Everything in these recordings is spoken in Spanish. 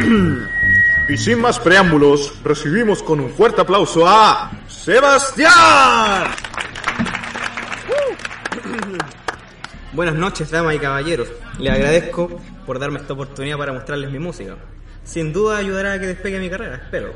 Y sin más preámbulos, recibimos con un fuerte aplauso a Sebastián. Buenas noches, damas y caballeros. Les agradezco por darme esta oportunidad para mostrarles mi música. Sin duda ayudará a que despegue mi carrera, espero.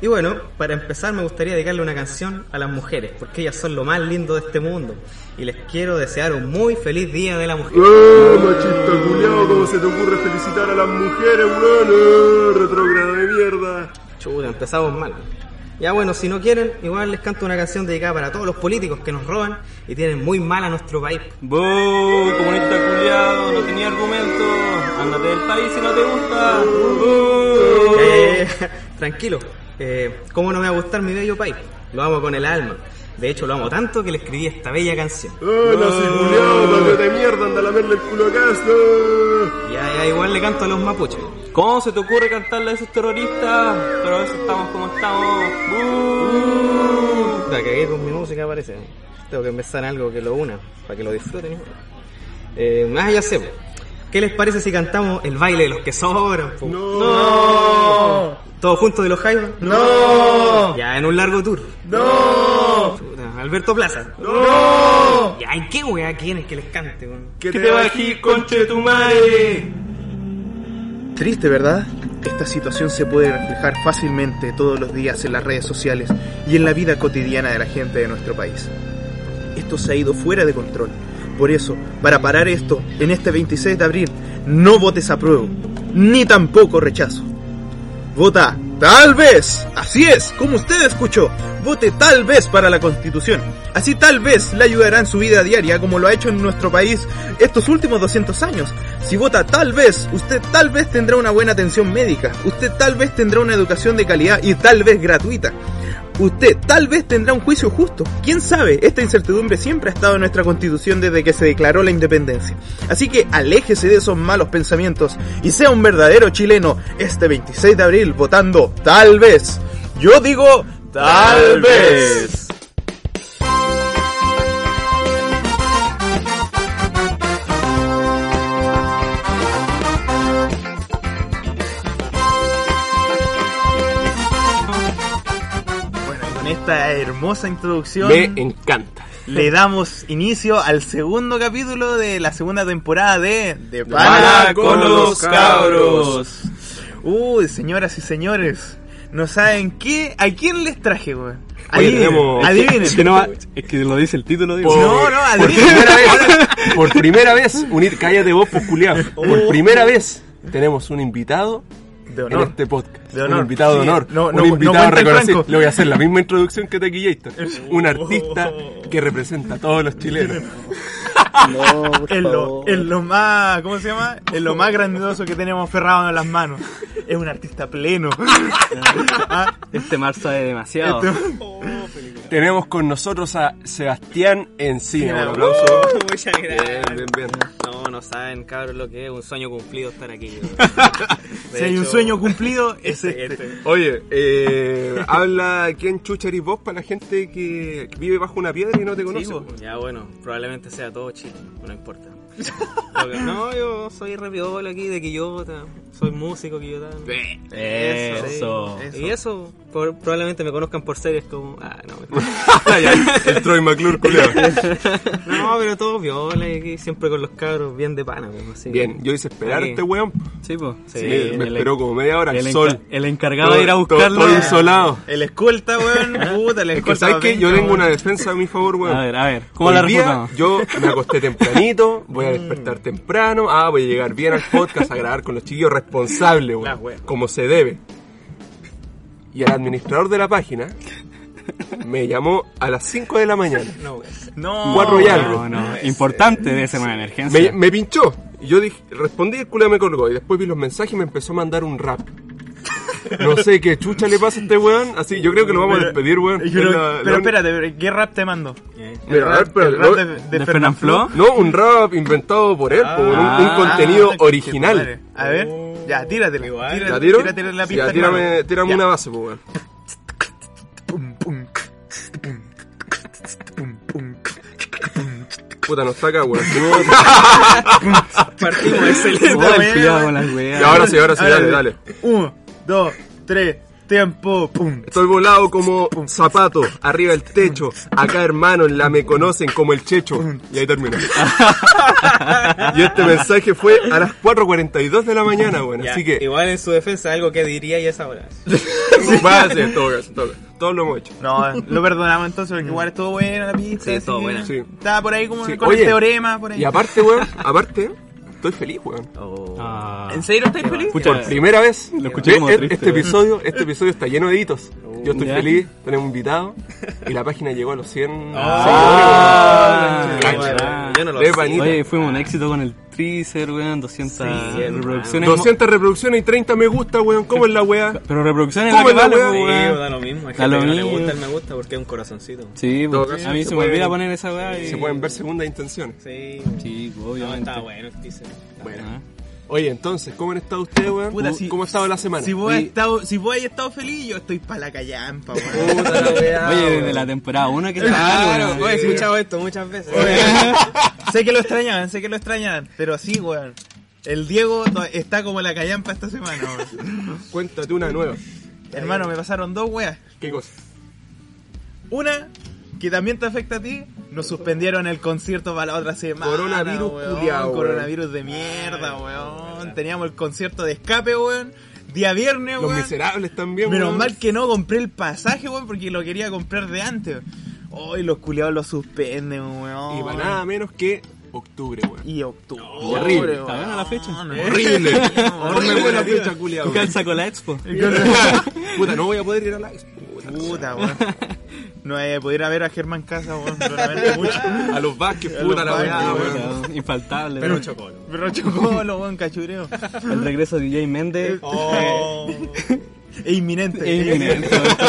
Y bueno, para empezar me gustaría dedicarle una canción a las mujeres, porque ellas son lo más lindo de este mundo. Y les quiero desear un muy feliz Día de la Mujer. ¡Eh, machista culiao! ¿Cómo se te ocurre felicitar a las mujeres, weón? ¡Eh, retrógrado de mierda! Chuta, empezamos mal. Ya bueno, si no quieren, igual les canto una canción dedicada para todos los políticos que nos roban y tienen muy mal a nuestro país. ¡Bú! Comunista culiado, no tenía argumento. Ándate del país si no te gusta. ¡Bú! Eh, tranquilo, eh, ¿cómo no me va a gustar mi bello país? Lo amo con el alma. De hecho, lo amo tanto que le escribí esta bella canción. ¡Eh, nazi culiao! ¡Tócate de mierda! ¡Anda a lamerle el culo a! Ya, ya, igual le canto a los mapuches. ¿Cómo se te ocurre cantarle a esos terroristas? Pero a veces estamos como estamos. ¡Bú! La cagué con mi música, parece. Tengo que empezar en algo que lo una, para que lo disfruten. ¿no? Eh, ah, ya sé. ¿Qué les parece si cantamos el baile de los que sobran? po? ¡No! ¿Todos juntos de los Jaivas? ¡No! Ya, en un largo tour. ¡No! Alberto Plaza. ¡No! Ya, ¿en qué wea quieren que les cante? weón? ¡Que ¡Que te bají, conche tu madre! Triste, ¿verdad? Esta situación se puede reflejar fácilmente todos los días en las redes sociales y en la vida cotidiana de la gente de nuestro país. Esto se ha ido fuera de control. Por eso, para parar esto, en este 26 de abril, no votes apruebo, ni tampoco rechazo. Vota tal vez, así es, como usted escuchó, vote tal vez para la constitución. Así tal vez le ayudará en su vida diaria como lo ha hecho en nuestro país estos últimos 200 años. Si vota tal vez, usted tal vez tendrá una buena atención médica, usted tal vez tendrá una educación de calidad y tal vez gratuita. Usted tal vez tendrá un juicio justo. ¿Quién sabe? Esta incertidumbre siempre ha estado en nuestra constitución desde que se declaró la independencia. Así que aléjese de esos malos pensamientos y sea un verdadero chileno este 26 de abril votando tal vez. Yo digo tal vez. Esta hermosa introducción Me encanta. le damos inicio al segundo capítulo de la segunda temporada de De Pana con los cabros. Uy, señoras y señores, no saben qué, a quién les traje, weón. Oye, Adivinen, tenemos- adivinen. Es que, no, es que lo dice el título, digo. No, no, Por adivinen. primera vez, por primera vez, unir, cállate vos, pues culiao. Por primera vez tenemos un invitado De en honor. este podcast. De honor. Un invitado de honor. no- un no- no invitado el reconocido. Le voy a hacer la misma introducción que Tequillator. Un artista que representa a todos los chilenos. Es lo, es lo más, ¿cómo se llama? Es lo más grandioso que tenemos ferrado en las manos. Es un artista pleno. Ah, Este mar sabe demasiado. este- Tenemos con nosotros a Sebastián Encina. Un aplauso. Muchas gracias. Bien, bien, bien. No, no saben, cabros, lo que es un sueño cumplido estar aquí. si hay un sueño cumplido, es Este, este. este. Oye, eh, habla quién chucha eres vos para la gente que vive bajo una piedra y no te conoce. Sí, po. ya bueno, probablemente sea todo Chile, no importa. No, yo soy repiola aquí de Quillota, soy músico quillotano. Eso. sí. Y eso, por- probablemente me conozcan por series como... Ah, no, Ya, el Troy McClure, culiao. no, pero todo viola y aquí siempre con los cabros bien de pana. pues, así. Bien, yo hice esperar a este weón. Sí, pues. Sí, Sí, me el- esperó como media hora el, enca- sol. el encargado de ir a Todo- buscarlo. Todo, todo insolado. El escolta, weón. Puta, el Es que escolta. sabes que yo tengo una defensa a mi favor, weón. A ver, a ver. ¿Cómo Hoy la día yo me acosté tempranito, voy a despertar temprano, ah, voy a llegar bien al podcast a grabar con los chiquillos responsables, weón, como se debe. Y el administrador de la página me llamó a las 5 de la mañana. No, güey. No. Cuatro y algo. No, no. Importante debe ser una emergencia. Me, me pinchó. Y yo dije, respondí, el culo me colgó. Y después vi los mensajes y me empezó a mandar un rap. No sé qué chucha le pasa a este weón. Así, yo creo que lo vamos a despedir, weón. Pero, Es la- pero la- espérate, ¿qué rap te mando? Mira, a ver, pero el rap de, de, ¿De Fernanfloo? No, un rap inventado por él, un- un, Ah, contenido tu original. A ver, ya, tíratelo. Igual. Tírate, ¿La tiro? tírate la Ya, pista. tírame, hermano. tírame Ya. una base, pues, weón. Puta, no está acá, weón. Partimos excelente. Igual, cuidado con las weas. Y ahora sí, ahora sí, dale, dale. Uno, dos, tres, tiempo, pum. Estoy volado como zapato, arriba del techo. Acá, hermano, en la me conocen como el checho. Y ahí termina. y este mensaje fue a las 4.42 de la mañana, weón. Ya, Así que, Igual en su defensa, algo que diría y es ahora. sí, va a ser, en todo caso, todo caso. Todos lo hemos hecho. No, lo perdonamos entonces porque igual estuvo buena la pista. Sí, que buena. Sí. Estaba por ahí como Sí, con oye, el teorema, por ahí. Y aparte, weón, aparte, estoy feliz, weón. Ah. ¿En serio estáis feliz? Pucha, Por primera vez, Lo escuché como e- triste, este episodio, este episodio está lleno de hitos. Yo estoy Ya. feliz, tenemos un invitado y la página llegó a los 100 Ah, seguidores. ah. No lo. Oye, fuimos un éxito con el teaser, weón, 200 reproducciones. 200 reproducciones y 30 me gusta, weón. ¿Cómo es la weá? Pero reproducciones es ¿Cómo la que es la vale, wea? po, Sí, weón. da lo mismo. Hay gente lo que no le gusta el me gusta porque es un corazoncito. Sí, pues, caso, a mí se se me olvida poner esa weá y... Se pueden ver segundas intenciones. Sí. Sí, No, obviamente. está bueno el teaser. Ah. Oye, entonces, ¿cómo han estado ustedes, weón? Puta, ¿Cómo, si- cómo ha estado la semana? Si vos, has Oye, estado, si vos has estado feliz, yo estoy pa' la callampa, weón. puta la weá, Oye, desde la temporada 1 que está Claro, weón. he escuchado esto muchas veces. sé que lo extrañaban, sé que lo extrañaban, pero sí, weón. El Diego está como la callampa esta semana, weón. Cuéntate una nueva. Hermano, me pasaron dos weas. ¿Qué cosa? Una, que también te afecta a ti, nos suspendieron el concierto para la otra semana. Coronavirus weón. culiao, weón. Coronavirus de mierda, weón. Teníamos el concierto de escape, weón. Día viernes, Los weón. miserables también, Menos weón. mal que no compré el pasaje, weón, porque lo quería comprar de antes. Hoy los culiados lo suspenden, weón. Y para nada menos que octubre, weón. Y octubre. Horrible. Está buena la fecha. Horrible. Horrible la fecha, culiao. Calza con la expo. Puta, no voy a poder ir a la expo. Puta, Puta, weón. No voy a poder ir a ver a Germán Casa, weón. Mucho. A los Vázquez, puta los la weá, weón. Infaltable. Pero chocolo. Pero chocolo, weón, cachureo. El regreso de DJ Méndez. Oh. Es inminente. Es inminente,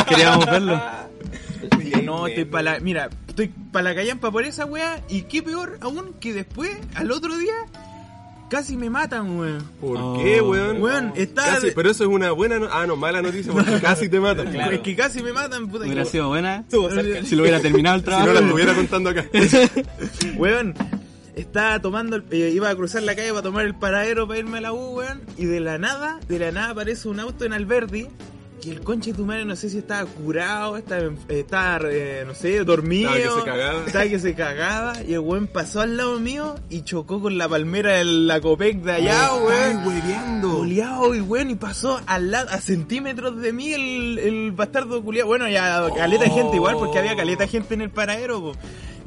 queríamos verlo. No, estoy para la. Mira, estoy para la callampa por esa weá. Y qué peor aún que después, al otro día, casi me matan, weón. ¿Por Oh. qué, weón? Weón, está. Casi, pero eso es una buena no- Ah, no, mala noticia porque casi te matan. Es que casi me matan, puta. Hubiera que- sido buena si lo hubiera terminado el Si trabajo. no la estuviera contando acá. Weón, estaba tomando, el- eh, iba a cruzar la calle para tomar el paradero para irme a la U, weón, y de la nada, de la nada aparece un auto en Alberdi, que el conche de tu madre no sé si estaba curado, estaba, en- estaba eh, no sé, dormido. Estaba que se cagaba. Estaba que se cagaba, y el weón pasó al lado mío y chocó con la palmera de la Copec de allá, Ay, weón. hueveando. Culeado y weón, y pasó al lado, a centímetros de mí el, el bastardo culiado. Bueno, ya caleta de gente igual, porque había caleta de gente en el paradero, po.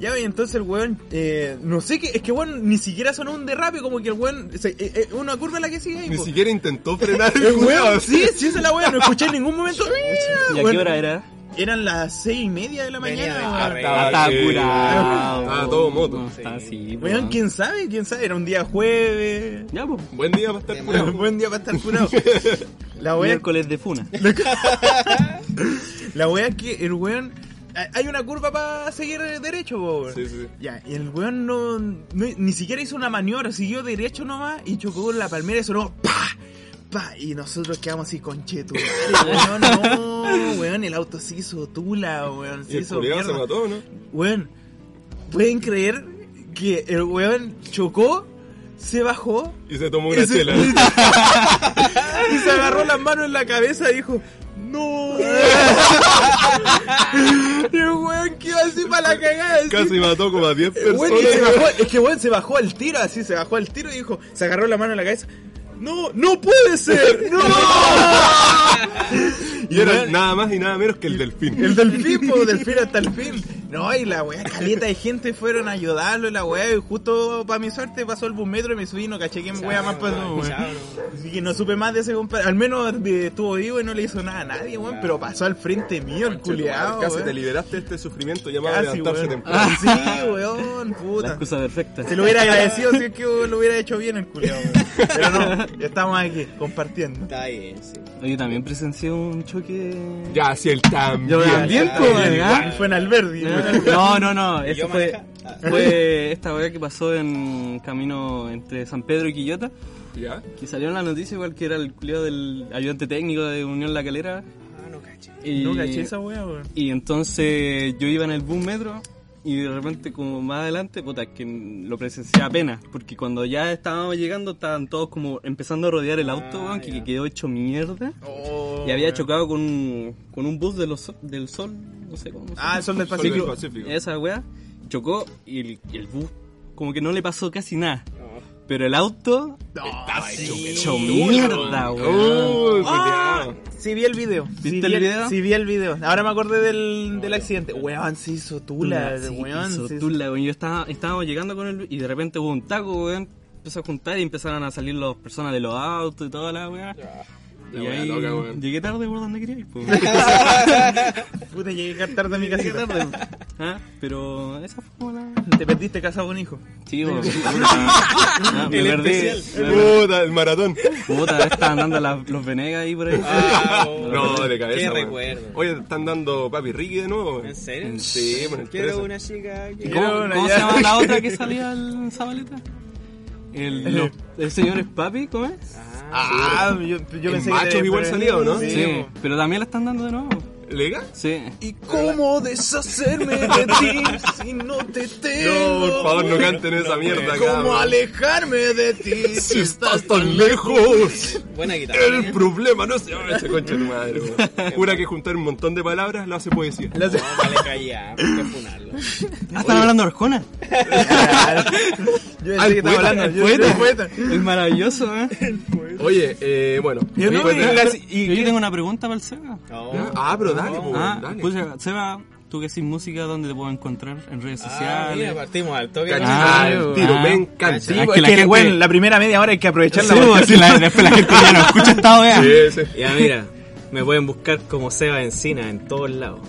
Ya, y entonces el weón, eh, no sé qué, es que weón ni siquiera sonó un derrape, como que el weón, se- eh, eh, una curva la que sigue ahí, Ni po. siquiera intentó frenar el weón, sí, sí, esa es la weón, no escuché en ningún momento. ¿Y a qué hora era? Eran las seis y media de la mañana. Ah, estaba que- curado. Estaba todo moto. No, Está así, po. Weón, quién sabe, quién sabe, era un día jueves. Ya, pues. Buen día para estar curado. Buen día para estar curado. La weón, Miércoles de Funa. La wea es que el weón. Hay una curva para seguir derecho, po, weón. Sí, sí. Ya, y el weón no, no- Ni siquiera hizo una maniobra, siguió derecho nomás y chocó con la palmera y sonó. ¡Pa! ¡Pa! Y nosotros quedamos así con chetu. weón, no, weón, el auto se hizo tula, weón. Se Y el hizo se mató, ¿no? Weón, ¿pueden creer que el weón chocó, se bajó Y se tomó y una se, chela. y se agarró las manos en la cabeza y dijo, ¡No! el weón quedó así para la cagada. Casi mató como a 10 El weón, y se personas. bajó- es que weón se bajó al tiro, así se bajó al tiro y dijo, se agarró la mano en la cabeza. No, no puede ser, no. Y era nada más y nada menos que el delfín. El delfín, po, delfín hasta el fin. No, y la weá, caleta de gente fueron a ayudarlo, y la weá, y justo para mi suerte pasó el bus metro y me subí, no caché que weá más pasó, weón. Así que no supe más de ese compadre. Al menos estuvo vivo y no le hizo nada a nadie, weón, pero pasó al frente mío, el culiao, Casi te liberaste de este sufrimiento llamado Casi, levantarse temprano. Sí, weón, La puta. excusa perfecta. Se lo hubiera agradecido si es que lo hubiera hecho bien el culiao, weón. Pero no, estamos aquí, compartiendo. Está bien, sí. Oye, también presencié un choque. Ya, si él también. Yo también, pues. Y fue en Alberdi. No, no, no. ¿Y Eso fue? Ah. fue esta weá que pasó en camino entre San Pedro y Quillota. ¿Ya? Que salió en la noticia igual que era el culiado del ayudante técnico de Unión La Calera. Ah, no caché. Y, No caché esa weá, weón. y entonces yo iba en el bus metro y de repente como más adelante, puta, que lo presencié apenas, porque cuando ya estábamos llegando estaban todos como empezando a rodear el auto, weón, que, que quedó hecho mierda. Oh, y había chocado con un, con un bus de los, del sol, no sé cómo se Ah, el sol del Sol del Pacífico. Esa weá, chocó y el, y el bus como que no le pasó casi nada. Pero el auto está hecho mierda, weón. Uy, Ah, culiao. sí vi el video. ¿Viste sí, el vi video? Sí vi el video. Ahora me acordé del, del accidente. Weón, se hizo tula, Sí, weón. hizo se- tula, weón. Yo estaba, estábamos llegando con él y de repente hubo un taco, weón. Empezó a juntar y empezaron a salir las personas de los autos y toda la weá. Y La weá ahí loca, weón. llegué tarde por donde quería ir, pues. Puta, llegué tarde a mi casita. tarde. Ah, Pero esa fue como la... Te perdiste casado con hijo. Sí, weón. Ah, me El perdí. especial. Puta, el maratón. Puta, estaban dando las- los Venegas ahí por ahí. No, de cabeza. Qué weón. recuerdo. Oye, están dando Papi Ricky de nuevo. ¿En serio? Sí, bueno, Quiero una chica que... ¿Y ¿Cómo, Quiero una cómo ya. se llama la otra que salía el Zabaleta? El, los- el señor es papi, ¿cómo es? Ah, yo, yo pensé macho que igual salió, ¿no? Sí. Sí, pero también la están dando de nuevo. ¿Lega? Sí. ¿Y cómo deshacerme de ti si no te tengo? No, por favor, no canten esa mierda acá. ¿Cómo alejarme de ti Si estás tan lejos, Buena guitarra. el problema no se va a ese concha de tu madre. weón. Jura que juntar un montón de palabras lo hace poesía. No, vale, calla, funarlo. Ah, están hablando de Arjona. Yo el que estaba poeta, hablando. el yo- poeta. el poeta. Es maravilloso, ¿eh? Oye, eh, bueno. Yo no, Oye, Yo tengo una pregunta para el Seba. No. Ah, pero dale, po, Ah, dale. pucha, Seba, tú que haces música, ¿dónde te puedo encontrar? En redes Ah, sociales. mira, partimos al toque. Ah, al tiro, ah. me encanta. Sí, Ah, es pues, que la es que, gente- bueno, la primera media hora hay que aprovecharla. Sí, porque- pues, sí, la- después la gente ya no escucha esta wea. Sí, sí. Ya mira, me pueden buscar como Seba Encina en todos lados.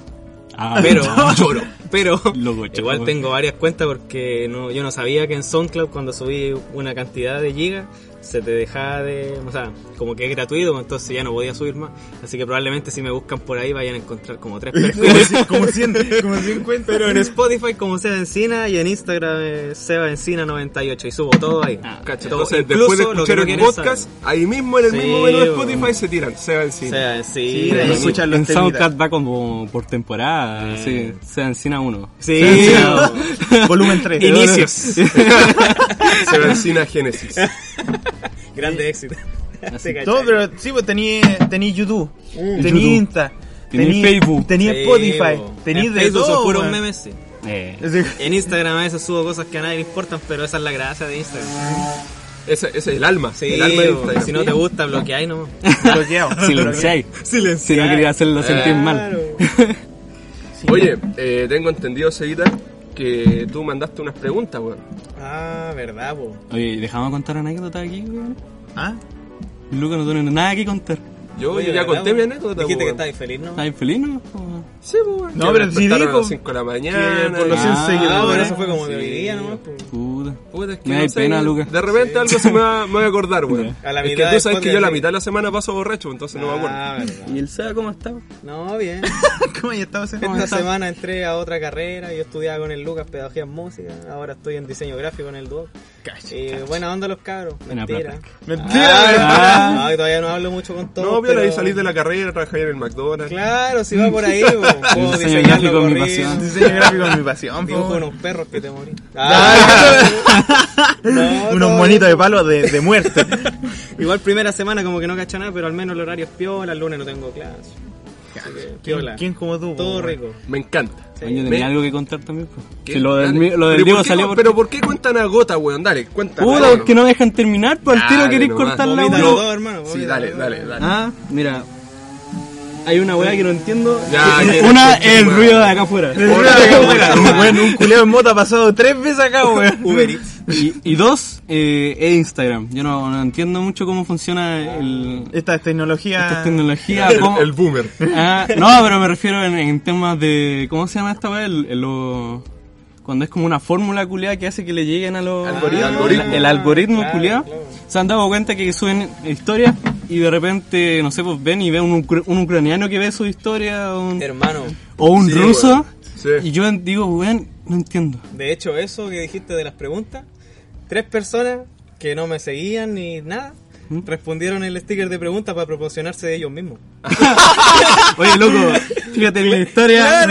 Ah, Pero, choro. Pero Loco, igual tengo varias cuentas porque no, yo no sabía que en SoundCloud cuando subí una cantidad de gigas se te dejaba de, o sea, como que es gratuito, entonces ya no podía subir más. Así que probablemente si me buscan por ahí vayan a encontrar como tres perfiles. como 100, como 100 cuentas. Pero en Spotify como Seba Encina y en Instagram eh, Seba Encina 98 y subo todo ahí. Ah, Cacha, Todo, entonces incluso después de lo que escuchar no el podcast, ahí mismo en el Sí, mismo menú de. Spotify se tiran, se va encima. Seba Sí, Encina. y- escuchan los en temitas. SoundCloud va como por temporada, sí, sea encina uno. Sí, Encina Volumen 3. Inicios. se va encima Génesis. Grande éxito. Todo, pero sí, pues tení, tení YouTube, tení YouTube. Insta, Tení Facebook. tení Spotify, tení En de Facebook todo. son puros memes, sí. Eh. En Instagram a veces subo cosas que a nadie le importan, pero esa es la gracia de Instagram. Ese, ese es el alma, Sí, el alma de bo, Instagram. si no te gusta, bloqueáis no. Bloqueado. silenciáis. Si no quería hacerlo sentir mal. Oye, eh, tengo entendido, Seguita, que tú mandaste unas preguntas, weón. Ah, verdad, po. Oye, dejamos contar anécdotas aquí, weón. ¿Ah? Lucas no tiene nada que contar. Yo, Oye, yo ya ¿verdad, conté mi anécdota, Dijiste que weón. estabas feliz, ¿no? ¿Estás feliz, no? Sí, pues. No, pero sí dijo a las 5 de la mañana. por los y- 100 Ah, seguidores. Pero eso fue como Sí. de hoy día nomás, po. Puta. Puta, es que Me no da sé, pena, Lucas. De repente algo se me va, a acordar, weón. A la es que mitad tú sabes que yo la mitad de la semana paso borracho, entonces no me acuerdo. Ah. ¿Y el Seba cómo estaba? No, bien. ¿Cómo ya estaba haciendo? Esta semana entré a otra carrera, yo estudiaba con el Lucas Pedagogía en Música, ahora estoy en diseño gráfico en el Duoc. Y buena onda los cabros, Buena mentira. Mentira, Ah, no, todavía no hablo mucho con todos. No, pero- ahí salís de la carrera, trabajáis en el McDonald's. Claro, si va por ahí, po. diseño gráfico es mi pasión. Diseño gráfico mi pasión. Dibujo unos perros que te morí. No, Unos monitos de palo de, de muerte. Igual primera semana como que no cacho nada, pero al menos el horario es piola, el lunes no tengo clase. Piola. ¿Quién como tú? Todo weón? rico. Me encanta. Oye, Yo Me- tenía algo que contar también. pues. Si lo del, Dale. lo del ¿Pero Diego por qué- salió por... Pero ¿por qué cuentan a gota, weón? Dale, cuéntame. Puta, weón. porque no me dejan terminar, pues al tiro queréis cortar la hermano. Sí, dale, dale, dale. Ah, mira. Hay una weá que no entiendo. Ya, que- una que- el weá. ruido de acá afuera. Bueno, un culeo en moto ha pasado tres veces acá, weón. Uber Eats. Y, y dos, eh, es Instagram. Yo no, no entiendo mucho cómo funciona el, Esta tecnología. esta tecnología. El, cómo- el boomer. Ah, no, pero me refiero en, en temas de. ¿Cómo se llama esta weá? El, el- lo- cuando es como una fórmula culiada que hace que le lleguen a los. Algoritmo. el- Algoritmo. El, algoritmo Claro, culiado. claro. Se han dado cuenta que suben historias y de repente, no sé, pues ven y ven un, ucr- un ucraniano que ve su historia o un, Hermano, o un Sí, ruso. Sí. Y yo digo, weón, no entiendo. de hecho eso que dijiste de las preguntas, tres personas que no me seguían ni nada, respondieron el sticker de preguntas para proporcionarse de ellos mismos. Oye, loco, fíjate en la historia.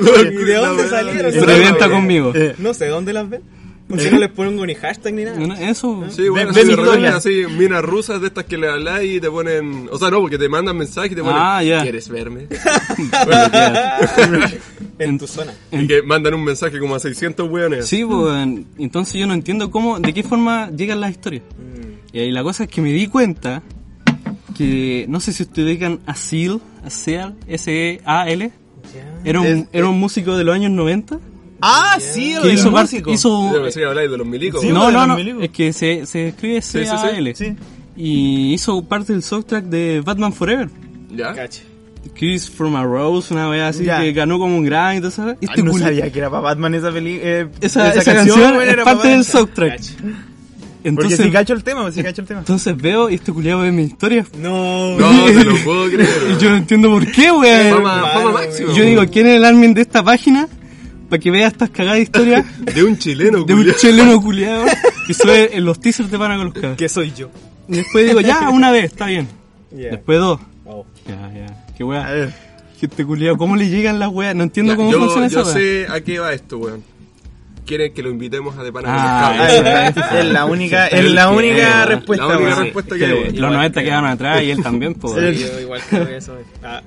¿Y de dónde salieron? Reventa conmigo. No sé dónde las ven. Porque no les pongo ni hashtag ni nada. No, Eso. Sí, bueno, de repente historia. así, minas rusas de estas que le hablas y te ponen. O sea, no, porque te mandan mensajes y te ponen. Ah, ya. ¿Quieres verme? Bueno. En tu zona. y que mandan un mensaje como a 600 weones. Sí, pues, entonces yo no entiendo cómo, de qué forma llegan las historias. Y ahí la cosa es que me di cuenta que, no sé si ustedes ubican a Seal, a Seal, S-E-A-L. Era un, era un músico de los años 90 Ah, sí, que el hizo, par- músico. hizo Yo pensé que habláis de los milicos. Sí, no, de no, los no, milicos. es que se, se escribe sí. C-A-L. Sí. Y hizo parte del soundtrack de Batman Forever. ¿Ya? Cacha. Kiss from a Rose, una vez así Ya. que ganó como un Grammy y todo eso. Este no sabía que era para Batman esa peli eh, esa, esa canción, weón, es era parte pa' del soundtrack. Cacha. Porque Entonces, si cacho el tema, si cacho el tema. entonces veo y este culiado ve mi historia. No. No, te lo puedo creer. Y yo no entiendo por qué, weón. Yo digo, ¿quién es el admin de esta página? Para que vea estas cagadas de historias De un chileno, de un chileno culiado que sube en los teasers de Pana con los cabros. ¿Qué soy yo? Y después digo, ya, una vez, está bien. Yeah. Después dos. Oh. Ya, ya. Qué A weá. ver. Gente culiado, ¿cómo le llegan las weas? No entiendo Ya, cómo yo, funciona yo esa weá. sé a qué va esto, weón. Quieren que lo invitemos a De Pana Ah, con los cabros. Es la única, es Sí, la sí, única eh, respuesta, la única Que que los 90 quedaron atrás y él también, pues. Yo igual creo que eso es. Ah.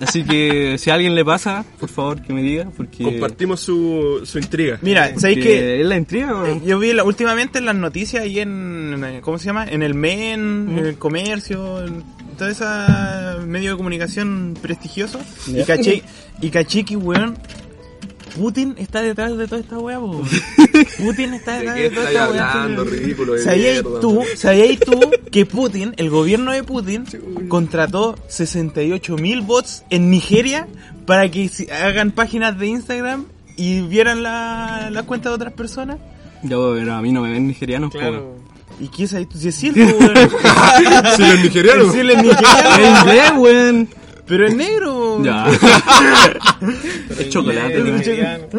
Así que si a alguien le pasa, por favor que me diga, porque. Compartimos su, su intriga. Mira, ¿sabéis que Es la intriga, weón. Yo vi la- últimamente en las noticias y en, en- ¿cómo se llama? En el MEN, en el comercio, en toda esa medio de comunicación prestigioso. Y caché, y caché que, weón, Putin está detrás de toda esta weá, po. Putin está ¿De detrás qué de toda esta weá. hablando, sí. ridículo de ¿Sabíais mierda? tú, ¿Sabíais tú que Putin, el gobierno de Putin, contrató 68 mil bots en Nigeria para que si- hagan páginas de Instagram y vieran la, la cuenta de otras personas? Yo, pero a mí no me ven nigerianos. Claro. ¿Y qué es ahí? Si es cierto, weón. Si los nigerianos. Sí, él es Es nigeriano, inglés, weón. Pero es negro. Ya. es chocolate.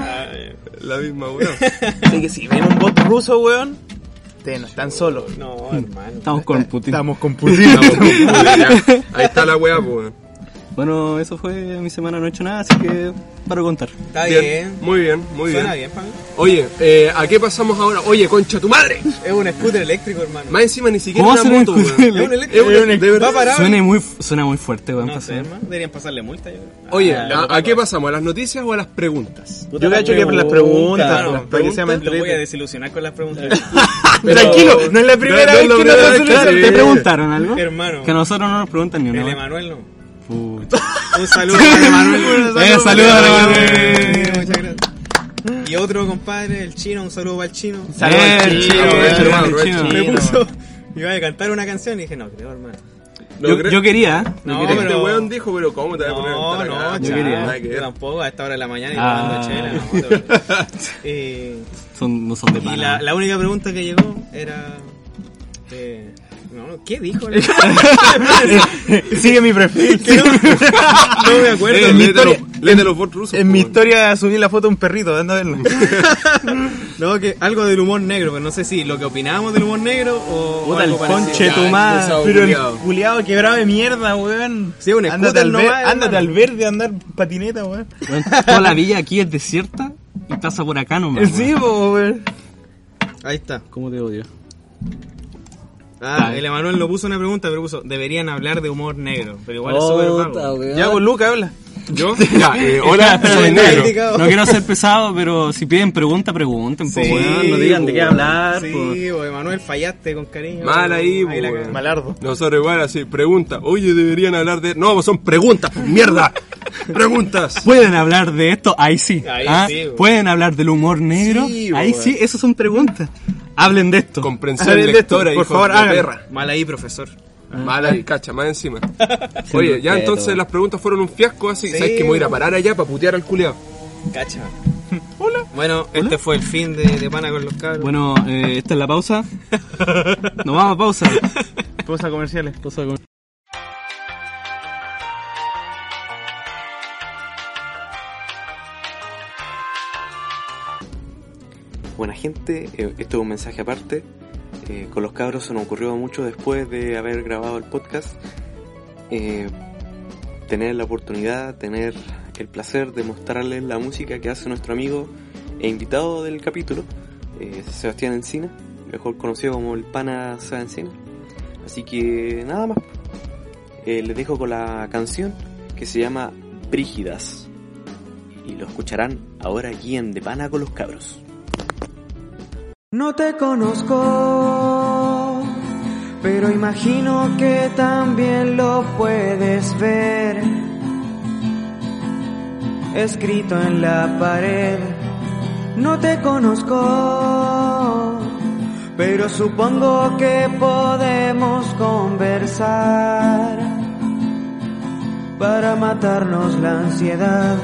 Ay, La misma, weón. Así que si ven un bot ruso, weón, ustedes no están solos. No, hermano. Estamos con Putin. Estamos con Putin. Ya, Ahí está la weá, pues, weón. Bueno, eso fue mi semana, no he hecho nada, así que para contar. Está bien. Muy bien, muy Suena bien. bien, Pablo. Oye, eh, ¿a qué pasamos ahora? Oye, concha tu madre. Es un scooter eléctrico, hermano. Más encima ni siquiera ¿Cómo una un moto, scooter Es un Es eléctrico. una- de verdad. Va. Suena muy, suena muy fuerte, weón. No. Deberían pasarle multa, yo creo. Oye, Ah, ¿a, a qué pasamos? ¿A las noticias o a las preguntas? Yo cacho que por las preguntas, Claro, weón, para que sea más Lo voy a desilusionar con las preguntas. Tranquilo, no es la primera no es vez que nos hacen ¿Te preguntaron algo? Hermano. Que a nosotros no nos preguntan ni una. El. Emanuel no. Puta. Un saludo para Emanuel. Eh, saludos a Emanuel. Muchas gracias. Y otro compadre, el chino, un saludo para el chino. Saludos al chino, hermano, el chino. chino. Me puso. Iba a cantar una canción y dije, no, creo, hermano. No, Yo, yo quería. ¿eh? No, Este pero- weón dijo, pero ¿cómo te vas a poner a No, no, acá? chao, quería. Yo tampoco, a esta hora de la mañana y Ah. tomando chela. no, Eh, Son, no son de y pana. la, la única pregunta que llegó era... Eh, no, ¿Qué dijo? Sigue mi perfil. no me acuerdo. Eh, en mi léete historia- rusos. En mi historia subí la foto de un perrito, anda a verlo. No, que algo del humor negro, pero no sé si lo que opinábamos del humor negro o, Puta, algo el conche tu madre. Pero el culiado quebrado de mierda, weón. Sí, un ándate al, ver- nomás, ándate al verde a andar patineta, weón. Toda la villa aquí es desierta y pasa por acá nomás. Sí, weón. Ahí está. ¿Cómo te odio? Ah, el Emanuel no puso una pregunta, pero puso, deberían hablar de humor negro. Pero igual es súper vago. Ya, pues Luca, habla. ¿Yo? Ya, eh, hola, Soy negro. No quiero ser pesado, pero si piden pregunta, pregunten, pues, Sí, weón. No digan de qué po, hablar, Sí, pues. o Emanuel, fallaste con cariño. Mal ahí, la po, cagó. Malardo. Nosotros igual así, pregunta. Oye, deberían hablar de... No, son preguntas, pues, mierda. Preguntas. Pueden hablar de esto, ahí sí. Ahí ¿ah? sí. Pueden hablar del humor negro, Sí, ahí sí, esas son preguntas. Hablen de esto. Comprensión Hablen de lectora, esto, por hijo favor, de perra. Mal ahí, profesor. Mala y cacha, más encima. Oye, ya entonces las preguntas fueron un fiasco así. Sí, ¿Sabes que me voy a ir a parar allá para putear al culiao? Cacha. Hola. Bueno, este fue el fin de, de Pana con los cabros. Bueno, eh, esta es la pausa. Nos vamos a pausa. Pausa comerciales. Pausa con- Buena gente, eh, esto es un mensaje aparte. Eh, con los cabros se nos ocurrió mucho después de haber grabado el podcast. eh, tener la oportunidad, tener el placer de mostrarles la música que hace nuestro amigo e invitado del capítulo, eh, Sebastián Encina, mejor conocido como el pana Seba Encina. Así que nada más. Les dejo con la canción que se llama Brígidas. Y lo escucharán ahora aquí en De Pana con los Cabros. No te conozco, pero imagino que también lo puedes ver. Escrito en la pared, no te conozco, pero supongo que podemos conversar para matarnos la ansiedad.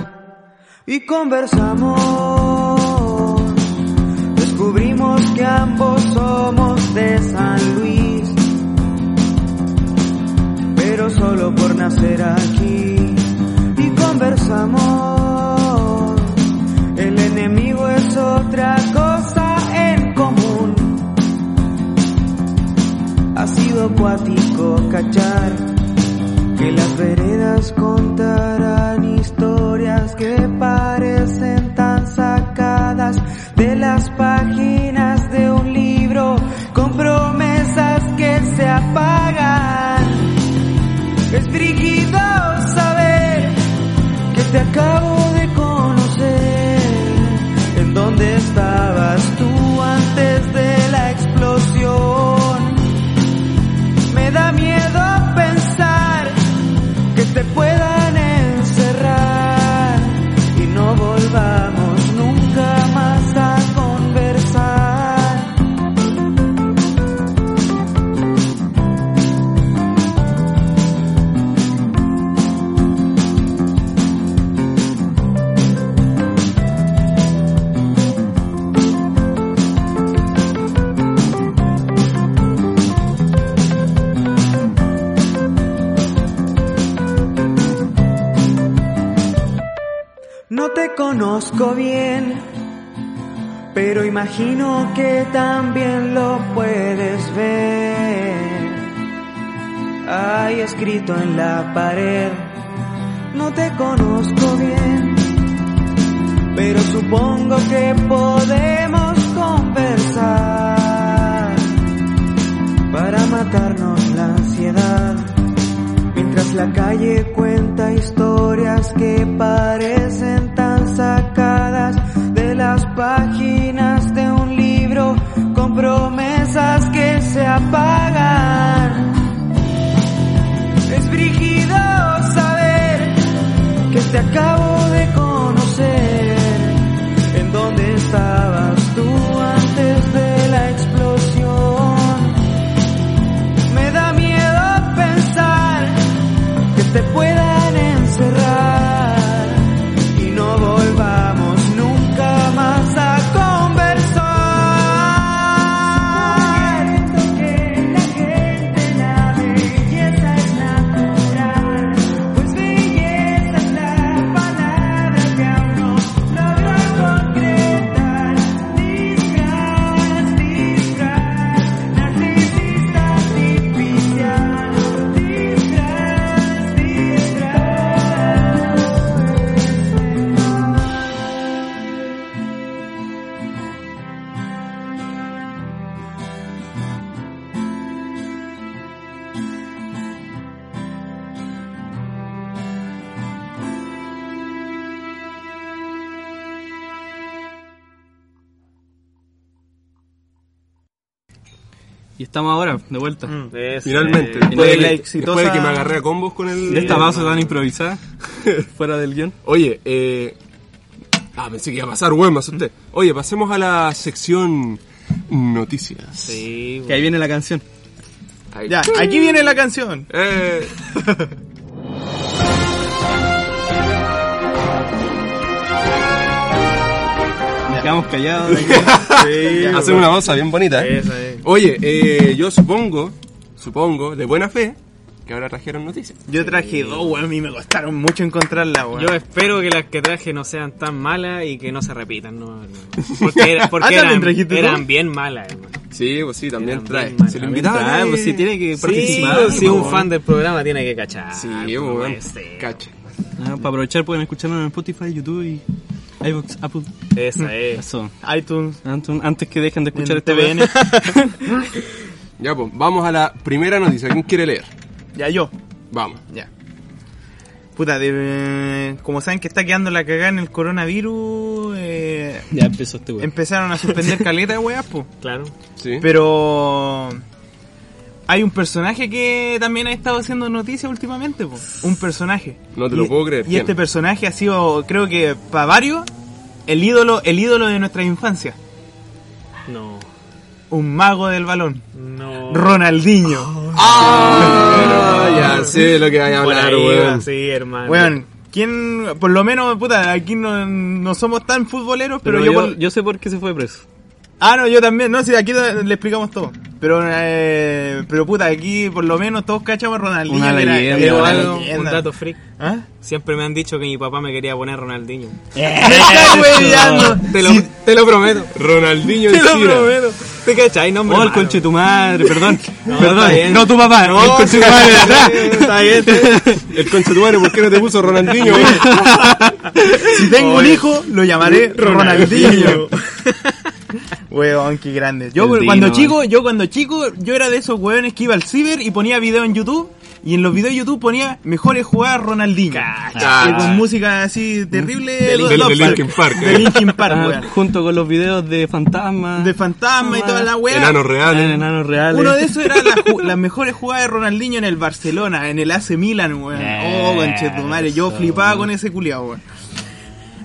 Y conversamos que ambos somos de San Luis, pero solo por nacer aquí y conversamos. El enemigo es otra cosa en común. Ha sido cuático cachar que las veredas contarán historias que parecen tan sacadas de las páginas con promesas que se apagan. Es brígido saber que te acabo de conocer. ¿En dónde estabas te conozco bien, pero imagino que también lo puedes ver. Hay escrito en la pared, no te conozco bien, pero supongo que podemos conversar para matarnos la ansiedad. Mientras la calle cuenta historias que parecen sacadas de las páginas de un libro con promesas que se apagan. Es brígido saber que te acabo de conocer. Y estamos ahora, de vuelta. Finalmente, Después después, de la de, exitosa- después de que me agarré a combos con el... De esta pausa tan improvisada, fuera del guion. Oye, eh... Ah, pensé que iba a pasar, weón, me asusté. Oye, pasemos a la sección noticias. Sí, Que ahí viene la canción. Ahí. Ya, aquí viene la canción. Eh, Quedamos callados. hacemos una cosa bien bonita, ¿eh? Esa es. Oye, eh, yo supongo, supongo, de buena fe, que ahora trajeron noticias. Yo traje dos, weón, a mí me costaron mucho encontrarla, weón. Yo espero que las que traje no sean tan malas y que no se repitan, no, no. Porque, era- porque Ah, ¿también eran, bien malas, hermano. Sí, pues sí, también trae. Se lo invitaba. Ah, eh. pues sí, tiene que Sí, participar. si es un po, fan del programa tiene que cachar. Sí, po, pues, este. Cacha. Ah, para aprovechar pueden escucharlo en Spotify, YouTube y iVoox, Apple. Esa es. Eso. iTunes, Antes, antes que dejen de escuchar este TVN. Ya, pues, vamos a la primera noticia. ¿Quién quiere leer? ya yo. Vamos. Ya. Puta, de- como saben que está quedando la cagada en el coronavirus, eh, Ya empezó este weón. empezaron a suspender caleta weas, po. Claro. Sí. Pero hay un personaje que también ha estado haciendo noticia últimamente, po. Un personaje. No te lo Y- puedo creer. Y ¿Quién? este personaje ha sido, creo que para varios, el ídolo, el ídolo de nuestra infancia. No. Un mago del balón. No. Ronaldinho. Ah, ya sé lo que vaya a Por hablar, weón. Sí, hermano. Weón, ¿quién, por lo menos, puta, aquí no, no somos tan futboleros, pero, Pero, yo, yo, por- yo sé por qué se fue preso. Ah, no, yo también, no, si aquí le explicamos todo. Pero, eh, pero puta, aquí por lo menos todos cachamos a Ronaldinho. Una era- leyenda, era una un leyenda. dato freak. ¿Ah? Siempre me han dicho que mi papá me quería poner Ronaldinho. Weyando. Te lo, te lo prometo. Ronaldinho Te lo prometo. ¿Te cachai? Nombre Oh, el conche tu madre, perdón. No, perdón, no tu papá, el conche tu madre de atrás. Está bien. El conchetumare, ¿por qué no te puso Ronaldinho? Si tengo un hijo, lo llamaré Ronaldinho. Ronaldinho. Weón, qué grande. Yo El cuando Dino, chico, yo cuando chico, yo era de esos weones que iba al ciber y ponía video en YouTube. Y en los videos de YouTube ponía mejores jugadas Ronaldinho. Cacha. Y con música así terrible. De Linkin Park, De eh. Linkin Park, Ah, weón. junto con los videos de fantasmas. De fantasma y toda la weá. Enanos reales. enanos reales. Uno de esos era la las mejores jugadas de Ronaldinho en el Barcelona, en el AC Milan, weón. Oh, conchetumare, yo flipaba con ese culiado, weón.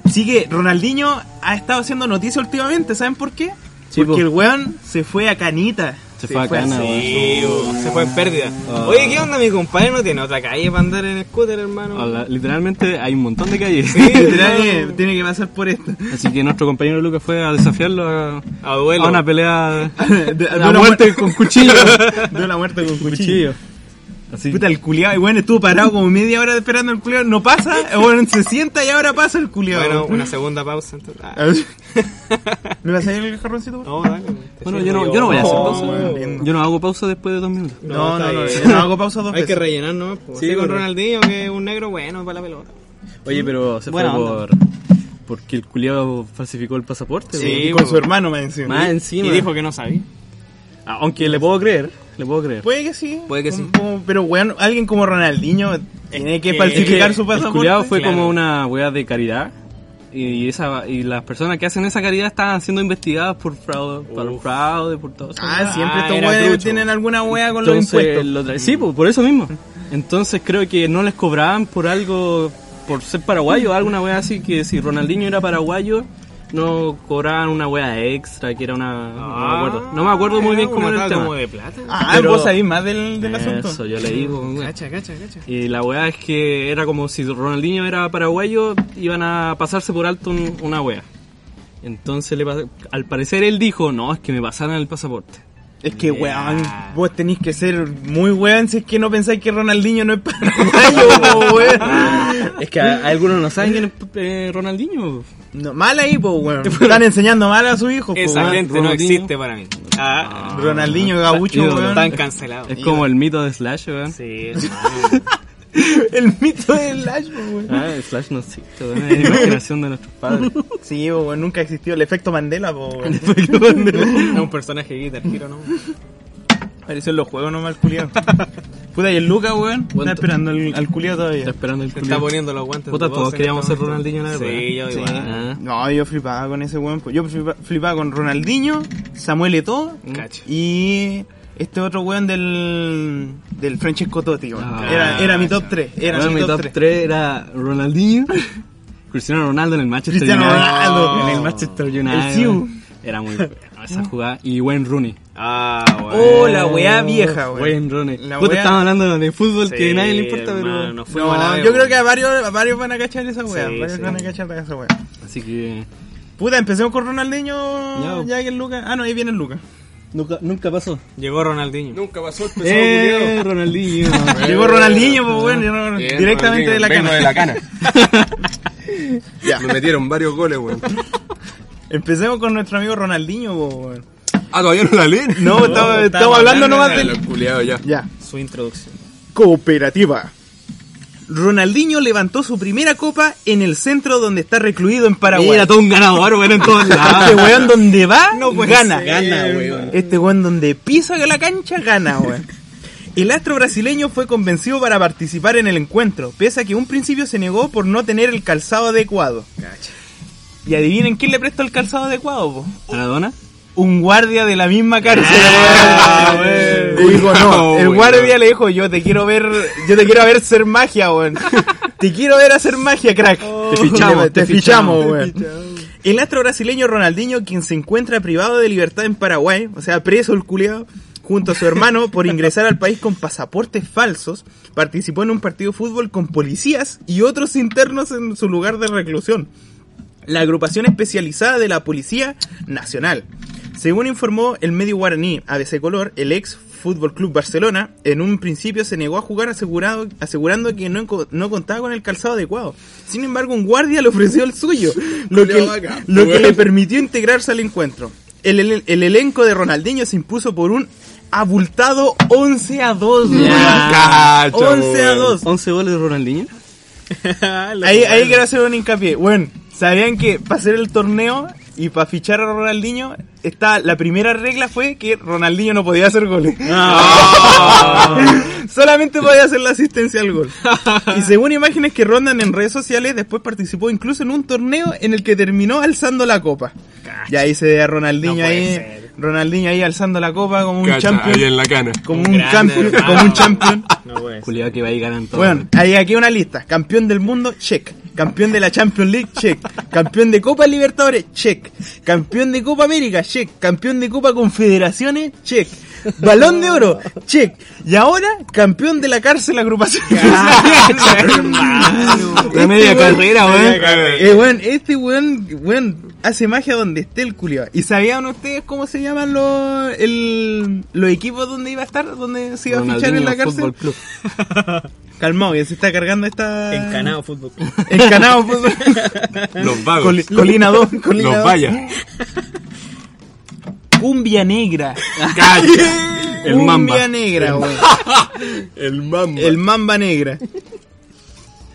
Así que Ronaldinho ha estado haciendo noticia últimamente, ¿saben por qué? Sí, Porque po. el weón se fue a Canita. Se fue a. Sí, bo, se fue en pérdida. Ah. Oye, ¿qué onda? Mi compadre no tiene otra calle para andar en scooter, hermano. Hola, literalmente hay un montón de calles. Literal, eh, tiene que pasar por esto. Así que nuestro compañero Lucas fue a desafiarlo a, A una pelea De, de a una muerte muerte con cuchillo. de una muerte con cuchillo. Así. Puta, el culiado, y bueno, estuvo parado como media hora esperando el culiado, no pasa, bueno, se sienta y ahora pasa el culiado. Bueno, una segunda pausa. entonces. Ah. ¿Me vas a ir el jarroncito? No, dale. Bueno, yo no, yo no voy a hacer Oh, pausa. Yo no hago pausa después de dos minutos. No, no, no, yo no hago pausa dos Hay que veces. rellenar, ¿no? Pues, Sí, sí, con. Ronaldinho, que es un negro bueno para la pelota. Oye, pero se Buena fue onda. por porque el culiado falsificó el pasaporte. Sí, con su hermano más encima. Más encima. Y dijo que no sabía. Ah, Aunque le puedo creer, le puedo creer. Puede que sí. Puede que sí. Como- Pero, weón, alguien como Ronaldinho tiene que que- falsificar es su El pasaporte. culiado fue Claro. como una weá de caridad. Y, esa, y las personas que hacen esa caridad estaban siendo investigadas por fraude, por fraude, por todo eso. Ah, siempre Ah, estos weones tienen alguna wea con los impuestos. lo sí, pues, por eso mismo. Entonces creo que no les cobraban por algo, por ser paraguayo, alguna wea así, que si Ronaldinho era paraguayo, no cobraban una wea extra, que era una... no me acuerdo, no me acuerdo muy bien cómo era el tema. como de plata. Ah, pero- vos sabés más del, del asunto. Eso, yo leí. pues, wea. Cacha, cacha, cacha. Y la weá es que era como si Ronaldinho era paraguayo, iban a pasarse por alto un- una weá. Entonces, le pas- al parecer él dijo, no, es que me pasaran el pasaporte. Es que, weón, vos tenéis que ser muy weón si es que no pensáis que Ronaldinho no es paraguayo, weón. Es que a, a algunos no saben quién es eh, Ronaldinho. No, mal ahí, po, weón. Están enseñando mal a su hijo, po, Esa weón. gente no Ronaldinho. existe para mí. Ah, Ronaldinho Gaucho, ídolo, weón. están cancelados. Es como el mito de Slash, weón. Sí, El mito del Lash, po, weón. Ah, Slash no existe, weón. Es imaginación de nuestros padres. Sí, weón, nunca existió el efecto Mandela, po, weón. es un personaje de Guitar Hero, ¿no? Apareció en los juegos nomás el culiado. Puta, y el Luca, weón, está esperando al, al culiado Está todavía. esperando el Se culiao. está poniendo los guantes. Puta, de todos queríamos este ser. Ronaldinho la época. Sí, yo Sí. igual. Ah. No, yo flipaba con ese weón. pues. Yo flipa- flipaba con Ronaldinho, Samuel Eto'o Cacho. y este otro weón del, del Francesco Totti. weón. Ah, era, era mi top 3. Era Bueno, mi top 3. 3 era Ronaldinho, Cristiano Ronaldo en el Manchester Cristiano United. Ronaldo. En el Manchester United. El. Era muy buena esa jugada. Y Wayne Rooney. Ah, bueno. Oh, la weá vieja, weón. Wayne Rooney. La weá- hablando de fútbol que a nadie le importa, pero... no la No, vez, yo creo weón. que a varios, a varios van a cachar esa weá. Sí, varios sí. van a cachar esa weá. Así que... Puta, empecemos con Ronaldinho. Ya. Ya, que el Luca. Ah, no, ahí viene el Luca. Nunca, nunca pasó. Llegó Ronaldinho. Nunca pasó el pesado Eh, culiao. Ronaldinho. Llegó Ronaldinho, pues bueno, llegó Bien, directamente de la Vengo cana. de la cana. Ya. Me metieron varios goles, weón. Empecemos con nuestro amigo Ronaldinho, weón. Ah, todavía no la leen. No, estaba- estamos hablando nomás de del... los culiados ya. Ya. Su introducción. Cooperativa. Ronaldinho levantó su primera copa en el centro donde está recluido en Paraguay. Era todo un ganador, weón, en todos lados. Este weón donde va, gana. Gana, weón. Este weón donde pisa la cancha, gana, weón. El astro brasileño fue convencido para participar en el encuentro, pese a que un principio se negó por no tener el calzado adecuado. Y adivinen quién le prestó el calzado adecuado, po? ¿Maradona? Un guardia de la misma cárcel. Ah, no, No, el guardia le dijo, yo te quiero ver, yo te quiero ver hacer magia, weón. Te quiero ver hacer magia, crack. Te fichamos, te, te fichamos, fichamos. weón. El astro brasileño Ronaldinho, quien se encuentra privado de libertad en Paraguay, o sea, preso el culiado, junto a su hermano por ingresar al país con pasaportes falsos, participó en un partido de fútbol con policías y otros internos en su lugar de reclusión. La agrupación especializada de la Policía Nacional. Según informó el medio guaraní ABC Color, el ex Fútbol Club Barcelona en un principio se negó a jugar asegurado, asegurando que no, no contaba con el calzado adecuado. Sin embargo, un guardia le ofreció el suyo, lo que, lo que le permitió integrarse al encuentro. El, el- el elenco de Ronaldinho se impuso por un abultado 11 a 2. weón. Cacha, 11 a weón. 2. 11 goles de Ronaldinho. Ahí, ahí quiero hacer un hincapié. Bueno, ¿sabían que para hacer el torneo y para fichar a Ronaldinho, está, la primera regla fue que Ronaldinho no podía hacer goles? Solamente podía hacer la asistencia al gol. Y según imágenes que rondan en redes sociales, después participó incluso en un torneo en el que terminó alzando la copa. Y ahí se ve a Ronaldinho No ahí, ser. Ronaldinho ahí alzando la copa como un Cacha, ahí champion. en la cana. Como Un un, grande, champion, hermano. como un champion. No puede ser. Culiado que va y ganan todo. Bueno, hay aquí una lista. Campeón del mundo, check. Campeón de la Champions League, check. Campeón de Copa Libertadores, check. Campeón de Copa América, check. Campeón de Copa Confederaciones, check. Balón de oro, check. Y ahora, campeón de la cárcel agrupación. La media Este weón- carrera, weón. Eh, weón, este weón, weón, hace magia donde esté el culiado. ¿Y sabían ustedes cómo se llaman los, el, los equipos donde iba a estar? ¿Donde se iba a fichar en la cárcel? Fútbol Club. Calmado, que se está cargando esta... Encanado fútbol. Encanado, pues. Los vagos. Coli- Colina 2, Colina los 2. vallas. Cumbia negra. El Cumbia Mamba. negra, weón. El mamba. El mamba negra.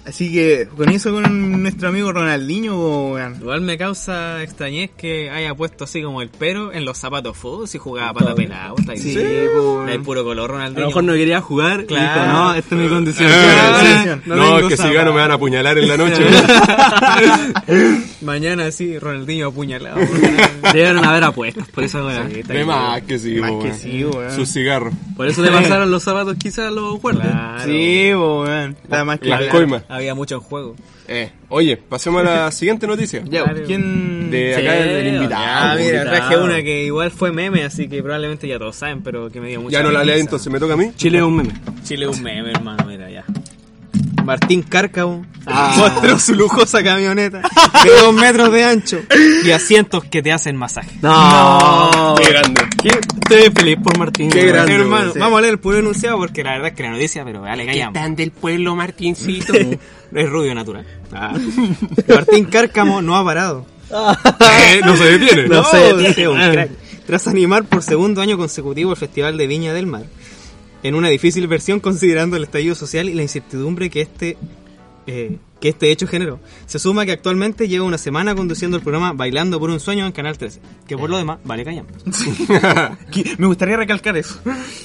Así que con eso con nuestro amigo Ronaldinho, weón. Igual me causa extrañez que haya puesto así como el pero en los zapatos fútbol si jugaba pata pelada. Está Sí, sí, po, Hay puro color A Ronaldinho. lo mejor no quería jugar Claro. dijo, no, esta es mi condición. Eh, sí. sí. No No, es que si gano me van a apuñalar en la noche. Mañana sí, Ronaldinho apuñalado. Debieron haber apuestas por esa weá. Sí, De más que sí, Más que weón. sí, weón. Sus cigarros. Por eso le pasaron los zapatos quizás a los guardias. Claro. Sí, weón. Está más que Las coimas. Había mucho en juego. Eh, oye, pasemos a la siguiente noticia. Ya, Claro. ¿quién? De acá el, el invitado. Ah, mira, traje una que igual fue meme, así que probablemente ya todos saben, pero que me dio mucha Ya no la lea risa. entonces, me toca a mí. Chile es un meme. Chile es un meme, hermano, mira ya. Martín Cárcavo mostró su lujosa camioneta de dos metros de ancho y asientos que te hacen masaje. No. Qué grande. ¿Qué? Estoy feliz por Martín. Qué grande. hermano, sí. vamos a leer el puro enunciado porque la verdad es que la noticia, pero dale, callamos. Tan del pueblo, Martincito. Es rubio natural. Martín Cárcamo no ha parado. Eh, no se detiene. No, se detiene. es un crack. Tras animar por segundo año consecutivo el Festival de Viña del Mar, en una difícil versión considerando el estallido social y la incertidumbre que este, eh, que este hecho generó, se suma que actualmente lleva una semana conduciendo el programa Bailando por un Sueño en Canal 13, que por lo demás vale. Que- Me gustaría recalcar eso.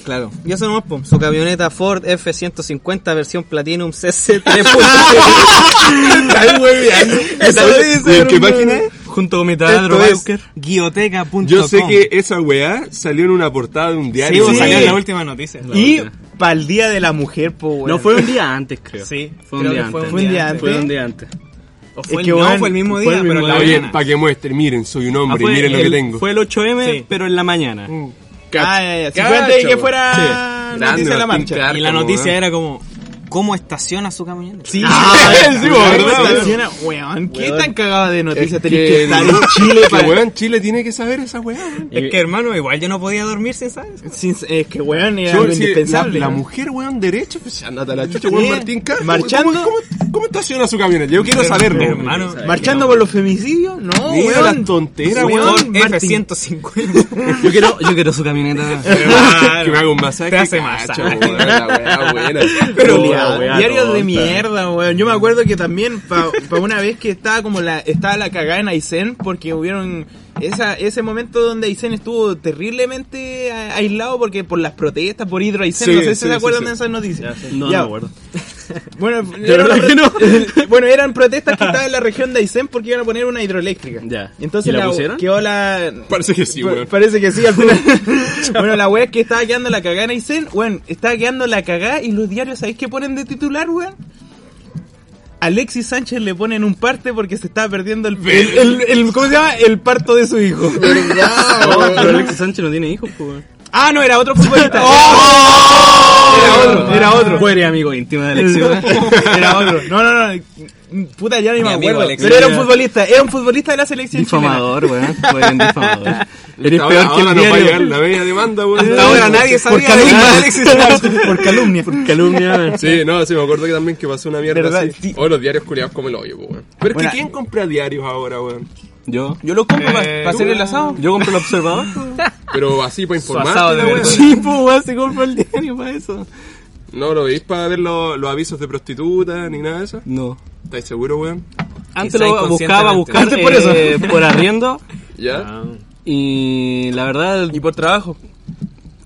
Claro. Y eso nomás, po. su camioneta Ford F-150 versión Platinum CC 3.0. Ay, muy bien. Esa lo dice, ¿Y en qué hermano. página es? Junto con mi taladro Bauker. guioteca.com. Yo sé que esa weá salió en una portada de un diario. Sí. salió en la última noticia. Y para el Día de la Mujer, po. No, fue un día antes, creo. Sí, fue un día fue antes. Fue un día antes. Fue un día antes. O fue, Es el, que, no, weón, fue el mismo día, el pero mismo día. Oye, mañana. para que muestren, miren, soy un Ah, hombre, fue, miren lo que el- tengo. fue el 8M, Sí. pero en la mañana. Ah, ya, ya. De que fuera Sí. noticia Grande, de la marcha. Y la noticia era como, ¿cómo estaciona su camioneta? Sí, Ah, sí, ¿cómo ¿verdad? estaciona? Weón, ¿qué tan cagada de noticias Es tenés que, que estar en Chile que, para... weón, Chile tiene que saber esa weón. Es que hermano, igual yo no podía dormir sin saber. Sin- Es que weón era Yo, algo sí, indispensable. La, la mujer, weón, derecho, pues andate a la chucha, weón, Sí, Martín Cárcamo. Marchando. ¿Cómo- cómo- ¿Cómo estaciona su camioneta? Yo quiero saberlo. Hermano, ¿Marchando por los femicidios? No, Mira weón. las tonteras, Weón, weón. Martín. F-150. Yo quiero, yo quiero su camioneta. que me haga un masaje. Te hace masaje. weón, la diarios de mierda, weón. Yo me acuerdo que también para una vez que estaba como la estaba la cagada en Aysén porque hubieron esa, ese momento donde Aysén estuvo terriblemente a- aislado porque por las protestas por Hidro Aysén, Sí, no sé si sí, se acuerdan sí. de esas noticias. No, Ya. no me acuerdo. Bueno, eran, que no. bueno, eran protestas que estaban en la región de Aysén porque iban a poner una hidroeléctrica. Ya. Entonces ¿Y la pusieron? quedó la Parece que sí, weón. Parece que sí, al final. bueno, la wea es que estaba quedando la cagada en Aysén, weón, estaba quedando la cagada y los diarios, ¿sabéis qué ponen de titular, weón? Alexis Sánchez le ponen un parte porque se estaba perdiendo el, el, el- el- ¿cómo se llama? El parto de su hijo. No, pero Alexis Sánchez no tiene hijos, pues. Ah, no, era otro futbolista. Era otro, era otro. Tú eres amigo íntimo de Alexis. Era otro. No, no, no. Puta, ya ni me acuerdo. Alexis. Pero era un futbolista, era un futbolista de la selección chilena. Difamador, weón. Difamador. Eres Ahora, peor que ahora el nos va a diario. llegar la bella demanda, weón. Hasta ahora nadie Por sabía de calumnia. Alexis Sánchez. Por calumnia. Calumnia. Sí, no, sí, me acuerdo que también que pasó una mierda ¿Verdad? así. Sí. O los diarios culiados como el hoyo, po, weón. Pero es Bueno. que ¿quién compra diarios ahora, weón? Yo. Yo lo compro para Eh, hacer el asado. Yo compro el observador. Pero así para verdad. Sí, pues, weón, se compra el diario para eso. No lo veis para ver los, los avisos de prostituta ni nada de eso. No. ¿Estáis seguros, weón? Antes lo buscaba buscar por eso. eh, por arriendo ¿Ya? y la verdad Y por trabajo.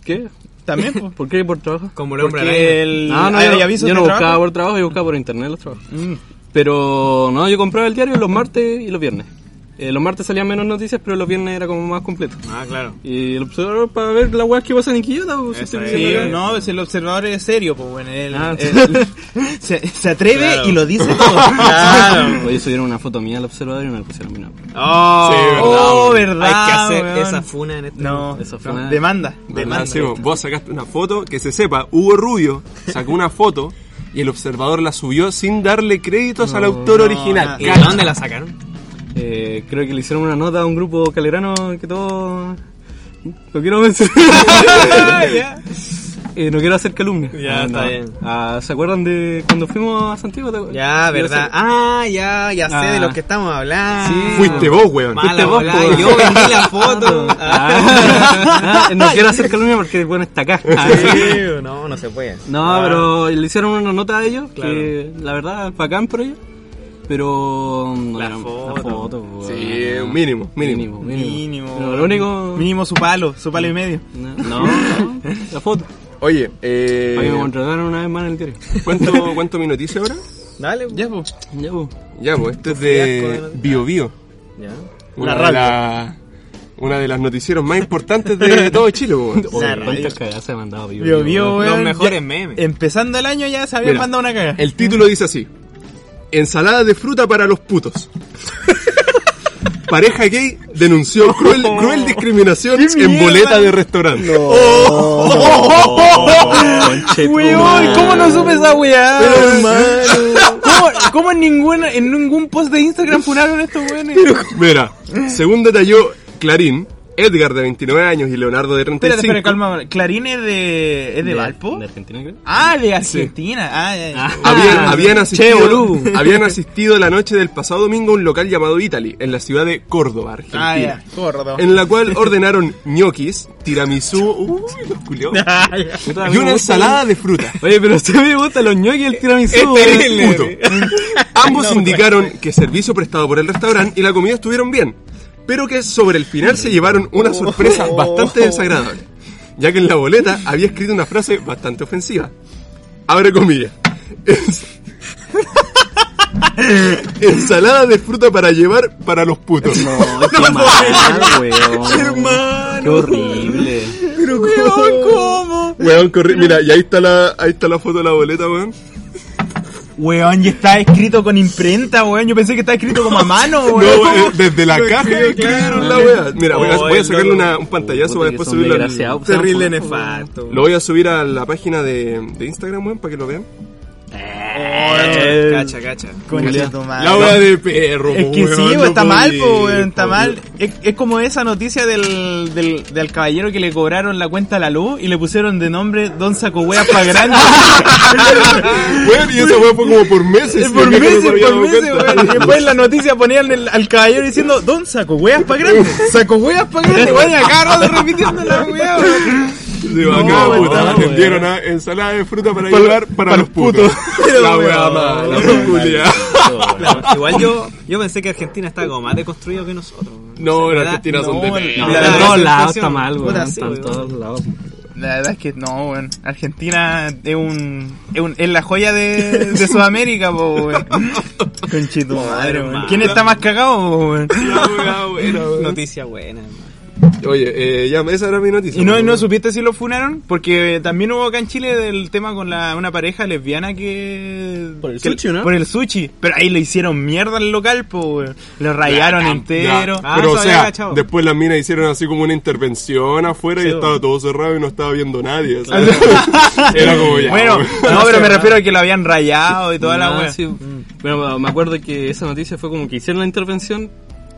¿qué? También, pues. ¿Por qué por trabajo? Como el hombre Porque el, Ah, no, hay yo, no- avisos yo de no buscaba trabajo. por trabajo, yo buscaba por internet los trabajos. Mm. Pero no, yo compraba el diario los martes y los viernes. Eh, los martes salían menos noticias, pero los viernes era como más completo. Ah, claro. Y el observador para ver las weas que pasan en Quillota. Pues, si es. Sí, no, pues el observador es serio, pues bueno, él, Ah, él- se, se atreve Claro. y lo dice todo. Claro. Oye, subieron una foto mía al observador y me la pusieron a mí. No. Oh, Sí, verdad, Oh, verdad. Hay que hacer weón. esa funa en este No, Esa no, demanda, demanda. Sí, vos, sacaste una foto, que se sepa, Hugo Rubio sacó una foto y el observador la subió sin darle créditos al autor no, original. ¿Y de dónde la sacaron? Eh, creo que le hicieron una nota a un grupo calerano que todo... No quiero mencionar. Eh, no quiero hacer calumnia. Ya, Ah, está no. bien. Ah, ¿Se acuerdan de cuando fuimos a Santiago? ¿Te- Ya, verdad. Ah, ya, ya sé Ah. de lo que estamos hablando. Sí. Fuiste vos, weón. Fuiste vos. Yo vendí la foto. Ah, no quiero hacer calumnia porque el bueno está acá. Sí, no, no se puede. No, pero le hicieron una nota a ellos Claro. que la verdad bacán por ellos. Pero no La era- foto. la foto pues, Sí, mínimo, mínimo. mínimo, mínimo. Mínimo. Pero lo único Mínimo su palo, su palo y medio. no, no, no, la foto. Oye, eh, que me contrataron una vez más en el diario. ¿cuánto, ¿cuánto mi noticia ahora? Dale. Ya, pues. Ya, pues. Ya, pues, esto es de. Bio Bio. Ya. Una, La la- una de las noticieros más importantes de todo Chile, weón. Oye, radio. ¿Cuántas cagadas se ha mandado Bio Vio, Bio, vio, weón? Los weón, mejores ya- memes. Empezando el año ya se habían Mira, mandado una caga. El título dice así: Ensalada de fruta para los putos. Pareja gay denunció cruel, cruel discriminación en boleta de restaurante. Tu Weón, madre. ¿cómo no supe esa weá? ¿Cómo, cómo en, ninguna, en ningún post de Instagram funaron estos weones? Mira, según detalló Clarín, Edgar de 29 años y Leonardo de Espera, 35. espera, calma. ¿Clarín es de, es de Valpo? De Argentina, creo. Ah, de Argentina. Ah, ya, ya. Habían, Ah, asistido, boludo. habían asistido la noche del pasado domingo a un local llamado Italy, en la ciudad de Córdoba, Argentina. Ah, ya. Gordo. En la cual ordenaron ñoquis, tiramisú, uy, los culiados, Puta, a mí y una ensalada de fruta. Oye, pero a usted me gustan los ñoquis y el tiramisú. Es weón. terrible. Puto. Ambos indicaron que servicio prestado por el restaurante y la comida estuvieron bien, pero que sobre el final se llevaron una sorpresa bastante desagradable, ya que en la boleta había escrito una frase bastante ofensiva. Abre comillas. Ensalada de fruta para llevar para los putos. No, qué mal, weón. Hermano. Qué horrible. Pero weón, ¿cómo? Weón, corri- mira, y ahí está la, ahí está la foto de la boleta, weón. Weón, y está escrito con imprenta, weón. Yo pensé que estaba escrito como a mano, No, weón. eh, desde la caja escribieron la weá. Mira, voy a, voy a sacarle una- un pantallazo para después subirlo. al-. Terrible nefasto. Lo voy a subir a la página de, de Instagram, weón, para que lo vean. Eh, Cacha, cacha. Concha tu madre. La wea de perro, Es que weón, sí, no está mal, po, weón, está mal. Es, es como esa noticia del, del, del caballero que le cobraron la cuenta a la luz y le pusieron de nombre Don Saco Weas pa' grande. Weón, y esa wea fue como por meses. por no meses, se había por meses, weón. Y después en la noticia ponían el- al caballero diciendo Don Saco Weas pa' grande. Saco Weas pa' grande, weón, y acá repitiendo la wea, weón. Sí, acá, weón, puta, no, vendieron a ensalada de fruta para, Para- llevar para, para los putos. la wea mala. Claro, igual yo, yo pensé que Argentina estaba como más deconstruido que nosotros. No, en. Argentina son de No. No, La- todos la lados está mal, weón. Puta, sí, Está en weón. todos lados. La verdad es que no, weón. Argentina es un, es un es la joya de, de Sudamérica, po, weón. Conchito madre, weón. ¿Quién está más cagado, po, weón? La wea buena, weón. Oye, eh, ya, esa era mi noticia. ¿Y no, supiste si lo funaron? Porque también hubo acá en Chile del tema con la, una pareja lesbiana que... Por el que- sushi, ¿no? Por el sushi. Pero ahí le hicieron mierda al local, weón. Lo rayaron Ya, entero. Ah, Pero eso o había sea, cachado. después las minas hicieron así como una intervención afuera y estaba todo cerrado y no estaba viendo nadie. o sea, Era como ya. bueno, no, pero me refiero a que lo habían rayado y toda la Ah, sí. Bueno, me acuerdo que esa noticia fue como que hicieron la intervención,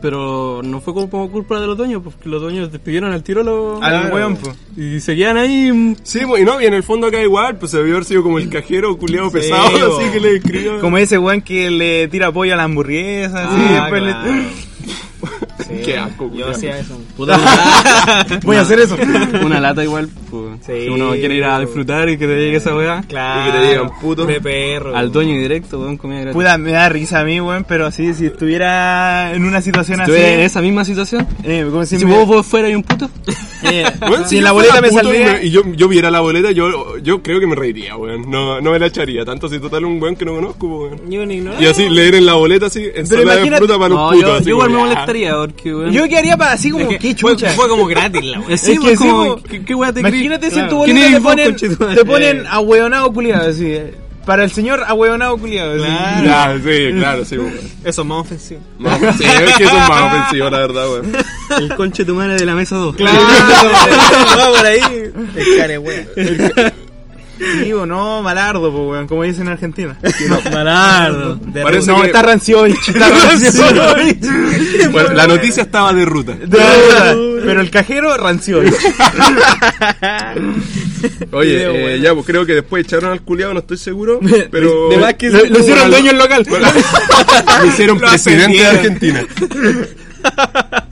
pero no fue como, como culpa de los dueños, porque los dueños despidieron al tiro a los... Al weón, po. Y seguían ahí... mm, Sí, pues, y no, y en el fondo acá igual, pues se debió haber sido como el cajero culiado Sí, pesado, bo. así que le escribió. Como ese weón que le tira pollo a la hamburguesa, así, Ah, después le- claro. Sí, Qué asco, Yo hacía eso. Puta, Voy a hacer eso. una lata igual, pues, Sí, si uno quiere ir a disfrutar y que te llegue esa weá, Claro. Y que te digan puto. De perro. al dueño directo, weón, comida gratis. Puta, me da risa a mí, weón, pero sí, si estuviera en una situación Si así... en esa misma situación, eh, como si, si me- vos, vos fueras un puto, eh, si en la boleta fuera me saldría... Y, me- y yo, yo viera la boleta, yo, yo creo que me reiría, weón. No, no me la echaría, tanto si total un weón que no conozco, weón. Yo ni no. Y así leer en la boleta así, ensalada de imagínate- fruta para los no, putos. yo, así yo igual me molestaría, porque, weón... Yo quedaría para así como, Es que qué fue, chucha. fue como gratis la wea. Eh, Es sí, que pues, sí, como. ¿qué, qué weá te? Imagínate si en tu Claro. ¿Quién boleta te ponen, te ponen ahueonado culiado, así. eh, Para el señor ahueonado culiado. así. Ya, sí, claro, sí, weón. Eso es más ofensivo. Más- Sí, es que eso es más ofensivo, la verdad, weón. El conche tu madre de la mesa 2. Claro, va por ahí. El care wea. Sí, o no, malardo, po, weón, como dicen en Argentina. Malardo. Parece no, que- está Ranciovich. Bueno, la noticia estaba de ruta. De verdad, Pero el cajero Ranciovich. Oye, Video, eh, bueno. ya, pues creo que después echaron al culiado, no estoy seguro. Pero. De lo, lo hicieron dueño el local. Lo hicieron presidente de Argentina.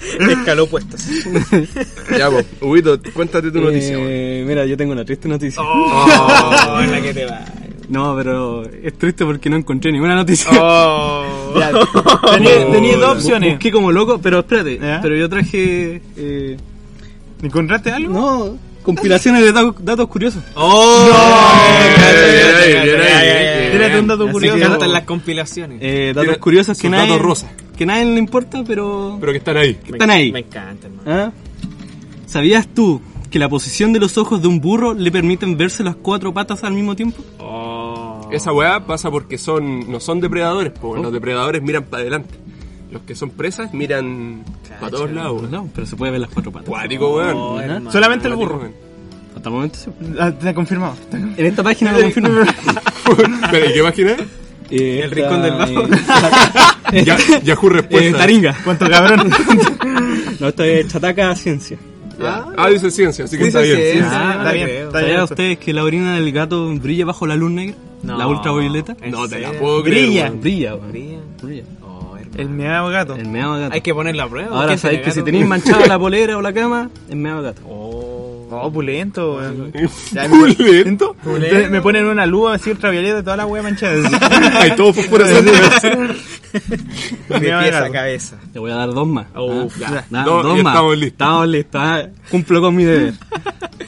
Escaló puestas. Ya, pues, Huguito, cuéntate tu noticia, weón. Eh, mira, yo tengo una triste noticia. Oh, en la que te va. No, pero es triste porque no encontré ninguna noticia. Oh. Ya, Tenía tenía dos opciones. Busqué como loco, pero espérate. ¿Ya? Pero yo traje. Eh, ¿Encontraste algo? no, compilaciones de datos, datos curiosos. Oh. Tírate un dato curioso. que- Me encantan las compilaciones. Eh, datos curiosos que nadie, datos rosas. Que nadie le importa, pero, Pero que están ahí. que están ahí. Me encanta, hermano. ¿Ah? ¿Sabías tú que la posición de los ojos de un burro le permiten verse las cuatro patas al mismo tiempo? Oh. Esa weá pasa porque son no son depredadores, pues los depredadores miran para adelante. Los que son presas miran para todos lados. pero se puede ver las cuatro patas. Cuático, weón. Oh, hermano. Solamente el burro. weón. Hasta el momento sí. Ah, te ha confirmado. En esta página lo confirmo. ¿y qué página es? Eh, El rincón del bajo. eh, Ya, Yahoo eh, Respuesta. Taringa. ¿Cuánto cabrón? No, esto es Chataca Ciencia. Ah, dice ciencia, así que está bien. ciencia. Ah, está bien, está bien. ¿Sabían ustedes que la orina del gato brilla bajo la luz negra? No. La ultravioleta. ¿En No te la puedo creer. Brilla. weón. Brilla, weón. Brilla. Brilla. Oh. El meado gato. El meado gato. Hay que poner la prueba. Ahora ¿Quién sabéis tiene que si tenéis manchada la polera o la cama, es meado gato. Oh. Oh, pulento, weón. Ya, ¿Pulento? Entonces me ponen una luz así ultravioleta y toda la wea manchada. Ay, todo fosforescente. De Me va a pies a cabeza. Te voy a dar dos más. Uf, Ah, ya. da- No, dos más. estamos listos. Estamos listos. ah, Cumplo con mi deber.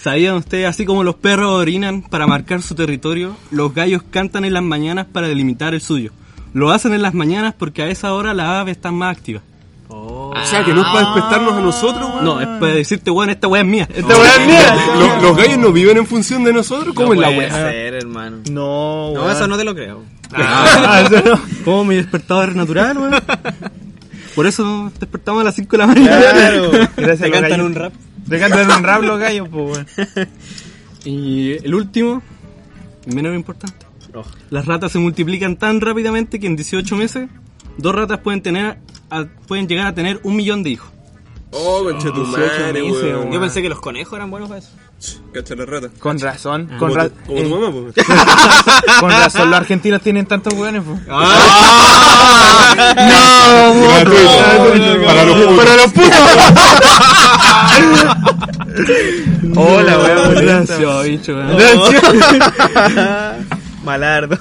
¿Sabían ustedes, así como los perros orinan para marcar su territorio, los gallos cantan en las mañanas para delimitar el suyo? Lo hacen en las mañanas porque a esa hora las aves están más activas. O sea, que no es para despertarnos a nosotros, weón. No, es para decirte, weón, esta weá es mía. Esta wea es mía. Los, los gallos no viven en función de nosotros, ¿cómo no es la puede weá? ser, hermano. No, No, weón. eso no te lo creo. Ah, eso no. ¿Cómo mi despertador es natural, weón? Por eso despertamos a las 5 de la mañana. Claro. Gracias Te cantan gallos. un rap. Te cantan un rap los gallos, pues, weón. Y el último, menos importante. Las ratas se multiplican tan rápidamente que en 18 meses dos ratas pueden tener a- pueden llegar a tener un millón de hijos. Oh, concha tu madre, weón. Yo pensé que los conejos eran buenos para eso. Cacha la rata. Con razón, Como con, ra- tu- como tu eh, mamá, pues. con razón los argentinos tienen tantos hueones. po. Para los putos. Para los putos. Hola, weón. Gracias, bicho. weón. Malardo.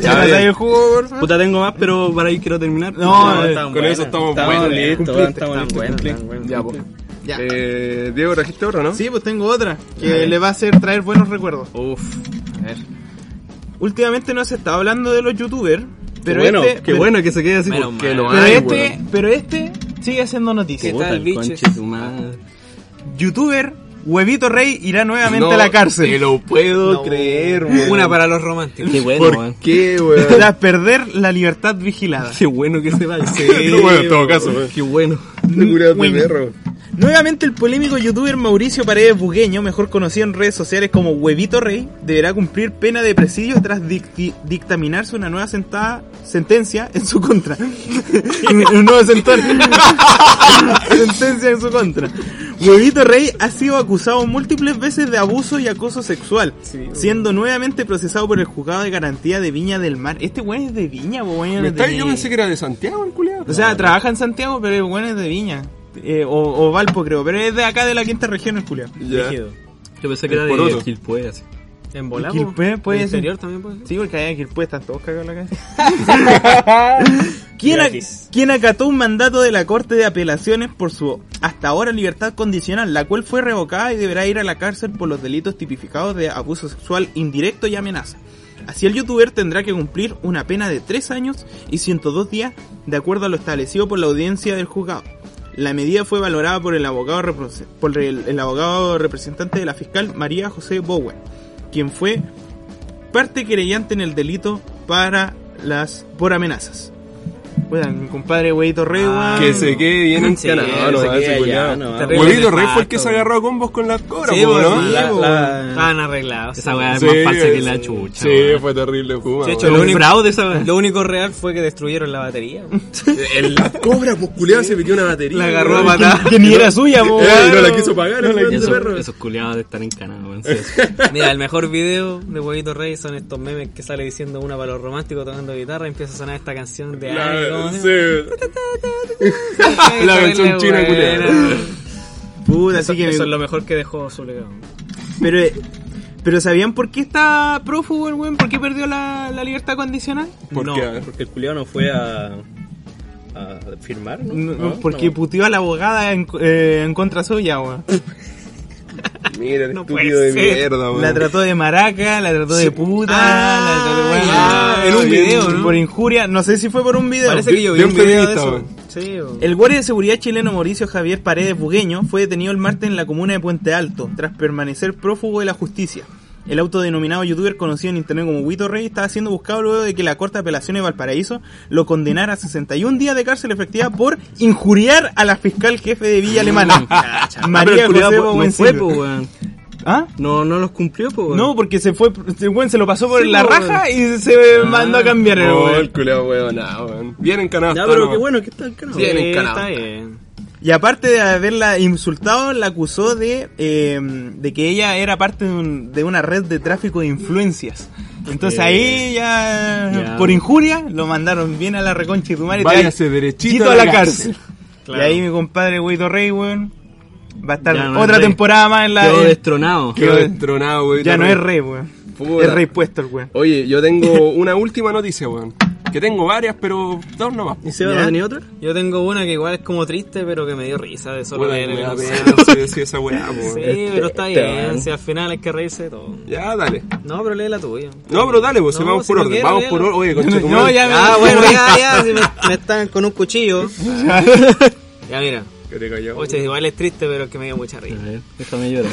Ya, ¿Ya ya. el jugo, por favor? Puta, tengo más, pero para ahí quiero terminar. No, eh, Con eso estamos buenos. listos, estamos listos. cumplí. Ya, pues. Ya. Eh, Diego, trajiste otra, ¿no? Sí, pues tengo otra que le va a hacer traer buenos recuerdos. Uf. Últimamente no se está hablando de los youtubers, pero Qué bueno, este, qué pero- bueno que se quede así. Porque mal. no Pero hay, este, pero este sigue haciendo noticias. ¿Qué tal, bicho? conche tu madre. Youtuber Huevito Rey irá nuevamente No a la cárcel. Te lo puedo creer, weón. Una para los románticos. Qué bueno, ¿Por weón. qué, weón? Tras perder la libertad vigilada. Qué bueno que se vaya. Sí, bueno, en todo caso, weón. Qué bueno. Bueno. perro. Nuevamente el polémico youtuber Mauricio Paredes Bugueño, mejor conocido en redes sociales como Huevito Rey, deberá cumplir pena de presidio tras dicti- dictaminarse una nueva sentada- sentencia en su contra. Un nuevo sentencia en su contra. Huevito Rey ha sido acusado múltiples veces de abuso y acoso sexual, siendo nuevamente procesado por el juzgado de garantía de Viña del Mar. Este weón es de Viña, weón. ¿Me es está- de- Yo pensé que era de Santiago, el culiado. o sea, trabaja en Santiago, pero el weón es de Viña. Eh, o, o Valpo, creo. Pero es de acá de la quinta región, el ya. Rígido. Yo pensé que El era de poroto. Quilpué, así. En volado. Quilpué puede En ser. interior también puede ser. Sí, porque allá en Quilpué están todos cagados en la calle. ¿Quién, a- quién acató un mandato de la Corte de Apelaciones por su hasta ahora libertad condicional, la cual fue revocada y deberá ir a la cárcel por los delitos tipificados de abuso sexual indirecto y amenaza? Así el youtuber tendrá que cumplir una pena de 3 años y 102 días de acuerdo a lo establecido por la audiencia del juzgado. La medida fue valorada por el abogado, por el, el abogado representante de la fiscal María José Bowen, quien fue parte querellante en el delito para las por amenazas. Bueno, mi compadre Huevito Rey, Ah. Que se quede bien encanado, no, culiao. allá, no, Terrible Huevito Rey fue el que se agarró a combos con las cobras, Sí, po, ¿no? sí, La- la- Estaban arreglados. Esa weá es Sí, más falsa que la sí. chucha. Sí, fue terrible, Kuma. De hecho, lo único- fraude esa. Lo único real fue que destruyeron la batería. En la cobra, pues culiado se metió una batería. La agarró a patada. que ni era suya, po, Eh, y no la quiso pagar, weón de Esos, perro. esos culiados de estar encanados, weón. Sí. Mira, el mejor video de Huevito Rey son estos memes que sale diciendo una para los románticos tocando guitarra y empieza a sonar esta canción de ay, ¿cómo La, sí. La canción china, culiao. Puta, Eso, así que eso me- es lo mejor que dejó su legado. pero eh, pero ¿sabían por qué está prófugo el weón? ¿Por qué perdió la, la libertad condicional? ¿Por no, qué? Porque el culiado no fue a, a firmar, ¿no? No, No, porque no. puteó a la abogada en, eh, en contra suya, weón. Mira, el No estúpido de mierda, weón. La trató de maraca, la trató de puta, Ah, la trató de ya, en un video, ¿no? Por injuria, no sé si fue por un video. Parece que yo vi un video de eso. weón. Sí, weón. El guardia de seguridad chileno Mauricio Javier Paredes Bugueño fue detenido el martes en la comuna de Puente Alto, tras permanecer prófugo de la justicia. El autodenominado youtuber conocido en internet como Huito Rey estaba siendo buscado luego de que la Corte de Apelaciones de Valparaíso lo condenara a 61 días de cárcel efectiva por injuriar a la fiscal jefe de Villa Alemana, Pero María José weón. ¿Ah? No, no los cumplió, po, weón. No, porque se fue, el weón se lo pasó por Sí, la po, raja y se mandó a cambiar el Oh, weón. el culiao, weón, nada, weón. Bien encanado. Ya, pero ¿no? qué bueno que está encanado. Bien encanado. está bien. Y aparte de haberla insultado, la acusó de, eh, de que ella era parte de, un- de una red de tráfico de influencias. Entonces Eh, ahí ya, ya. por injuria, lo mandaron bien a la reconcha y tu madre. Váyase derechito a la cárcel. Claro. Y ahí mi compadre Huito Rey, weón, va a estar no otra temporada más en la... Quedó destronado. Quedó destronado, weón. ya no es rey, weón. Es rey puesto el weón. Oye, yo tengo una última noticia, weón. Que tengo varias, pero dos nomás. ¿Y Seba ¿Ya? no tenía otra? Yo tengo una que igual es como triste, pero que me dio risa de solo leer el decía esa weá, Sí, weón. pero está Este, bien. Si al final hay que reírse de todo. Ya, dale. No, pero lee la tuya. No, pero dale, pues, si No, vamos si por no orden. Vamos por orden. Oye, concha tu No, madre. ya me- Ah, bueno, ya, ya, si me, me están con un cuchillo. ya, mira. Que te cayó. Oye, igual es triste, pero es que me dio mucha risa. A ver, déjame llorar.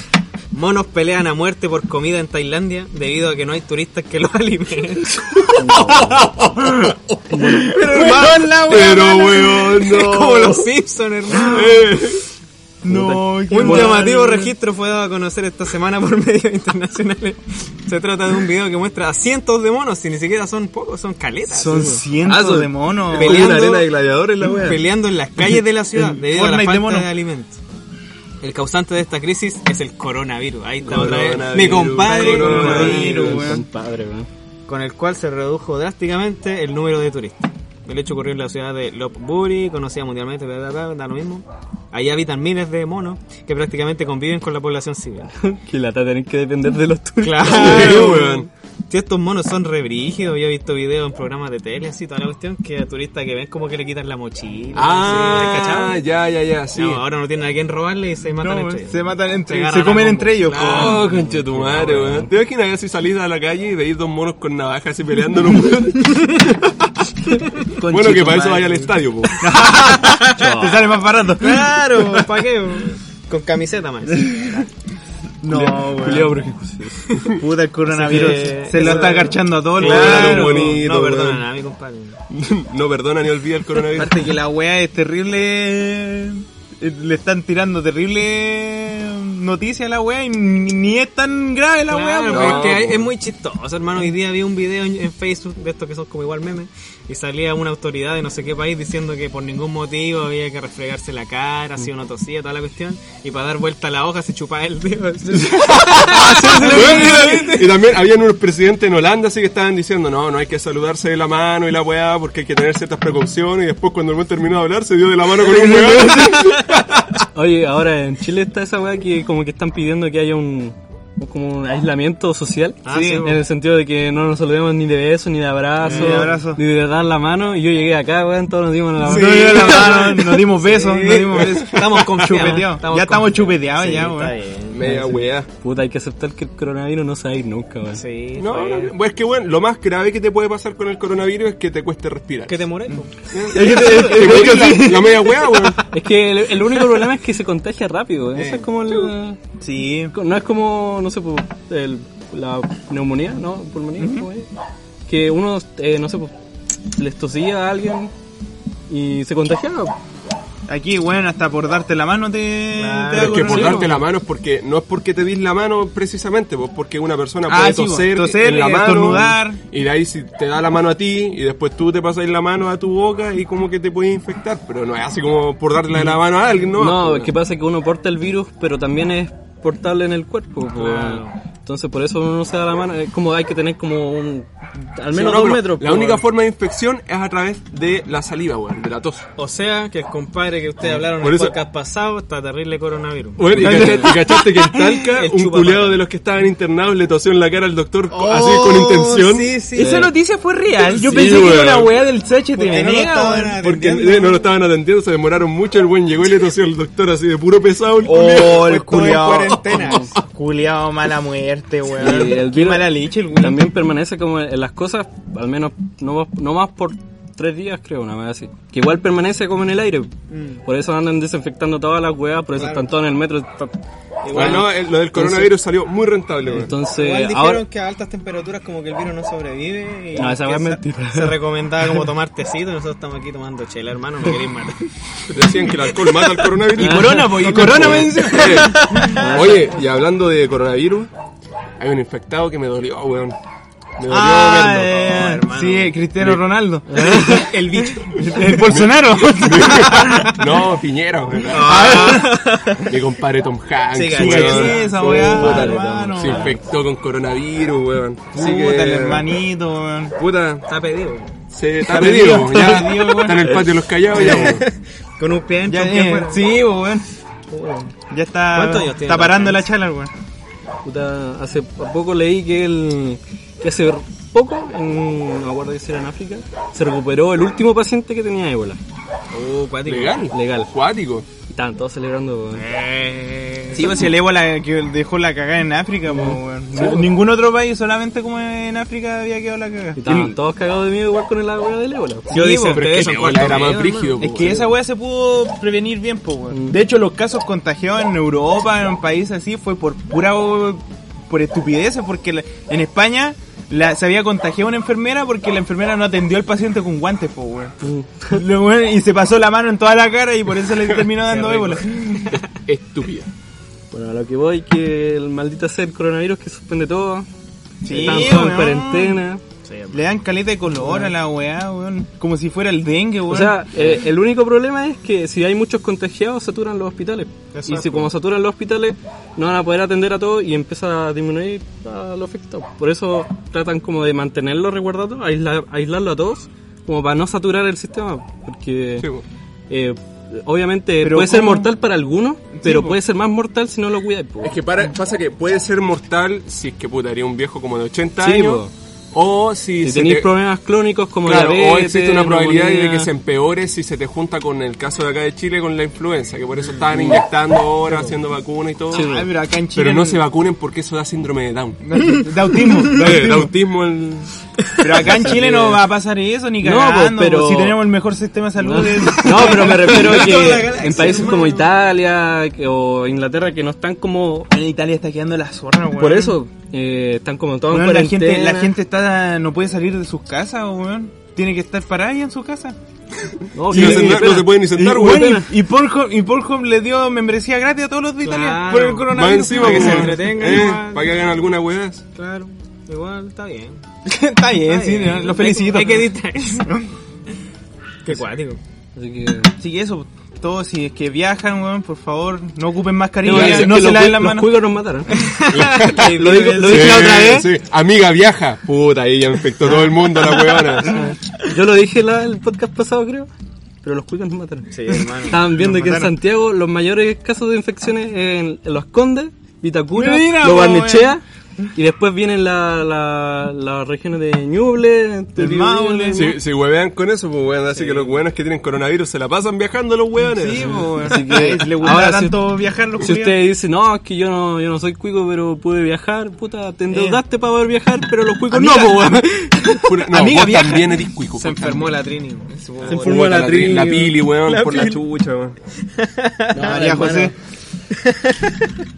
Monos pelean a muerte por comida en Tailandia debido a que no hay turistas que los alimenten. Pero hermano, la weón. Pero, weón, no. Como los Simpsons, hermano. No, Un mal. llamativo registro fue dado a conocer esta semana por medios internacionales. Se trata de un video que muestra a cientos de monos, si ni siquiera son pocos, son caletas. Son cientos Ah, son- de monos. Peleando. Arena de gladiadores la wea. peleando en las calles de la ciudad El debido a la de falta de, alimentos. El causante de esta crisis es el coronavirus. Ahí está otra vez. Coronavirus, Mi compadre coronavirus, coronavirus, weón. con el cual se redujo drásticamente el número de turistas. El hecho ocurrió en la ciudad de Lopburi, conocida mundialmente, bla, bla, bla, da lo mismo. Ahí habitan miles de monos que prácticamente conviven con la población civil. Que lata tener que depender de los turistas. Claro, weón. Si estos monos son rebrígidos, yo he visto videos en programas de tele, así, toda la cuestión, que a turistas que ven como que le quitan la mochila. Ah, ya, ya, ya, sí. No, ahora no tienen a quién robarle y se matan No, entre ellos. se matan entre Se se, comen entre ellos. Claro. Oh, concha tu madre, weón. ¿Te imaginas si salís a la calle y veis dos monos con navajas así peleando los weones? Bueno, que para eso vaya al estadio, po. Te sale más barato. Claro, ¿para qué? Con camiseta más. No, weón. Puta, el coronavirus se lo está agarchando a todo el Claro, mundo. bonito, no, weón. perdonan a mi compadre. No perdona ni olvida el coronavirus. Aparte que la weá es terrible. eh, Le están tirando terrible noticia a la weá y ni, ni es tan grave la weá. Claro, pero no, que es muy chistoso, hermano. Hoy día vi un video en, en Facebook de estos que son como igual memes y salía una autoridad de no sé qué país diciendo que por ningún motivo había que refregarse la cara, si uno tosía, toda la cuestión, y para dar vuelta a la hoja se chupaba el dedo. y también habían unos presidentes en Holanda así que estaban diciendo, no, no hay que saludarse de la mano y la weá porque hay que tener ciertas precauciones y después cuando el buen terminó de hablar se dio de la mano con un weón. Oye, ahora en Chile está esa weá que como que están pidiendo que haya un como un aislamiento social Ah, sí, en el sentido de que no nos saludemos ni de beso ni de abrazo Ni de abrazo. ni de dar la mano y yo llegué acá weón todos nos dimos la mano Nos dimos la mano, nos dimos besos, Sí. nos dimos besos. Estamos confiados. Chupeteados. Ya estamos chupeteados ya, weón. Media weá. puta hay que aceptar que el coronavirus no se va a ir nunca weón Sí, No, pues es que bueno, lo más grave que te puede pasar con el coronavirus es que te cueste respirar. Que te cueste la, media weá, weón. es que el, único problema es que se contagia rápido weón. eso es como el, Sí. no es como no sé pues, el- la neumonía no pulmonía ¿cómo es? que uno eh, no sé pues, les tosía a alguien y se contagiaba Aquí, weón, hasta por darte la mano te. Claro. Pero es que por coronavirus. darte la mano es porque no es porque te dis la mano precisamente, pues porque una persona Ah, puede sí, toser, pues, toser, en la eh, mano estornudar. y de ahí si te da la mano a ti y después tú te pasas la mano a tu boca y como que te puedes infectar, pero no es así como por darle la mano a alguien, ¿no? No, es que pasa que uno porta el virus, pero también es portable en el cuerpo. po. Entonces por eso uno no se da la mano. Es como hay que tener como un... Al sí, menos no, dos metros. La única forma de infección es a través de la saliva, weón, de la tos. O sea, que el compadre que ustedes hablaron en Por el eso- podcast pasado está terrible coronavirus. Bueno, y cachaste, y cachaste que en Talca, El un culeado de los que estaban internados le tosió en la cara al doctor Oh, así con intención. Sí, sí. Esa noticia fue real. Yo Sí, pensé que era una weá del CHTV. ¿Por qué no lo nega, estaban weón. Porque atendiendo? eh, no lo estaban atendiendo, se demoraron mucho, el buen llegó y le tosió al doctor así de puro pesado el Oh, culiao. el en culiao. cuarentena. Mala muerte, weón. Sí, el Qué mala leche, el weón. También permanece como en las cosas, al menos no, más- no más por tres días, creo, una vez así. Que igual permanece como en el aire. Por eso andan desinfectando todas las weas, por eso están todos en el metro. está- Bueno, no, el- lo del coronavirus salió muy rentable, weón. Entonces, Igual dijeron ahora... que a altas temperaturas como que el virus no sobrevive y No, esa es se- mentira. Se recomendaba como tomar tecito y nosotros estamos aquí tomando chela, hermano, no queréis matar. Decían que el alcohol mata al coronavirus. Y corona, pues, y corona. Oye, y hablando de coronavirus, hay un infectado que me dolió, weón. Me dolió Ah, verlo. eh, sí, Cristiano Ronaldo. El bicho. El Bolsonaro. No, Piñera, weón. Mi compadre Tom Hanks, Sí, sí, esa weá, Puta, hermano. Se infectó con coronavirus, weón. Puta, que, el hermanito, weón. Puta, Está pedido. se está Está pedido, pedido, ya. está pedido, weón. Está en el patio de los callados ya, weón. Con un pie Ya, un pie eh, sí, weón. Ya está. ¿Cuántos años tiene Está parando la chala, weón. Puta, hace poco leí que él, que hace poco, en, no me acuerdo si era en África, se recuperó el último paciente que tenía ébola. Uh, cuático. Legal. Legal. Acuático. Y estaban todos celebrando. Eh, Sí, pues si el ébola que dejó la cagada en África, pues, weón. Ningún otro país, solamente como en África había quedado la cagada. Y estaban todos cagados de miedo igual con la weá del ébola. Yo Sí, dice, pues, Pero es que el ébola era más brígido, Es po, que esa weá se pudo prevenir bien, pues, weón. De hecho, los casos contagiados en Europa, en países así, fue por pura por estupideces, porque en España la, se había contagiado una enfermera porque la enfermera no atendió al paciente con guantes, weón. Weón, Y se pasó la mano en toda la cara y por eso le terminó dando ébola. estúpida. Bueno, a lo que voy, que el maldito sea el coronavirus que suspende todo. Sí, Están todos en weón. Le dan caleta de color a la weá, weón. Como si fuera el dengue, weón. O sea, eh, el único problema es que si hay muchos contagiados, saturan los hospitales. Y si como saturan los hospitales, no van a poder atender a todos y empieza a disminuir a los afectados. Por eso tratan como de mantenerlo resguardado, aislar, aislarlo a todos, como para no saturar el sistema. Porque Sí, eh, obviamente Pero puede ser mortal para algunos, pero puede ser más mortal si no lo cuidas. Es que para- pasa que puede ser mortal si es que puta haría un viejo como de 80 Sí, años. po. O si, Si se tenéis te- problemas clónicos como Claro, diabetes, o existe una probabilidad de que se empeore si se te junta con el caso de acá de Chile con la influenza, que por eso estaban inyectando ahora, haciendo vacunas y todo. Ay, pero acá en Chile. Pero no se vacunen porque eso da síndrome de Down. De autismo. Eh, de autismo el... Pero acá en Chile no va a pasar eso ni No, cagando. pues, pero- Si tenemos el mejor sistema de salud. No, no, pero me refiero a que en países como Italia que- o Inglaterra que no están como... En Italia está quedando la zorra, weón. Por eso, eh, están como todos en Weón, la gente, la gente está, no puede salir de sus casas, weón. Tiene que estar parada ahí en su casa. No, Sí, sí, no, se, no puede ni sentar, y, güey. bueno, y, y Pornhub, y Pornhub le dio membresía gratis a todos los de Italia Claro. por el Más coronavirus. encima, Para que se entretengan eh, para que hagan alguna weá. Claro, igual está bien. Está bien, Está sí, bien. ¿no? lo felicito. Hay que distraerse. Qué cuático. Así que... Así que eso, todos si es que viajan, weón, por favor, no ocupen No, mascarilla, no, que se los, laven las los manos. cuicos nos mataron. lo digo, lo dije la otra vez. Sí, amiga viaja. Puta, ahí ya infectó todo el mundo la weona. Yo lo dije la, el podcast pasado, creo. Pero los cuicos nos mataron. Sí, hermano. Estaban viendo Nos que en. Santiago los mayores casos de infecciones en, en Los Condes, Vitacura, Lo Barnechea. Y después vienen la- la- las regiones de Ñuble, Turiurú, Maule. Si, si huevean con eso, pues weón, así que los weones que tienen coronavirus se la pasan viajando los weones. Sí, weón. Así que, le gusta ahora, si- tanto viajar los Si culiados. usted dice, no, es que yo no, yo no soy cuico, pero pude viajar, puta, te endeudaste para poder viajar, pero los cuicos Amiga- no, po, weón. No, Amiga vos viaja. también eres cuico. Se enfermó la Trini. Se favor. enfermó la Puta, Trini, La weón. pili, weón, La por la chucha, weón. María. José.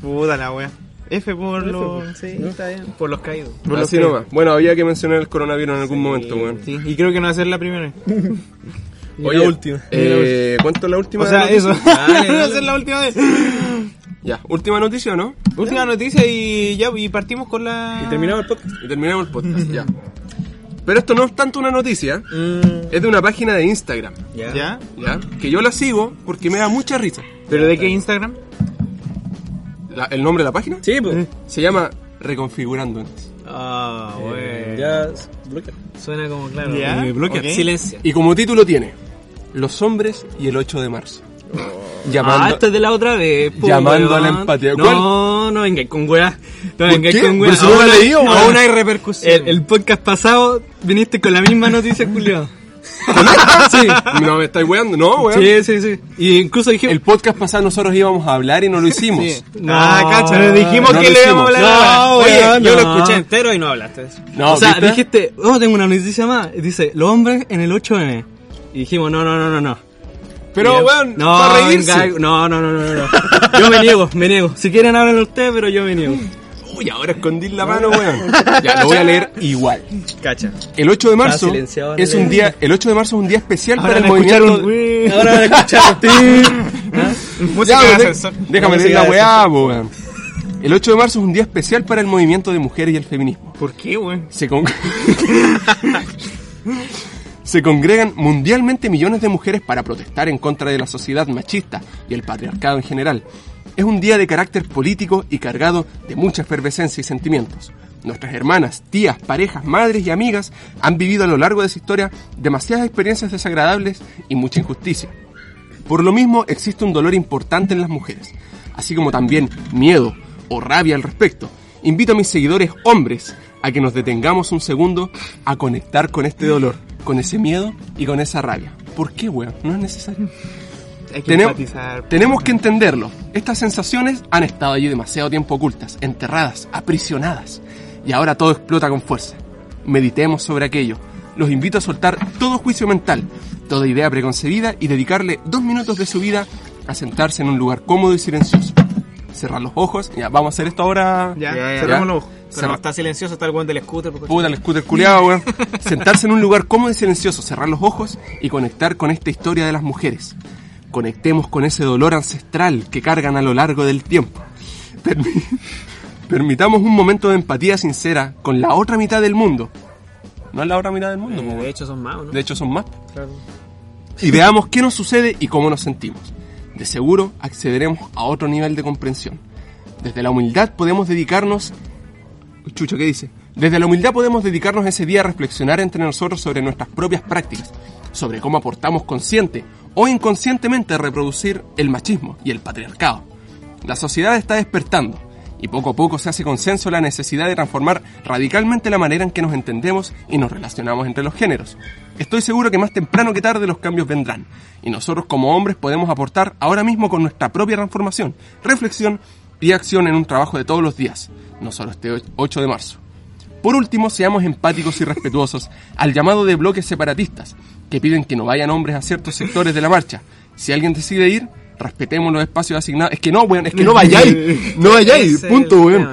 Puta la wea. F por los... Sí, está bien. Por los caídos. por los Así que- nomás. Bueno, había que mencionar el coronavirus en algún momento, weón. Sí, y creo que no va a ser la primera. Oye, la última. Eh, ¿Cuánto es la última O sea, eso. Dale, no va a ser la última vez. Ya, última noticia, ¿no? Última noticia y ya, y partimos con la... Y terminamos el podcast. Y terminamos el podcast, ya. Pero esto no es tanto una noticia, es de una página de Instagram, Ya. ¿Ya? ¿ya? Que yo la sigo porque me da mucha risa. ¿Pero de qué Instagram? La- ¿El nombre de la página? Sí, pues. Se llama Reconfigurando Entes. Ah, bueno. Ya, bloquea. Suena como claro. Ya, eh, bloquea. ok. Silencio. Y como título tiene Los hombres y el 8 de marzo. Ah, Llamando, esto es de la otra vez. po, Llamando a la empatía. No, no vengáis con weá. No ¿Por vengáis con weá. Pero si no Aún hay repercusión. El, el podcast pasado viniste con la misma noticia, Julio. sí. No me estáis weando, no, weón. Sí, sí, sí. Y incluso dije. El podcast pasado nosotros íbamos a hablar y no lo hicimos. No, ah, cacha, le dijimos no que le íbamos a hablar. No, Oye, yo lo escuché entero y no hablaste de eso. No, o sea, ¿viste? dijiste, oh, tengo una noticia más. Dice, los hombres en el 8M. Y dijimos, no, no, no, no, no. Pero, weón, no, para reírse. venga, no, no, no, no, no. Yo me niego, me niego. Si quieren hablen ustedes, pero yo me niego. Uy, ahora escondí la mano, weón. Ya, lo voy a leer igual. Cacha. El 8 de marzo silenciado es un día, el 8 de marzo es un día especial Ahora para el movimiento. un... Ahora van a escuchar Música Ya, déjame leer la weá, weón. El 8 de marzo es un día especial para el movimiento de mujeres y el feminismo. ¿Por qué, weón? Se, con- Se congregan mundialmente millones de mujeres para protestar en contra de la sociedad machista y el patriarcado en general. Es un día de carácter político y cargado de mucha efervescencia y sentimientos. Nuestras hermanas, tías, parejas, madres y amigas han vivido a lo largo de su historia demasiadas experiencias desagradables y mucha injusticia. Por lo mismo existe un dolor importante en las mujeres, así como también miedo o rabia al respecto. Invito a mis seguidores hombres a que nos detengamos un segundo a conectar con este dolor, con ese miedo y con esa rabia. ¿Por qué, weón? No es necesario. Hay que Tenemos, empatizar. tenemos que entenderlo. Estas sensaciones han estado allí demasiado tiempo ocultas, enterradas, aprisionadas. Y ahora todo explota con fuerza. Meditemos sobre aquello. Los invito a soltar todo juicio mental, toda idea preconcebida y dedicarle dos minutos de su vida a sentarse en un lugar cómodo y silencioso. Cerrar los ojos. Ya, vamos a hacer esto ahora. Ya, Ya, ya. cerramos los ojos. Pero Cerra- no está silencioso, está el guante del scooter. porque- Puta, el scooter culiado, weón. Sentarse en un lugar cómodo y silencioso, cerrar los ojos y conectar con esta historia de las mujeres. Conectemos con ese dolor ancestral que cargan a lo largo del tiempo. Permi- Permitamos un momento de empatía sincera con la otra mitad del mundo. No es la otra mitad del mundo, Eh, de hecho son más, ¿o ¿no? De hecho son más. Y veamos qué nos sucede y cómo nos sentimos. De seguro accederemos a otro nivel de comprensión. Desde la humildad podemos dedicarnos... Chucho, ¿qué dice? Desde la humildad podemos dedicarnos ese día a reflexionar entre nosotros sobre nuestras propias prácticas, sobre cómo aportamos consciente o inconscientemente reproducir el machismo y el patriarcado. La sociedad está despertando y poco a poco se hace consenso la necesidad de transformar radicalmente la manera en que nos entendemos y nos relacionamos entre los géneros. Estoy seguro que más temprano que tarde los cambios vendrán y nosotros como hombres podemos aportar ahora mismo con nuestra propia transformación, reflexión y acción en un trabajo de todos los días, no solo este 8 de marzo. Por último, seamos empáticos y respetuosos al llamado de bloques separatistas, que piden que no vayan hombres a ciertos sectores de la marcha. Si alguien decide ir, respetemos los espacios asignados. Es que no, weón, es que no vayáis. No vayáis, punto, weón.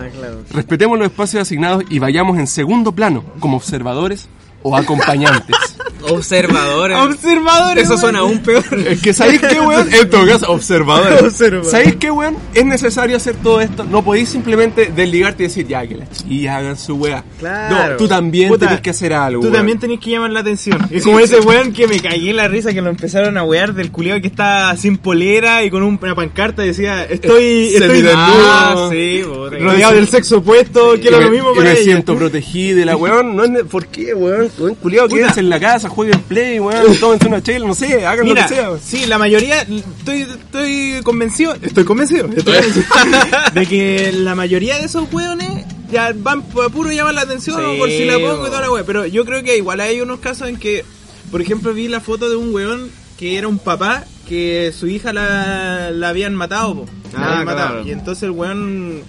Respetemos los espacios asignados y vayamos en segundo plano, como observadores o acompañantes. Observadores. Observadores. Eso suena aún peor. Es que ¿sabéis qué, weón? En todo caso, observadores. Observadores. ¿Sabéis qué, weón? Es necesario hacer todo esto. No podéis simplemente desligarte y decir, ya, que las chiquillas hagan su weá. Claro. No, tú también Puta, tenés que hacer algo, Tú weón. también tenés que llamar la atención. Es como ese weón que me cagué en la risa que lo empezaron a wear del culiado que está sin polera y con un- una pancarta y decía, estoy, estoy Semidesnudo. Ah, sí, rodeado del sexo opuesto, quiero Y lo me- mismo y para me ella. siento protegido y la weón, no es ne- ¿por qué, weón? Weón, culiado, quédense en la casa, jueguen play, weón, tómense una chela, no sé, hagan Mira, lo que sea. weón. sí, la mayoría, estoy, estoy convencido, estoy convencido, estoy convencido de que la mayoría de esos weones ya van a puro llamar la atención Sí, por si la pongo y toda la wea. Pero yo creo que igual hay unos casos en que, por ejemplo, vi la foto de un weón que era un papá que su hija la, la habían matado, po. La Ah, habían matado. Y entonces el weón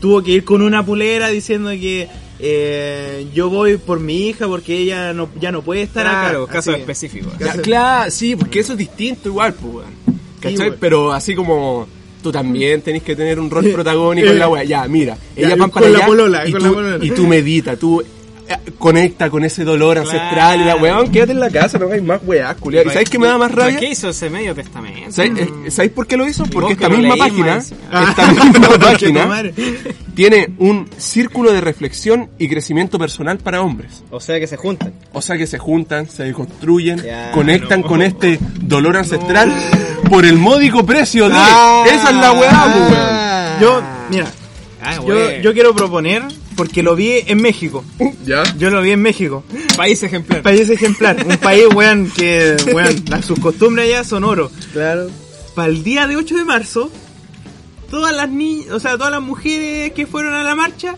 tuvo que ir con una pulera diciendo que eh, yo voy por mi hija porque ella no, ya no puede estar Claro, acá. casos Así. específicos. Caso- claro, sí, porque eso es distinto igual, pues, weón. ¿Cachai? Pero así como tú también tenés que tener un rol protagónico Eh, en la weá. Ya, mira, ya, ellas van con para la allá polola, y, con tú, la polola. y tú medita, tú eh, conecta con ese dolor ancestral y la weón, quédate en la casa, no hagáis más weá, culiao. ¿Y sabéis qué me da más ¿Para rabia? qué hizo ese medio testamento? ¿Sabéis eh, ¿sabéis por qué lo hizo? Porque esta misma página, esta misma página tiene un círculo de reflexión y crecimiento personal para hombres. O sea que se juntan. O sea que se juntan, se construyen, Ya, conectan con este dolor ancestral por el módico precio de... Ah. Esa es la weá, pues, weón. Yo, mira, Ah, yo, yo quiero proponer, porque lo vi en México. ¿Ya? Yo lo vi en México. País ejemplar. País ejemplar. Un país, weón, que, weón, las, sus costumbres allá son oro. Claro. Para el día de 8 de marzo, todas las niñas, o sea, todas las mujeres que fueron a la marcha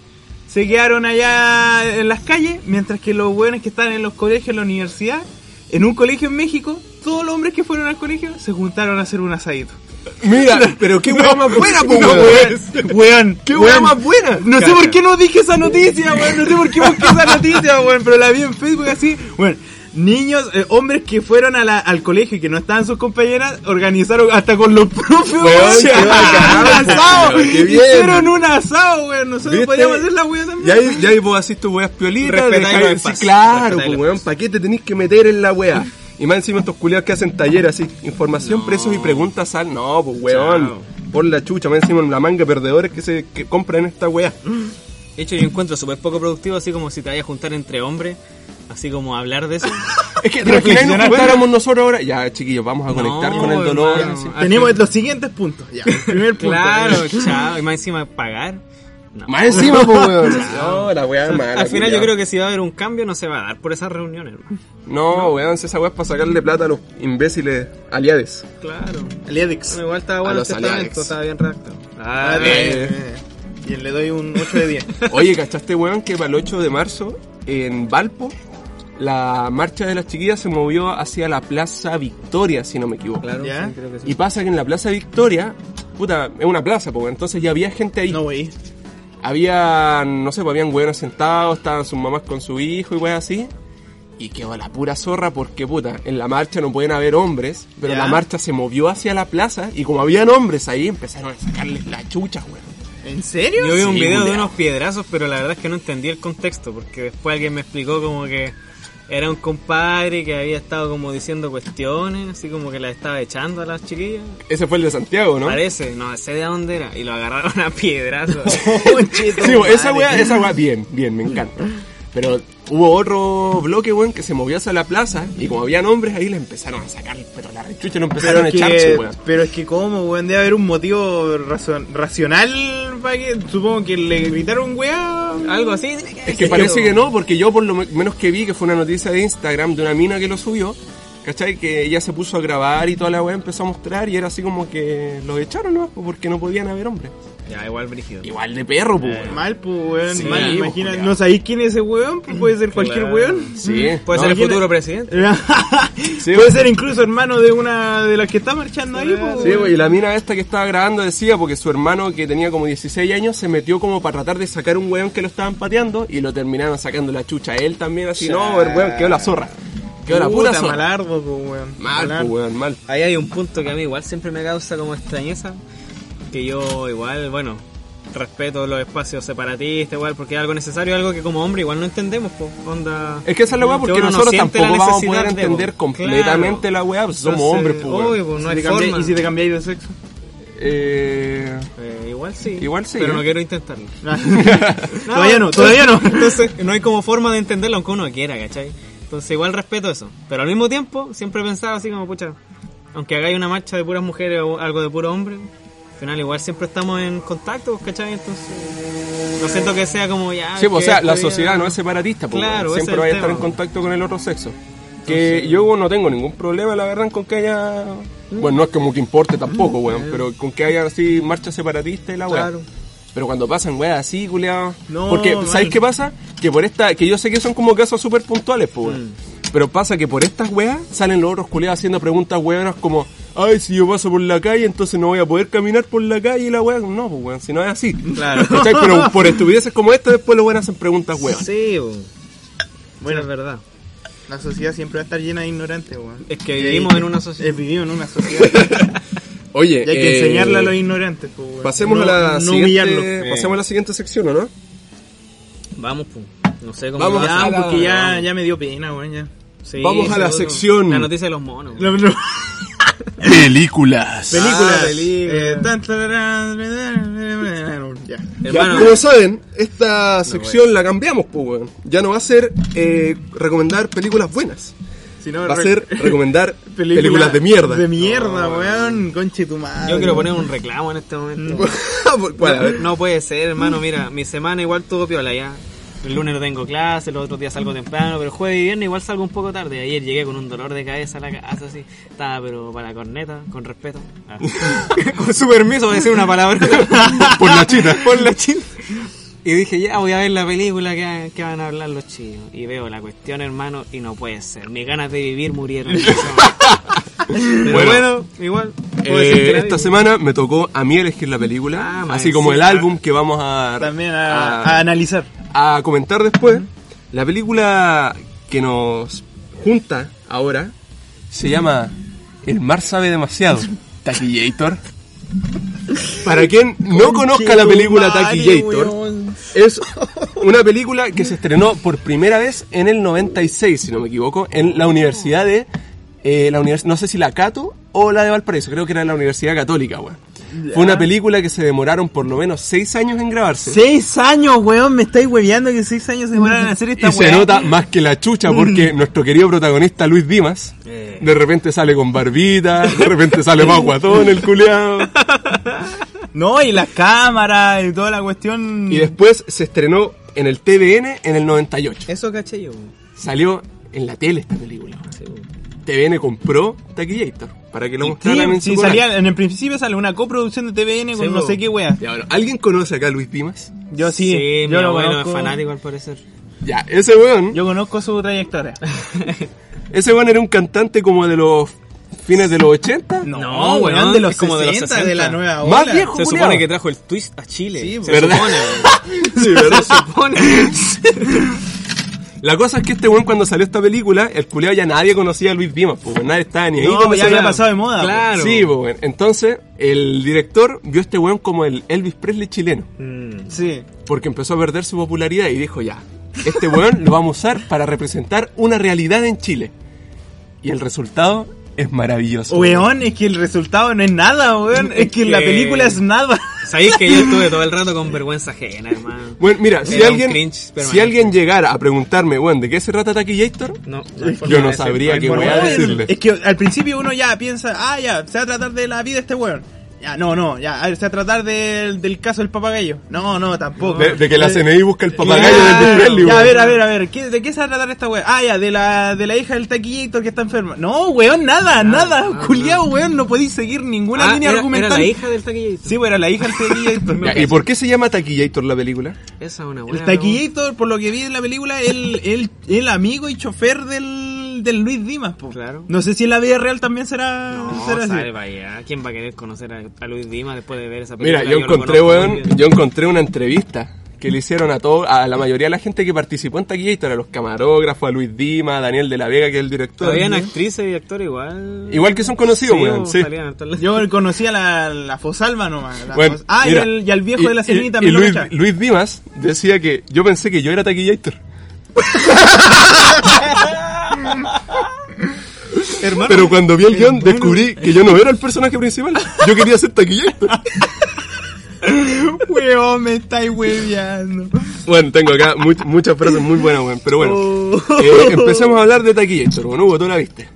se quedaron allá en las calles, mientras que los weones que están en los colegios, en la universidad, en un colegio en México, todos los hombres que fueron al colegio se juntaron a hacer un asadito. Mira, pero qué weá más buena, No, weón. weón, weón, Qué weón. weá más buena. No sé por qué no dije esa noticia, weón. No sé por qué busqué esa noticia, weón. Pero la vi en Facebook así. Bueno, niños, eh, hombres que fueron a la- al colegio y que no estaban sus compañeras, organizaron hasta con los propios, Weón, weón. un asado. weón. Hicieron un asado, weón. Nosotros podíamos hacer la weón también. Ya ahí, ya ahí vos haces tus weas piolitas, Respetáis sí, claro, weón, ¿para qué te tenés que meter en la wea? Y más encima estos culiados que hacen talleres así, información, precios y preguntas al, no, pues weón, Chao. por la chucha, más encima en la manga de perdedores que se que compran esta wea. De hecho, yo encuentro súper poco productivo, así como si te vayas a juntar entre hombres, así como hablar de eso. Es que nos juntáramos nosotros ahora, ya chiquillos, vamos a conectar No, con el dolor. hermano. Tenemos los siguientes puntos. Ya, el primer punto. claro, chao. Y más encima pagar. No. Más encima, pues weón. No, la wea es mala. Al final yo creo que si va a haber un cambio no se va a dar por esas reuniones, hermano. No, weón, si esa wea es para sacarle plata a los imbéciles aliades. Claro. Aliadix. Bueno, igual estaba bueno el testamento, aliados. estaba bien redactado. Ah, bien. Bien, le doy un 8 de 10. Oye, ¿cachaste, weón, que para el 8 de marzo, en Valpo, la marcha de las chiquillas se movió hacia la Plaza Victoria, si no me equivoco? Claro, ¿Ya? sí, creo que sí. Y pasa que en la Plaza Victoria, puta, es una plaza, pues, entonces ya había gente ahí. No, wey. Había, no sé, pues habían weones sentados, estaban sus mamás con su hijo y weas así. Y quedó la pura zorra porque, puta, en la marcha no pueden haber hombres, pero Ya. la marcha se movió hacia la plaza y como habían hombres ahí, empezaron a sacarles la chucha, weón. ¿En serio? Yo vi un Sí, video de unos piedrazos, pero la verdad es que no entendí el contexto, porque después alguien me explicó como que era un compadre que había estado como diciendo cuestiones, así como que la estaba echando a las chiquillas. Ese fue el de Santiago, ¿no? Parece, no sé de dónde era, y lo agarraron a piedrazos. Sí, esa weá, esa weá, bien, bien, me encanta. Pero hubo otro bloque, weón, que se movió hacia la plaza y como habían hombres ahí le empezaron a sacar, pero la rechucha lo empezaron Pero a echarse, que, weón. pero es que cómo, weón, debe haber un motivo razon- racional para que, supongo que le gritaron weá. Algo así. Es que parece que no, porque yo por lo me- menos que vi que fue una noticia de Instagram de una mina que lo subió, ¿cachai? Que ella se puso a grabar y toda la weá empezó a mostrar y era así como que lo echaron, ¿no? Porque no podían haber hombres. Ya, igual brígido. Igual de perro, pues. Mal, pues, weón. Sí, mal, pues, imagina, no sabéis quién es ese weón, pues puede ser cualquier Claro. weón. Sí. Puede No, ser el futuro presidente. puede ser incluso hermano de una de las que está marchando ahí, pues. Sí, güey, y la mina esta que estaba grabando decía porque su hermano que tenía como 16 años se metió como para tratar de sacar un weón que lo estaban pateando y lo terminaron sacando la chucha a él también así, no, el weón quedó la zorra. Quedó la pura malardo, pues, weón. Mal, pues, weón, mal. Ahí hay un punto que a mí igual siempre me causa como extrañeza, que yo igual, bueno, respeto los espacios separatistas igual, porque es algo necesario, algo que como hombre igual no entendemos, pues, onda... Es que esa es la weá que porque no nosotros siente tampoco la vamos a necesidad poder de, entender completamente claro. la weá, pues somos Entonces, hombres, pues, weón. obvio, pues, no Si hay te cambiáis- forma. ¿Y si te cambiáis de sexo? Eh, Eh, igual sí. Igual sí, Pero ¿eh? no quiero intentarlo. todavía no, todavía no. Entonces, no hay como forma de entenderlo aunque uno quiera, ¿cachai? Entonces, igual respeto eso. Pero al mismo tiempo, siempre he pensado así como, pucha, aunque hagáis una marcha de puras mujeres o algo de puro hombre, al final igual siempre estamos en contacto, pues, ¿cachai? Entonces, no siento que sea como ya. sí, pues, o sea, la sociedad no es separatista, pues, Claro, siempre vaya a estar en tema. contacto con el otro sexo. Que yo no tengo ningún problema, la verdad, con que haya. Bueno, no es como que importe tampoco, weón, pero con que haya así marchas separatistas y la weá. Claro. Pero cuando pasan weas así, culiao. No, Porque. ¿sabéis qué pasa? Que por esta. Que yo sé que son como casos súper puntuales, pues, Mm. Pero pasa que por estas weas salen los otros culiados haciendo preguntas weonas como. Ay, si yo paso por la calle, entonces no voy a poder caminar por la calle y la wea. No, pues, weón, si no es así. Claro. ¿Cachai? Pero por estupideces como esta, después los weones hacen preguntas weonas. Sí, bo. Bueno. Es verdad. La sociedad siempre va a estar llena de ignorantes, weón. Es que vivimos en una sociedad. eh, vivimos en una sociedad. Oye, y hay que eh, enseñarle a los ignorantes, pues, weón. Pasemos No- a la no siguiente. humillarlos. Eh. Pasemos a la siguiente sección, ¿o no? Vamos, pues. No sé cómo Vamos va. Ya, a la- porque ya, ya me dio pena, weón, ya. Sí, Vamos a la seguro. sección. La noticia de los monos. No, no. Películas. Películas. Ah, ya. Como saben, esta sección la cambiamos, pues, weón. Ya no va a ser eh, recomendar películas buenas. Si no, Va a re- ser recomendar película- películas de mierda. De mierda, weón. Conche tu madre. yo quiero poner un reclamo en este momento. ¿Cuál? A ver. No puede ser, hermano. Mira, mi semana igual tuvo piola ya. El lunes no tengo clase, los otros días salgo temprano, pero jueves y viernes igual salgo un poco tarde. Ayer llegué con un dolor de cabeza a la casa, así. Estaba, pero para la corneta, con respeto. Ah. con su permiso, voy a decir una palabra. Por la chita. Por la china. Y dije, ya voy a ver la película que, que van a hablar los chinos. Y veo la cuestión, hermano, y no puede ser. Mis ganas de vivir murieron. Pero Bueno. bueno, igual. puedo Eh, decir que la esta semana me tocó a mí elegir la película, Ah, así man, como sí, el ah. álbum que vamos a, También a, a- a analizar. A comentar después. La película que nos junta ahora se llama El mar sabe demasiado, Taquillator. Para quien no conozca la película Taquillator, es una película que se estrenó por primera vez en el 96, si no me equivoco, en la Universidad de... eh, la univers- no sé si la Cato o la de Valparaíso, creo que era la Universidad Católica, weón. Fue una película que se demoraron por lo menos seis años en grabarse. Seis años, weón. Me estáis hueveando que seis años se demoraron en hacer esta Y se nota más que la chucha porque nuestro querido protagonista Luis Dimas Eh. de repente sale con barbita, de repente sale más guatón el culeado. No, y las cámaras y toda la cuestión. Y después se estrenó en el TVN en el 98. Eso caché yo. Salió en la tele esta película. Sí. TVN compró Taquillator para que lo mostraran en Sí, su sí, salía, en el principio sale una coproducción de TVN con Sí, no sé qué wea. Ya, bueno, ¿Alguien conoce acá a Luis Dimas? Yo sí, mi yo lo abuelo conozco. es fanático al parecer. Ya, ese weón, Yo conozco su trayectoria. ese weón era un cantante como de los fines de los 80. No, No, weón, weón, de los es como de los 60, de la 60. nueva Más ola. viejo. Se culiao. supone que trajo el twist a Chile. Sí, se ¿verdad? supone. weón. Sí, ¿verdad? Se supone. La cosa es que este weón cuando salió esta película, el culiao ya nadie conocía a Luis Dimas, pues nadie estaba ni ahí. No, ya había pasado de moda. Claro. Sí, pues. Entonces, el director vio a este weón como el Elvis Presley chileno. Mm. Sí. Porque empezó a perder su popularidad y dijo ya, este weón lo vamos a usar para representar una realidad en Chile. Y el resultado es maravilloso. Weón, es que el resultado no es nada, weón. Es que la película es nada. Sabéis que yo estuve todo el rato con vergüenza ajena, hermano. Bueno, mira, si Era alguien, cringe si alguien llegara a preguntarme, weón, ¿de qué se trata Taquillator? No, Yo no sabría qué voy a decirle. Es que al principio uno ya piensa, ah, ya, se va a tratar de la vida de este weón. Ya, no, no, ya, a ver, se va a tratar del, del caso del papagayo. No, no, tampoco. De, de que la CNI busca el papagayo Claro. de Elvis Presley, Ya, a ver, a ver, a ver, ¿qué- ¿de qué se va a tratar esta weón? Ah, ya, de la, de la hija del taquillator que está enferma. No, weón, nada, nada, culiao, weón, no podéis seguir ninguna Ah, línea era, argumental. era la hija del taquillito. Sí, pues era la hija del taquillator. Ya, ¿Y por qué se llama Taquillator la película? Esa es una buena. El taquillator, por lo que vi en la película, el, el, el amigo y chofer del, del Luis Dimas, po. Claro. No sé si en la vida real también será, No, será así. allá. ¿Quién va a querer conocer a, a Luis Dimas después de ver esa película? Mira, yo lo encontré, weón, yo encontré una entrevista que le hicieron a todo, a la mayoría de la gente que participó en Taquillator, a los camarógrafos, a Luis Dima, a Daniel de la Vega, que es el director. Todavía en actrices y actores igual. Igual que son conocidos, weón, sí. Yo conocí a la, la Fosalva nomás. la Bueno, Fos- ah, mira, y, el, y al viejo y- de la cenita y también lo Luis, cachaba. Luis Dimas decía que yo pensé que yo era Taquillator. Hermano, Pero cuando vi el guion descubrí que yo no era el personaje principal. Yo quería ser Taquillator. weón, me estáis hueveando. Bueno, tengo acá mu- muchas frases muy buenas, weón. Pero bueno, Oh. eh, empecemos a hablar de Taquillator. Bueno, Hugo, tú la viste.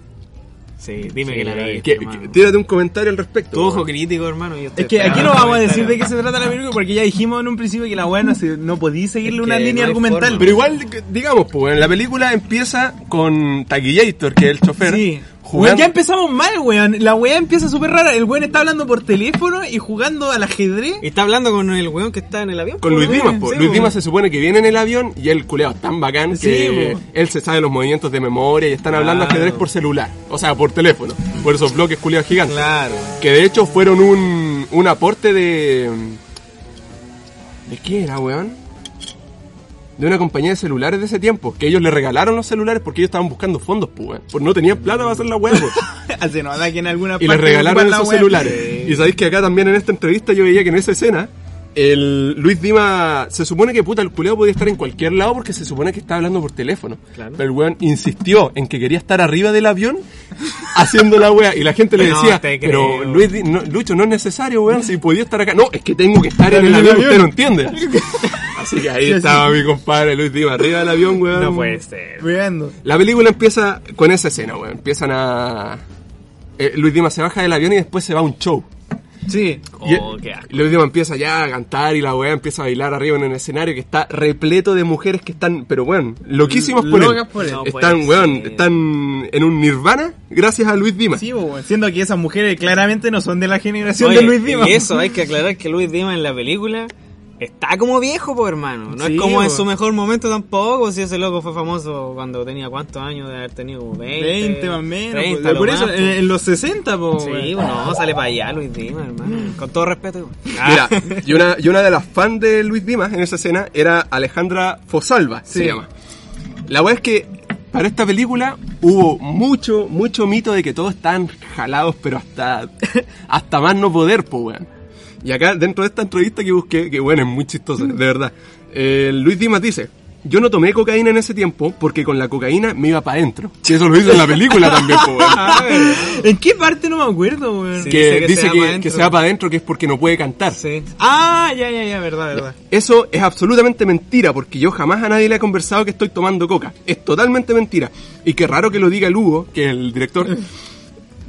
Sí, dime que la vi. Que- que- tírate un comentario al respecto. Tu ojo crítico, hermano. yo Es que aquí no vamos a decir de qué se trata la película porque ya dijimos en un principio que la weá no, no podía seguirle Es una línea no argumental. forma. Pero igual, digamos, pues, la película empieza con Taquillator, que es el chofer. Sí. Jugando- Weón, ya empezamos mal, weón. La weá empieza súper rara. El weón está hablando por teléfono y jugando al ajedrez. Y está hablando con el weón que está en el avión. Con Luis. Dimas, po. Sí, Luis. Dimas se supone que viene en el avión y el culeado es tan bacán Sí, que po. él se sabe los movimientos de memoria y están hablando Claro. ajedrez por celular. O sea, por teléfono. Por esos bloques culeados gigantes. Claro. Que de hecho fueron un, un aporte de... ¿De qué era, weón? De una compañía de celulares de ese tiempo. Que ellos le regalaron los celulares porque ellos estaban buscando fondos, pues. Pues no tenían plata para hacer la weá, pues. Hace nada que en alguna y les regalaron esos celulares. Y sabéis que acá también en esta entrevista yo veía que en esa escena el Luis Dima se supone que puta el culeo podía estar en cualquier lado porque se supone que estaba hablando por teléfono. Claro. Pero el weón insistió en que quería estar arriba del avión haciendo la wea y la gente le No decía, te pero. Luis Di- no, Lucho no es necesario, weón, si podía estar acá. No, es que tengo que estar en el avión, usted no entiende. Así que ahí estaba mi compadre Luis Dima arriba del avión, weón. No puede ser. Weando. La película empieza con esa escena, weón. Empiezan a... eh, Luis Dima se baja del avión y después se va a un show. Sí. Y, Oh, qué asco. y Luis Dima empieza ya a cantar y la weá empieza a bailar arriba en el escenario que está repleto de mujeres que están, pero weón, loquísimas por Locas él. por él. No están, weón, están en un nirvana gracias a Luis Dima. Sí, weón. Siendo que esas mujeres claramente no son de la generación Oye, de Luis Dimas. Y eso, hay que aclarar que Luis Dimas en la película está como viejo, po, hermano. No Sí, es como en su mejor momento tampoco. Si ese loco fue famoso cuando tenía cuántos años de haber tenido como 20. 20 más o menos. 30, po. lo por más, eso, po. en, los 60, po. Sí, bueno, no, sale para allá Luis Dimas, hermano. Con todo respeto. Mira, y una, y una de las fans de Luis Dimas en esa escena era Alejandra Fosalva, se llama. La weá es que para esta película hubo mucho, mucho mito de que todos estaban jalados, pero hasta, hasta más no poder, pues weón. Y acá, dentro de esta entrevista que busqué, que bueno, es muy chistosa, de verdad. eh, Luis Dimas dice, yo no tomé cocaína en ese tiempo porque con la cocaína me iba para adentro. Y eso lo hizo en la película también, pues weón. ¿En qué parte no me acuerdo, weón? Sí. Que dice que dice se va que, pa' que adentro. se va para adentro que es porque no puede cantar. Sí. Ah, ya, ya, ya, verdad, verdad. Eso es absolutamente mentira, porque yo jamás a nadie le he conversado que estoy tomando coca. Es totalmente mentira. Y qué raro que lo diga el Hugo, que es el director.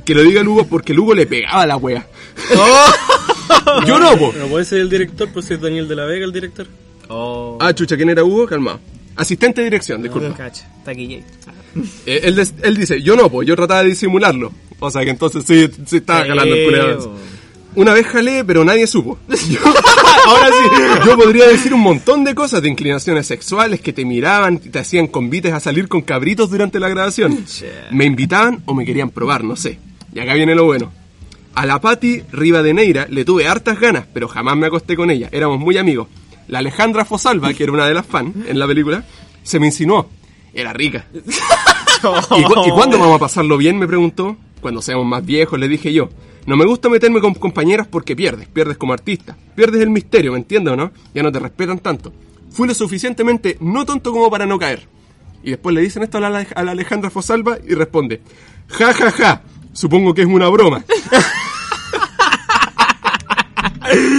Que lo diga el Hugo porque el Hugo le pegaba a la wea. yo no, po. No puede ser el director, pues si es Daniel de la Vega el director. Oh, Ah, chucha, ¿quién era Hugo? Calmado. Asistente de dirección, disculpa. cacha. Taquillé. Eh, él, él dice, yo no, pues yo trataba de disimularlo. O sea que entonces sí, sí estaba jalando el culeado. Una vez jalé, pero nadie supo. Yo- ahora sí, yo podría decir un montón de cosas, de inclinaciones sexuales que te miraban, te hacían convites a salir con cabritos durante la grabación. Me invitaban o me querían probar, no sé. Y acá viene lo bueno. A la Patti Rivadeneira le tuve hartas ganas, pero jamás me acosté con ella. Éramos muy amigos. La Alejandra Fosalva, que era una de las fans en la película, se me insinuó. Era rica. ¿Y, cu- ¿Y cuándo vamos a pasarlo bien? Me preguntó. Cuando seamos más viejos, le dije yo. No me gusta meterme con compañeras porque pierdes, pierdes como artista. Pierdes el misterio, ¿me entiendes o no? Ya no te respetan tanto. Fui lo suficientemente no tonto como para no caer. Y después le dicen esto a la, a la Alejandra Fosalva y responde, ja, ja, ja, supongo que es una broma.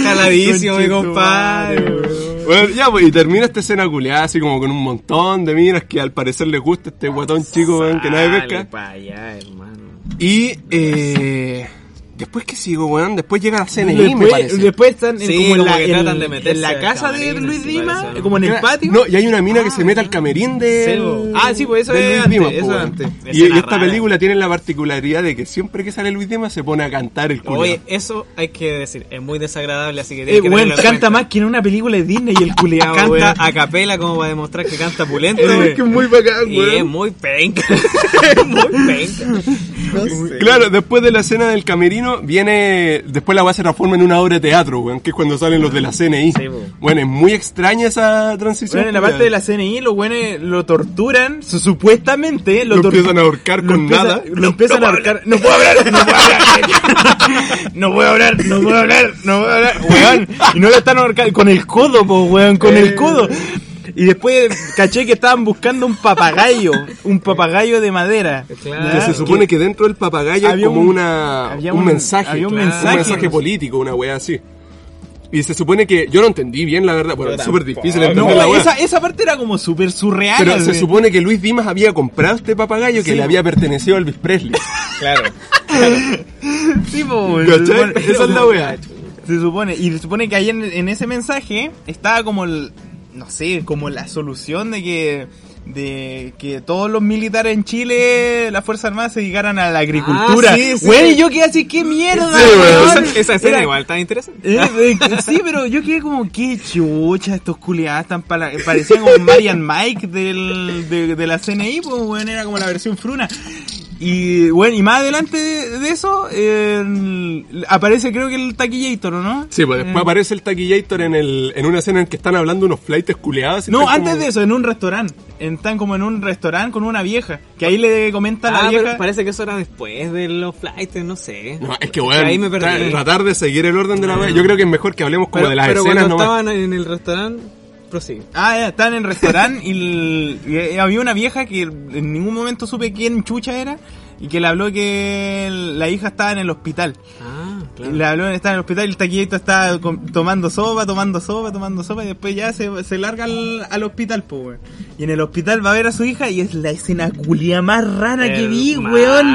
Caladísimo, mi compadre. Bueno, ya, pues, y termina esta escena culiada así como con un montón de minas que al parecer les gusta este guatón chico weón, que nadie pesca. pa' allá, hermano. Y, eh... Después que sigo, weón, después llega la CNI, me Después, parece. después están en, Sí, como en como la, que tratan de meterse en la casa de Luis Dima, parece, ¿no? como en el patio. No, y hay una mina que se mete al camerín de... Sí, ah, sí, pues eso es Luis antes, Dimas, eso po, es weón. antes. Y, esta rara. película tiene la particularidad de que siempre que sale Luis Dimas se pone a cantar el culo. Oye, eso hay que decir, es muy desagradable, así que Eh, que weón, canta cuenta. más que en una película de Disney y el culiado, Canta weón. a capela como para demostrar que canta pulento. es que es muy bacán, y es weón. muy penca. Es muy penca. Claro, después de la escena del camerino viene. Después la weá se transforma en una obra de teatro, weón, que es cuando salen los de la CNI. Sí, bueno, es muy extraña esa transición. Bueno, en la parte de la CNI, los güeyes lo torturan, su- supuestamente lo, Lo empiezan a ahorcar con nada. Lo empiezan a ahorcar. No puedo hablar, no puedo hablar. No puedo hablar, no puedo hablar, no puedo hablar. Weón, y no lo están ahorcando con el codo, po, weón, con el codo. Y después caché que estaban buscando un papagayo, un papagayo de madera. Claro. Que se supone que dentro del papagayo Había como un- una, había un, un- mensaje. había un claro, mensaje. político, una weá así. Y se supone que. Yo no entendí bien, la verdad. Bueno, es súper difícil No, entender la weá. esa, esa parte era como súper surreal. Pero se supone que Luis Dimas había comprado este papagayo que Sí. le había pertenecido a Elvis Presley. Claro. Sí, po, se ¿Cachai? supone- Esa es la weá. Se supone, y se supone que ahí en, en ese mensaje estaba como el, no sé, como la solución de que de que todos los militares en Chile, las Fuerzas Armadas se dedicaran a la agricultura. Ah, sí, sí. Güey, yo quedé así, qué mierda, Sí, weón? Esa, esa escena Era- igual está interesante. eh, eh, sí, pero yo quedé como, qué chucha, estos culiados están para parecían como Marian Mike del, de, de la CNI, pues, bueno, era como la versión fruna. Y bueno, y más adelante de, de eso, eh, aparece creo que el taquillator, ¿o ¿no? Sí, pues después Eh, aparece el taquillator en, el, en una escena en que están hablando unos flights culeados. y No, antes como- de eso, en un restaurante. Están como en un restaurante con una vieja. Que ahí le comenta a la Ah, vieja. pero parece que eso era después de los flights, no sé. No, es que bueno, ahí me perdí. tratar de seguir el orden de la weá. Yo creo que es mejor que hablemos como Pero, de las pero escenas cuando nomás. estaban en el restaurante, prosigue. Ah, ya, estaban en el restaurante y, y había una vieja que en ningún momento supe quién chucha era y que le habló que la hija estaba en el hospital. Ah, claro. Le habló que estaba en el hospital y el taquillito estaba tomando sopa, tomando sopa, tomando sopa y después ya se, se larga al, al hospital, pues, weón. Y en el hospital va a ver a su hija y es la escena culia más rara que vi, weón.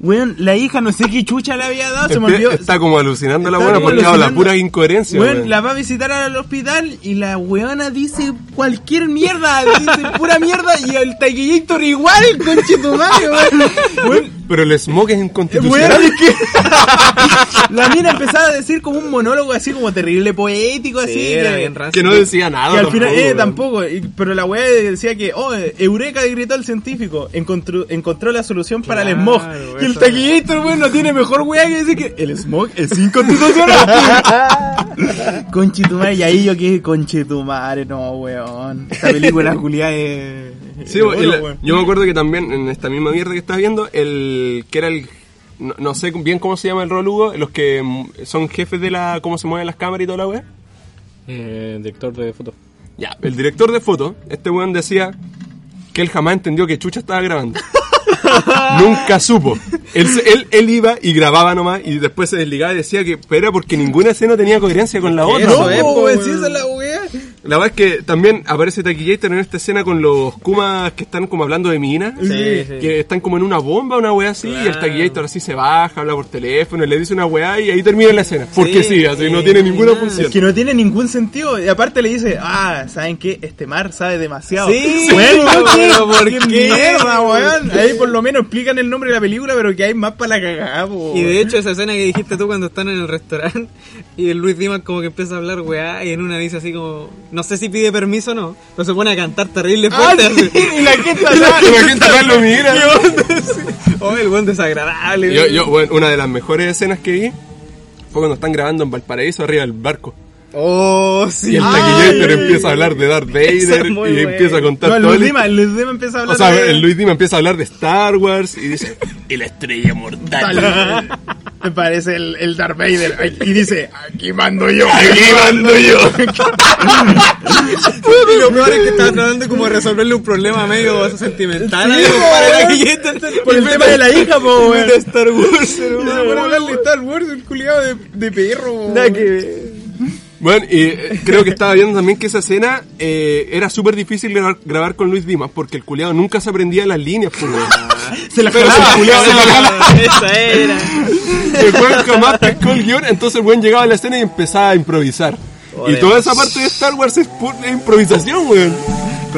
Weón, la hija no sé qué chucha le había dado, se me olvidó. Está como alucinando la buena porque habla pura incoherencia. Weón, weón. la va a visitar al hospital y la weona dice cualquier mierda, dice pura mierda y el taquillator igual, conchetumario, weón. Weón, Pero el smog es Weón, inconstitucional. es que la mina empezaba a decir como un monólogo así como terrible poético así Sí, que, bien rancio. que no decía nada. al final eh, weón. tampoco y- pero la weá decía que oh Eureka gritó el científico encontró, encontró la solución para el smog y el taquillator weón no tiene mejor weá que decir que el smog es inconstitucional conchetumare y ahí yo que conchetumare no weón esta película Julia es Sí, el- yo me acuerdo que también en esta misma mierda que estás viendo, el que era el. No, no sé bien cómo se llama el rol Hugo, los que mm, son jefes de la. cómo se mueven las cámaras y toda la weá. Eh, director de foto. Ya, el director de foto, este weón decía que él jamás entendió que Chucha estaba grabando. Nunca supo. Él, se- él, él iba y grababa nomás y después se desligaba y decía que pero era porque ninguna escena tenía coherencia con la otra. Eso es, po, si esa es la La verdad es que también aparece Taquillator en esta escena con los Kumas que están como hablando de minas. Sí, sí. Que están como en una bomba, una weá así, y el Claro. Taquillator así se baja, habla por teléfono, y le dice una weá y ahí termina la escena. Porque sí, Sí, así no tiene ninguna nada. función. Es que no tiene ningún sentido. Y aparte le dice, ah, ¿saben qué? Este mar sabe demasiado. Sí, pero ¿por ¿Qué qué? mierda, weón? Ahí por lo menos explican el nombre de la película, pero que hay más para la cagada, po, Y de hecho esa escena que dijiste tú cuando están en el restaurante y el Luis Dimas como que empieza a hablar weá y en una dice así como, no sé si pide permiso o no, pero se pone a cantar terrible Ah, fuerte. sí, y la gente la gente lo mira. Oh, el buen desagradable. Yo, yo, bueno, una de las mejores escenas que vi fue cuando están grabando en Valparaíso arriba del barco. Oh, sí. Y el taquillator empieza a hablar de Darth Vader es y bueno. empieza a contar No, el todo Luis Dima, el Luis Dima empieza a hablar O sea, de... el Luis Dima empieza a hablar de Star Wars y dice, y la estrella mortal. Me parece el, el Darth Vader. Y dice, aquí mando yo. Aquí mando yo. Y lo peor es que estaba tratando como de resolverle un problema medio sentimental Sí, para la Por el en tema de la hija, po, de Star Wars, de Star Wars, el culiado de, de perro. Nada que ver. Bueno, y eh, creo que estaba viendo también que esa escena eh, era súper difícil grabar, grabar con Luis Dimas porque el culiado nunca se aprendía las líneas, pues, weón. Se la Pero jalaba. se la jalaba. Esa era. El weón jamás pescó el guion, entonces el weón llegaba a la escena y empezaba a improvisar. Y toda esa parte de Star Wars es pura improvisación, weón.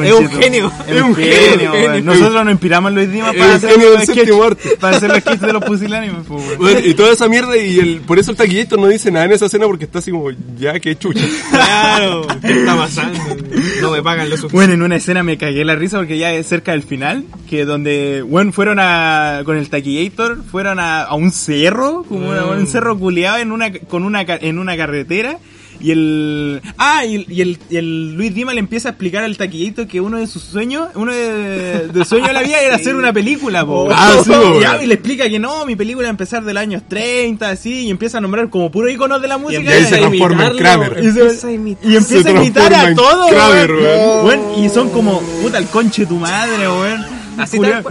Es un genio. Es un genio, weón. Nosotros nos inspiramos en Dimas Es para hacer los arte. para hacer los sketches de los pusilánimes. Bueno, y toda esa mierda y el, por eso el taquillator no dice nada en esa escena porque está así como, ya, qué chucha. Claro. ¿Qué está pasando? No me pagan lo suficiente. Bueno, en una escena me cagué la risa porque ya es cerca del final, que donde, bueno, fueron a, con el taquillator, fueron a, a un cerro, como un cerro culeado en una, con una, en una carretera, y el, ah, y, y el, y el Luis Dima le empieza a explicar al taquillator que uno de sus sueños, uno de, de sueños de la vida era hacer una película, po. Ah, sí, y, y le explica que no, mi película va a empezar del años 30, así, y empieza a nombrar como puro iconos de la música. Y ahí se transforma en Kramer. Y, se- Empieza a imitar. y empieza Se a a en todo, Kramer, weón. weón. Weón, Y son como, puta, el conche tu madre, weón. Así tal.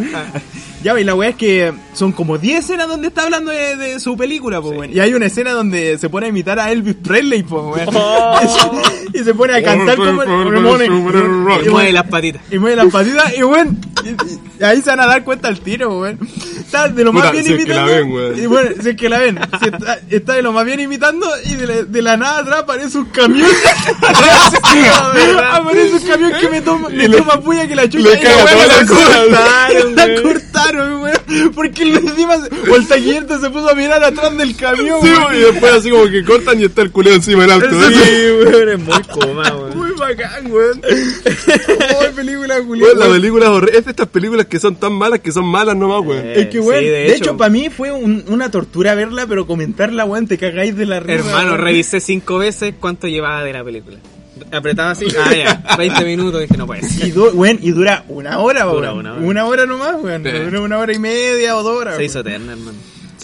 Ya, y la weá es que son como 10 escenas donde está hablando de, de su película, pues, weón. Y hay una escena donde se pone a imitar a Elvis Presley, pues, weón. y se pone a cantar como... Y mueve las patitas. Y mueve las patitas y, weón, y- y ahí se van a dar cuenta al tiro, weón. Está de lo más Puta, bien si es que imitando. la ven, weón. Y bueno, si es que la ven. Si está, está de lo más bien imitando y de la, de la nada atrás aparece un camión. aparece un camión que me toma, le, toma puya que la chucha. le y caga la la cortaron. Cortaron, weón. Porque el encima, se- o el taquillerte se puso a mirar atrás del camión, Sí, weón. y después así como que cortan y está el culeo encima del auto. Sí, weón, es muy coma, weón. Muy bacán, weón. Oh, película Weón, culiada. la película es horrible. Es de estas películas que son tan malas que son malas nomás, weón. Es que, Sí, weón, de de, hecho. hecho, para mí fue un- una tortura verla, pero comentarla, weón, te cagáis de la risa. Hermano, weón. revisé cinco veces cuánto llevaba de la película. Apretaba así, ah, ya, 20 minutos, dije, no puede ser. Y, du- weón, y dura una hora. Dura Una una hora, hora. nomás, weón. Dura una hora y media o dos horas. Se hizo eterna, hermano.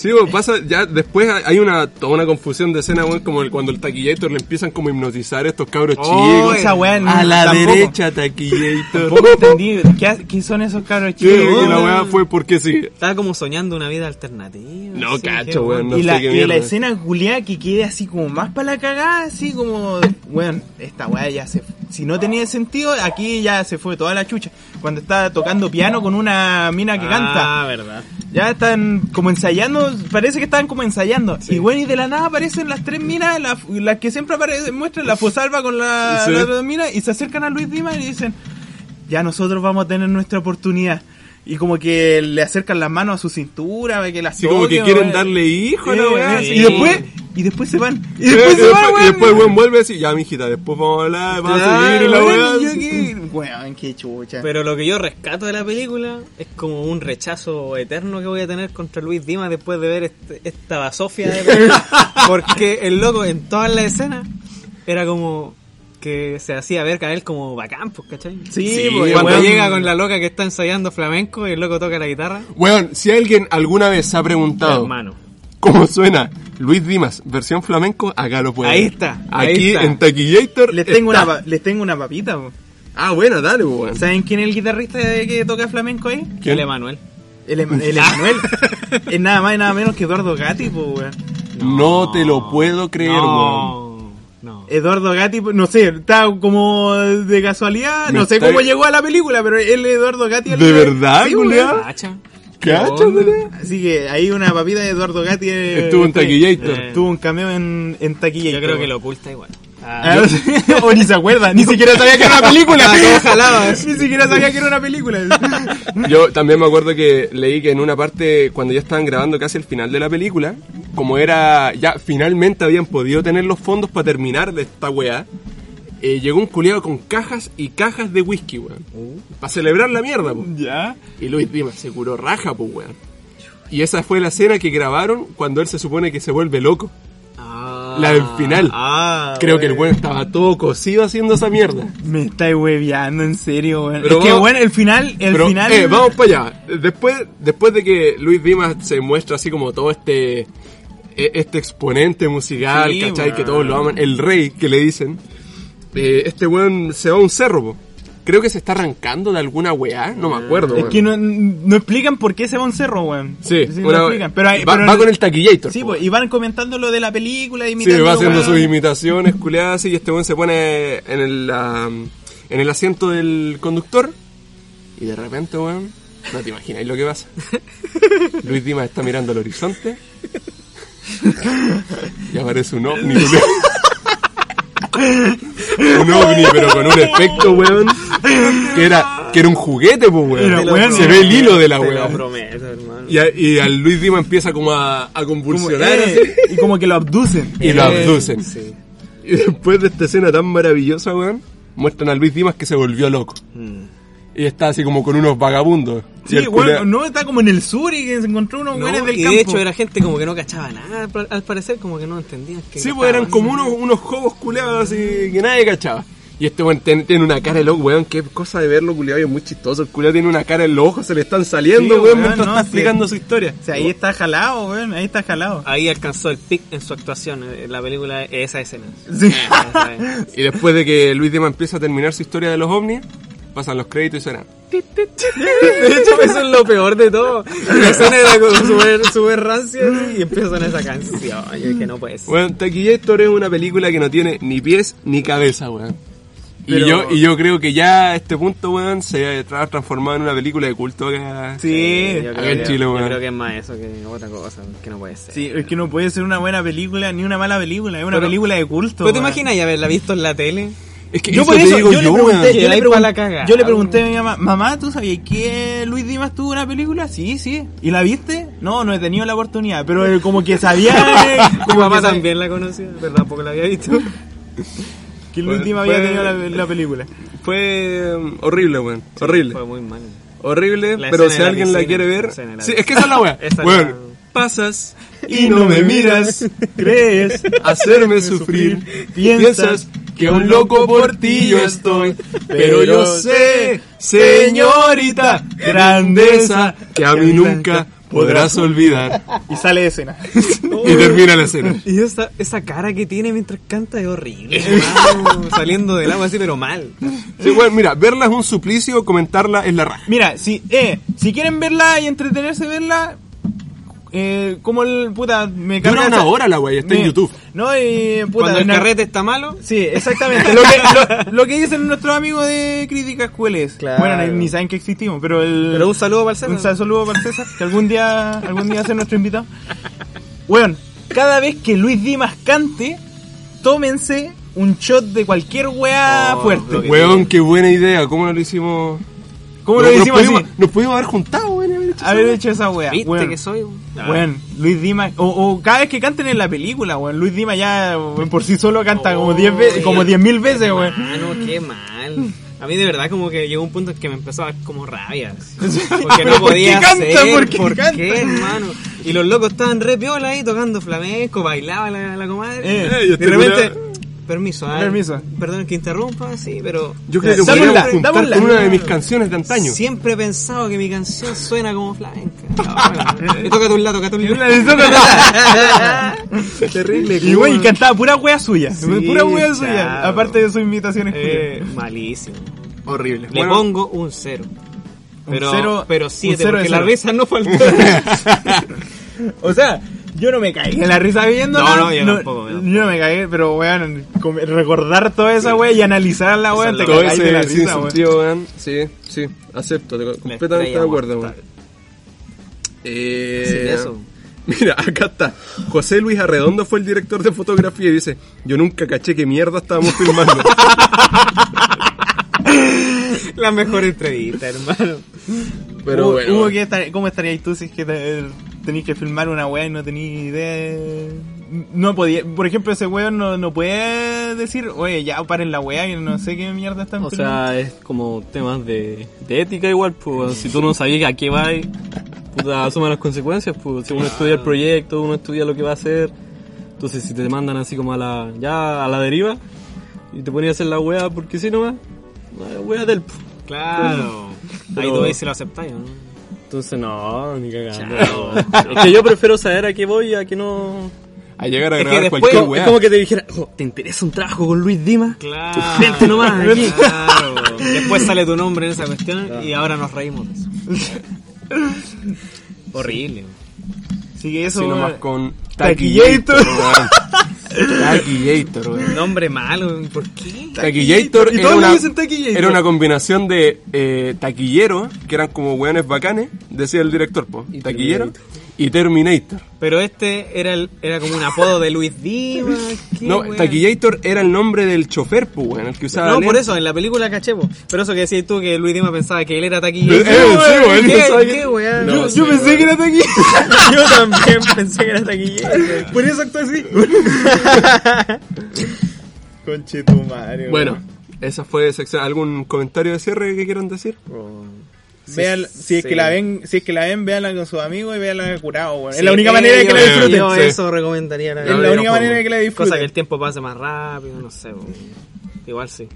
Sí, pasa, ya después hay una, toda una confusión de escena, weón, como el- cuando el taquillator le empiezan como a hipnotizar a estos cabros Oh, chicos. esa weá A la tampoco- derecha, taquillator. Tampoco entendí. ¿Qué, son esos cabros Sí, chicos? y la weá fue porque sí. Estaba como soñando una vida alternativa. No, cacho, weón, no y sé la, qué y la escena culiada que quede así como más para la cagada, así como, weón, esta weá ya se si no tenía sentido, aquí ya se fue toda la chucha. Cuando está tocando piano con una mina que canta. Ah, verdad. Ya están como ensayando, parece que estaban como ensayando. Y bueno, y de la nada aparecen las tres minas, la- las que siempre aparecen, muestran la Fosalva con la, Sí. las dos minas, y se acercan a Luis Dima y dicen, ya nosotros vamos a tener nuestra oportunidad. Y como que le acercan las manos a su cintura, que las Así como que quieren darle hijo, Sí, la weá. weón. así. Y después, y después se van. Y después se van, y después el weón vuelve así, ya mijita, después vamos a hablar, vamos a seguir y la weón, Weón, qué chucha. Pero lo que yo rescato de la película es como un rechazo eterno que voy a tener contra Luis Dimas después de ver este- esta basofia de película. Porque el loco en todas las escenas era como que se hacía ver a él como bacán, pues, ¿cachai? Sí, Sí, pues, Cuando weón. llega con la loca que está ensayando flamenco y el loco toca la guitarra, Weón, si alguien alguna vez se ha preguntado hermano. cómo suena Luis Dimas, versión flamenco, acá lo pueden Ahí ver. está, ahí Aquí está. en Taquillator. Les tengo, está. una, les tengo una papita, po. Ah, bueno, dale, weón. ¿Saben quién es el guitarrista que toca flamenco ahí? El Emanuel. El, Em- el Emanuel. es nada más y nada menos que Eduardo Gatti, pues, weón. No te lo puedo creer, no. Eduardo Gatti, pues, no sé, está como de casualidad, no sé está- cómo llegó a la película, pero él Eduardo Gatti. el- ¿De verdad, onda? weón? Así que hay una papita de Eduardo Gatti. eh, Estuvo en Taquillator. Eh. Tuvo un cameo en, en Taquillator. Yo creo que lo oculta igual. Ah, o ni se acuerda, ni siquiera sabía que era una película. Ni siquiera sabía que era una película. Yo también me acuerdo que leí que en una parte, cuando ya estaban grabando casi el final de la película, como era, ya finalmente habían podido tener los fondos para terminar de esta weá, eh, llegó un culiado con cajas y cajas de whisky, weón. Para celebrar la mierda, po. ya. Y Luis Dimas se curó raja, pues, weón. Y esa fue la escena que grabaron cuando él se supone que se vuelve loco. Ah, La del final. Ah, Creo que el weón estaba todo cosido haciendo esa mierda. Me estáis hueveando, en serio, weón. Es que, bueno, el final, el Pero, final... eh, vamos para allá. Después, después de que Luis Dimas se muestra así como todo este e- este exponente musical, Sí, ¿cachai? Que todos lo aman, el rey que le dicen. eh, este weón se va a un cerro, po. Creo que se está arrancando de alguna weá, no me acuerdo. Es weón. que no, no explican por qué se va a un cerro, weón. Sí, no explican. Pero, hay- va, pero- va con el taquillator. Sí, po. pues, y van comentando lo de la película, Sí, imitando. va haciendo weón. sus imitaciones culeadas y este weón se pone en el, en el asiento del conductor y de repente, weón, no te imagináis lo que pasa. Luis Dimas está mirando al horizonte y aparece un ovni. Un ovni, pero con un efecto, weón, que era, que era un juguete, pues, weón. Se ve el hilo de la weón. prometo. Y, a- y al Luis Dimas empieza como a, a Como, convulsionar eh, así. y como que lo abducen. Y lo Eh, abducen. Sí. Y después de esta escena tan maravillosa, weón, muestran a Luis Dimas que se volvió loco. Y está así como con unos vagabundos. Sí, culea- no, está como en el sur y que se encontró unos No, güeyes del y campo. de hecho era gente como que no cachaba nada, al- parecer como que no entendían. qué Sí, pues eran como unos, unos jobos culeados así que nadie cachaba. Y este weón tiene una cara de loco, weón, qué cosa de verlo, culeado, y es muy chistoso. El culeado tiene una cara en los ojos, se le están saliendo, Sí, weón, weón, mientras no, está sí. explicando su historia. O sea, ahí está jalado, weón, ahí está jalado. Ahí alcanzó el pic en su actuación en la película esa escena. Sí. Eh, esa es. Y después de que Luis Dimas empieza a terminar su historia de los ovnis, pasan los créditos y suena. De hecho, eso es lo peor de todo. La escena era como súper super rancia y empieza con esa canción. Yo dije, no puede ser. Bueno, Taquillator es una película que no tiene ni pies ni cabeza, weón. Pero- Y, yo, y yo creo que ya a este punto, weón, se ha transformado en una película de culto acá. Sí, yo, creo en que, Chile, yo weón. creo que es más eso que otra cosa, que no puede ser. sí, es que no puede ser una buena película ni una mala película, es una Pero- película de culto. ¿Pero te imaginas ya haberla visto en la tele? Es que Yo eso por te eso, digo yo, le pregunté, yo, le yo pregunté a mi mamá, mamá, ¿tú sabías que Luis Dimas tuvo una película? Sí, sí. ¿Y la viste? No, no he tenido la oportunidad, pero eh, como que sabía... eh, Mi mamá también la conocía, pero tampoco la había visto. Que Luis Dimas había tenido la, la película. Fue um, horrible, weón. horrible. Fue muy mal. Horrible, La pero si la alguien la quiere ver. la Sí, es que esa es la weá. La- pasas y no me miras. ¿Crees? Hacerme sufrir. Piensas que un loco por ti yo estoy. Pero yo sé, señorita, grandeza, que a mí nunca podrás olvidar. Y sale de escena. Y termina la escena. Y esa, esa cara que tiene mientras canta es horrible. saliendo del agua así, pero mal. Sí, bueno, mira, verla es un suplicio, comentarla es la raja. Mira, si, eh, si quieren verla y entretenerse verla, eh, como el puta me Dura carga una esa- hora la wea, está en YouTube. No, y puta, Cuando el una- carrete está malo, Sí, exactamente. Lo que, lo, lo que dicen nuestros amigos de Críticas Cueles. Claro. Bueno, ni, ni saben que existimos, pero el. pero un saludo para el César. Un sal- saludo para el César, que algún día, algún día va a ser nuestro invitado. Weón, cada vez que Luis Dimas cante, tómense un shot de cualquier weá Oh, fuerte. Weón, qué buena idea, ¿cómo lo hicimos? ¿Cómo No, lo nos decimos pudimos? Nos pudimos haber juntado, weón. y haber hecho esa Haber wea. hecho esa weá. ¿Viste weón. que soy? Ah. Weón, Luis Dimas, o, o cada vez que canten en la película, weón, Luis Dimas ya weón, por sí solo canta como 10 veces, como 10 mil veces, weón. Mano, qué mal. A mí de verdad como que llegó un punto en que me empezó a dar como rabia. Porque no ¿Pero por podía qué canta? hacer, ¿Por qué ¿por canta? qué, hermano? Y los locos estaban re piola ahí tocando flamenco, bailaba la, la comadre. Eh, y y este de repente, permiso, ah, Permiso. Perdón que interrumpa, sí, pero... Yo creo que podríamos juntar dámosla. con una de mis canciones de antaño. Siempre he pensado que mi canción suena como flamenca. Y toca tu lado, toca tu lado. Terrible. Y güey, cantaba pura wea suya. Sí, pura wea suya. Aparte de sus invitaciones. Eh, malísimo. Horrible. Le pongo un cero. Un Pero, cero- pero un siete, cero de porque la risa no faltó. o sea, yo no me caí en la risa viendo. No, no, yo tampoco, yo tampoco. Yo no me caí, pero weón, recordar toda esa wea y analizar la wea, Esa te es la Todo cagáis de la ese risa, weón. weón. Sí, sí, acepto, te- completamente de acuerdo, weón. Eh, Sí, eso. Mira, acá está. José Luis Arredondo fue el director de fotografía y dice, yo nunca caché qué mierda estábamos filmando. La mejor entrevista, hermano. Pero Hugo, bueno. Hugo, ¿qué estar- ¿cómo estarías tú si es que te- tenéis que filmar una wea y no tenéis idea? de- No podía, por ejemplo, ese weón no, no puede decir, oye, ya paren la wea y no sé qué mierda están O filmando. sea, es como temas de, de ética igual, pues si tú no sabías a qué va, puta, asuma las consecuencias, pues si uno estudia el proyecto, uno estudia lo que va a hacer, Entonces si te mandan así como a la, ya a la deriva, y te ponías a hacer la wea porque si nomás, la wea del... Claro. Pero- Ahí tú ves si lo aceptáis, ¿o ¿no? Entonces no, ni cagando. es que yo prefiero saber a qué voy a que no... A llegar a Es que grabar después- cualquier Es weá. como que te dijera, oh, ¿te interesa un trabajo con Luis Dimas? Claro. Vente nomás aquí. Claro. Después sale tu nombre en esa cuestión y ahora nos reímos de eso. Horrible. Así que eso. Así nomás con Taquillator. Taquillator, weón. Nombre malo, ¿por qué? Era una, Taquillator. era una combinación de eh, taquillero, que eran como weones bacanes, decía el director, po. taquillero, y Terminator. Pero este era el, era como un apodo de Luis Dimas. ¿qué No, wea? Taquillator era el nombre del chofer, pues, weón, el que usaba No, por eso, en la película caché, po. Pero eso que decías tú, que Luis Dimas pensaba que él era taquillero. Eh, yo sí, yo pensé weón. que era taquillero. yo también pensé que era taquillero. Por eso actué así. Conche tu madre. Bueno, esa fue sección. ¿Algún comentario de cierre que quieran decir? Vean, si es sí. que la ven, si es que la ven, véanla con sus amigos y véanla curado, weón. Sí, es la única eh, manera de que la disfruten. Yo Sí. eso recomendaría. La Es la única manera de que la disfruten. Cosa que el tiempo pase más rápido, no sé. Igual sí.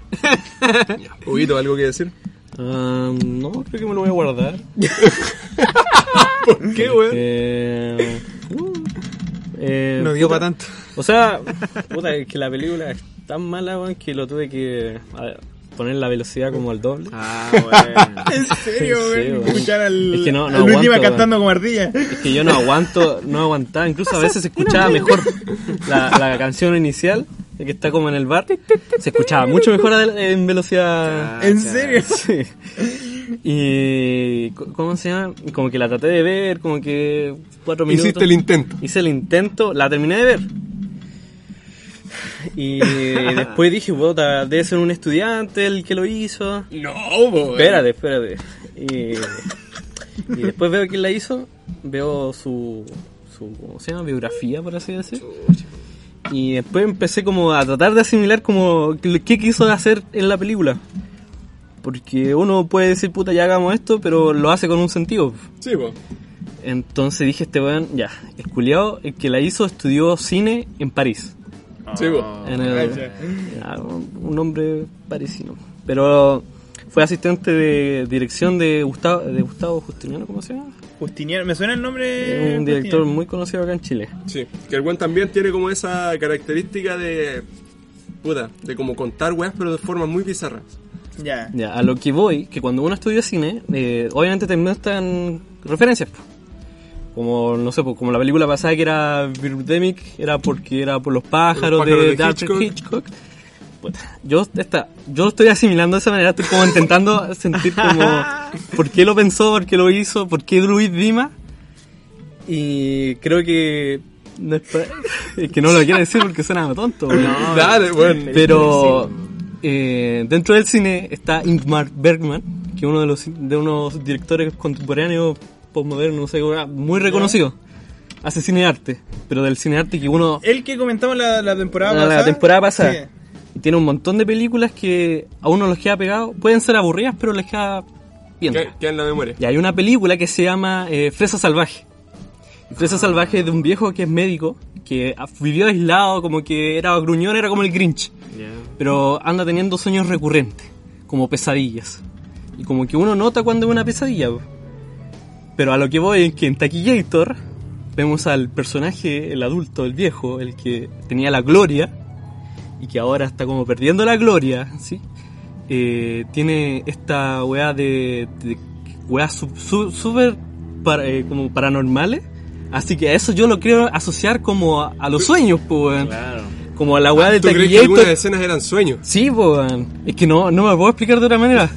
Huguito, ¿algo que decir? Ah, no, creo que me lo voy a guardar. ¿Qué, weón? Eh, no, eh, No dio para tanto. O sea, puta, es que la película es tan mala, weón, que lo tuve que a ver, poner la velocidad como al doble. Ah, bueno. En serio, Sí, weón. Escuchar al, Es que no- no al aguanto, weón. cantando como ardilla. Es que yo no aguanto, no aguantaba. Incluso a veces se escuchaba mejor la, la canción inicial, que está como en el bar. Se escuchaba mucho mejor en velocidad. ¿En serio? Sí. Y. ¿Cómo se llama? Como que la traté de ver, como que. Cuatro minutos. Hiciste el intento. Hice el intento, la terminé de ver. Y después dije, puta, debe ser un estudiante el que lo hizo. No, weón. Espérate, espérate. Y, y después veo quién la hizo, veo su, su ¿cómo se llama? biografía, por así decir. Y después empecé como a tratar de asimilar como qué quiso hacer en la película. Porque uno puede decir, puta, ya hagamos esto, pero lo hace con un sentido. Sí, po. Entonces dije, este weón, ya, el culiao, el que la hizo, estudió cine en París. Sí, po. En el- un hombre parisino. Pero fue asistente de dirección de Gustavo, de Gustavo Justiniano, ¿cómo se llama? Justiniano, me suena el nombre. Es un director Justiniano. muy conocido acá en Chile. Sí, que el weón también tiene como esa característica de. Puta, de como contar weas, pero de forma muy bizarra. Ya. Ya, a lo que voy, que cuando uno estudia cine, eh, obviamente te muestran referencias. Como, no sé, po, como la película pasada que era Birdemic, era porque era por los pájaros, Los pájaros de, de Hitchcock. Hitchcock. Yo, esta, yo estoy asimilando de esa manera, estoy como intentando sentir como por qué lo pensó, por qué lo hizo, por qué Luis Dima. Y creo que... no es, que no lo quiero decir porque suena tonto. weón. Dale, weón. Pero eh, dentro del cine está Ingmar Bergman, que es uno de los de unos directores contemporáneos postmodernos, no sé, muy reconocido. Hace cine arte, pero del cine arte que uno El que comentamos la, la temporada la, pasada. temporada pasada Sí. y tiene un montón de películas que a uno los queda pegado, pueden ser aburridas, pero les queda bien. Que- Queda en la memoria. Y hay una película que se llama eh, Fresa Salvaje. Fresa Salvaje es de un viejo que es médico, que ah, vivió aislado, como que era gruñón, era como el Grinch. Pero anda teniendo sueños recurrentes, como pesadillas. Y como que uno nota cuando es una pesadilla. Pero a lo que voy es que en Taquillator vemos al personaje, el adulto, el viejo, el que tenía la gloria y que ahora está como perdiendo la gloria, ¿sí? Eh, tiene esta weá de, de weas súper para- eh, como paranormales. Así que a eso yo lo quiero asociar como a, a los sueños, pues, weón. Como a la weá de ¿Tú crees que algunas escenas eran sueños? Sí, pues. Es que no, no me puedo explicar de otra manera.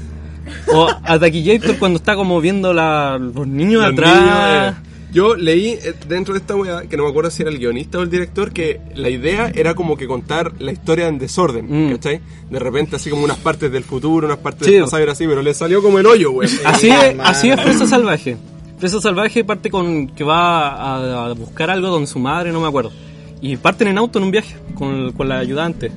O a Taquillator cuando está como viendo la, los niños Los atrás. niños, eh, yo leí eh, dentro de esta weá, que no me acuerdo si era el guionista o el director, que la idea era como que contar la historia en desorden, Mm. ¿cachai? De repente así como unas partes del futuro, unas partes Sí. del pasado, así, pero le salió como el hoyo, weón. Así es, así es Fresa Salvaje. Fresa Salvaje parte con que va a, a buscar algo donde su madre, no me acuerdo. Y parten en auto en un viaje con, con la ayudante,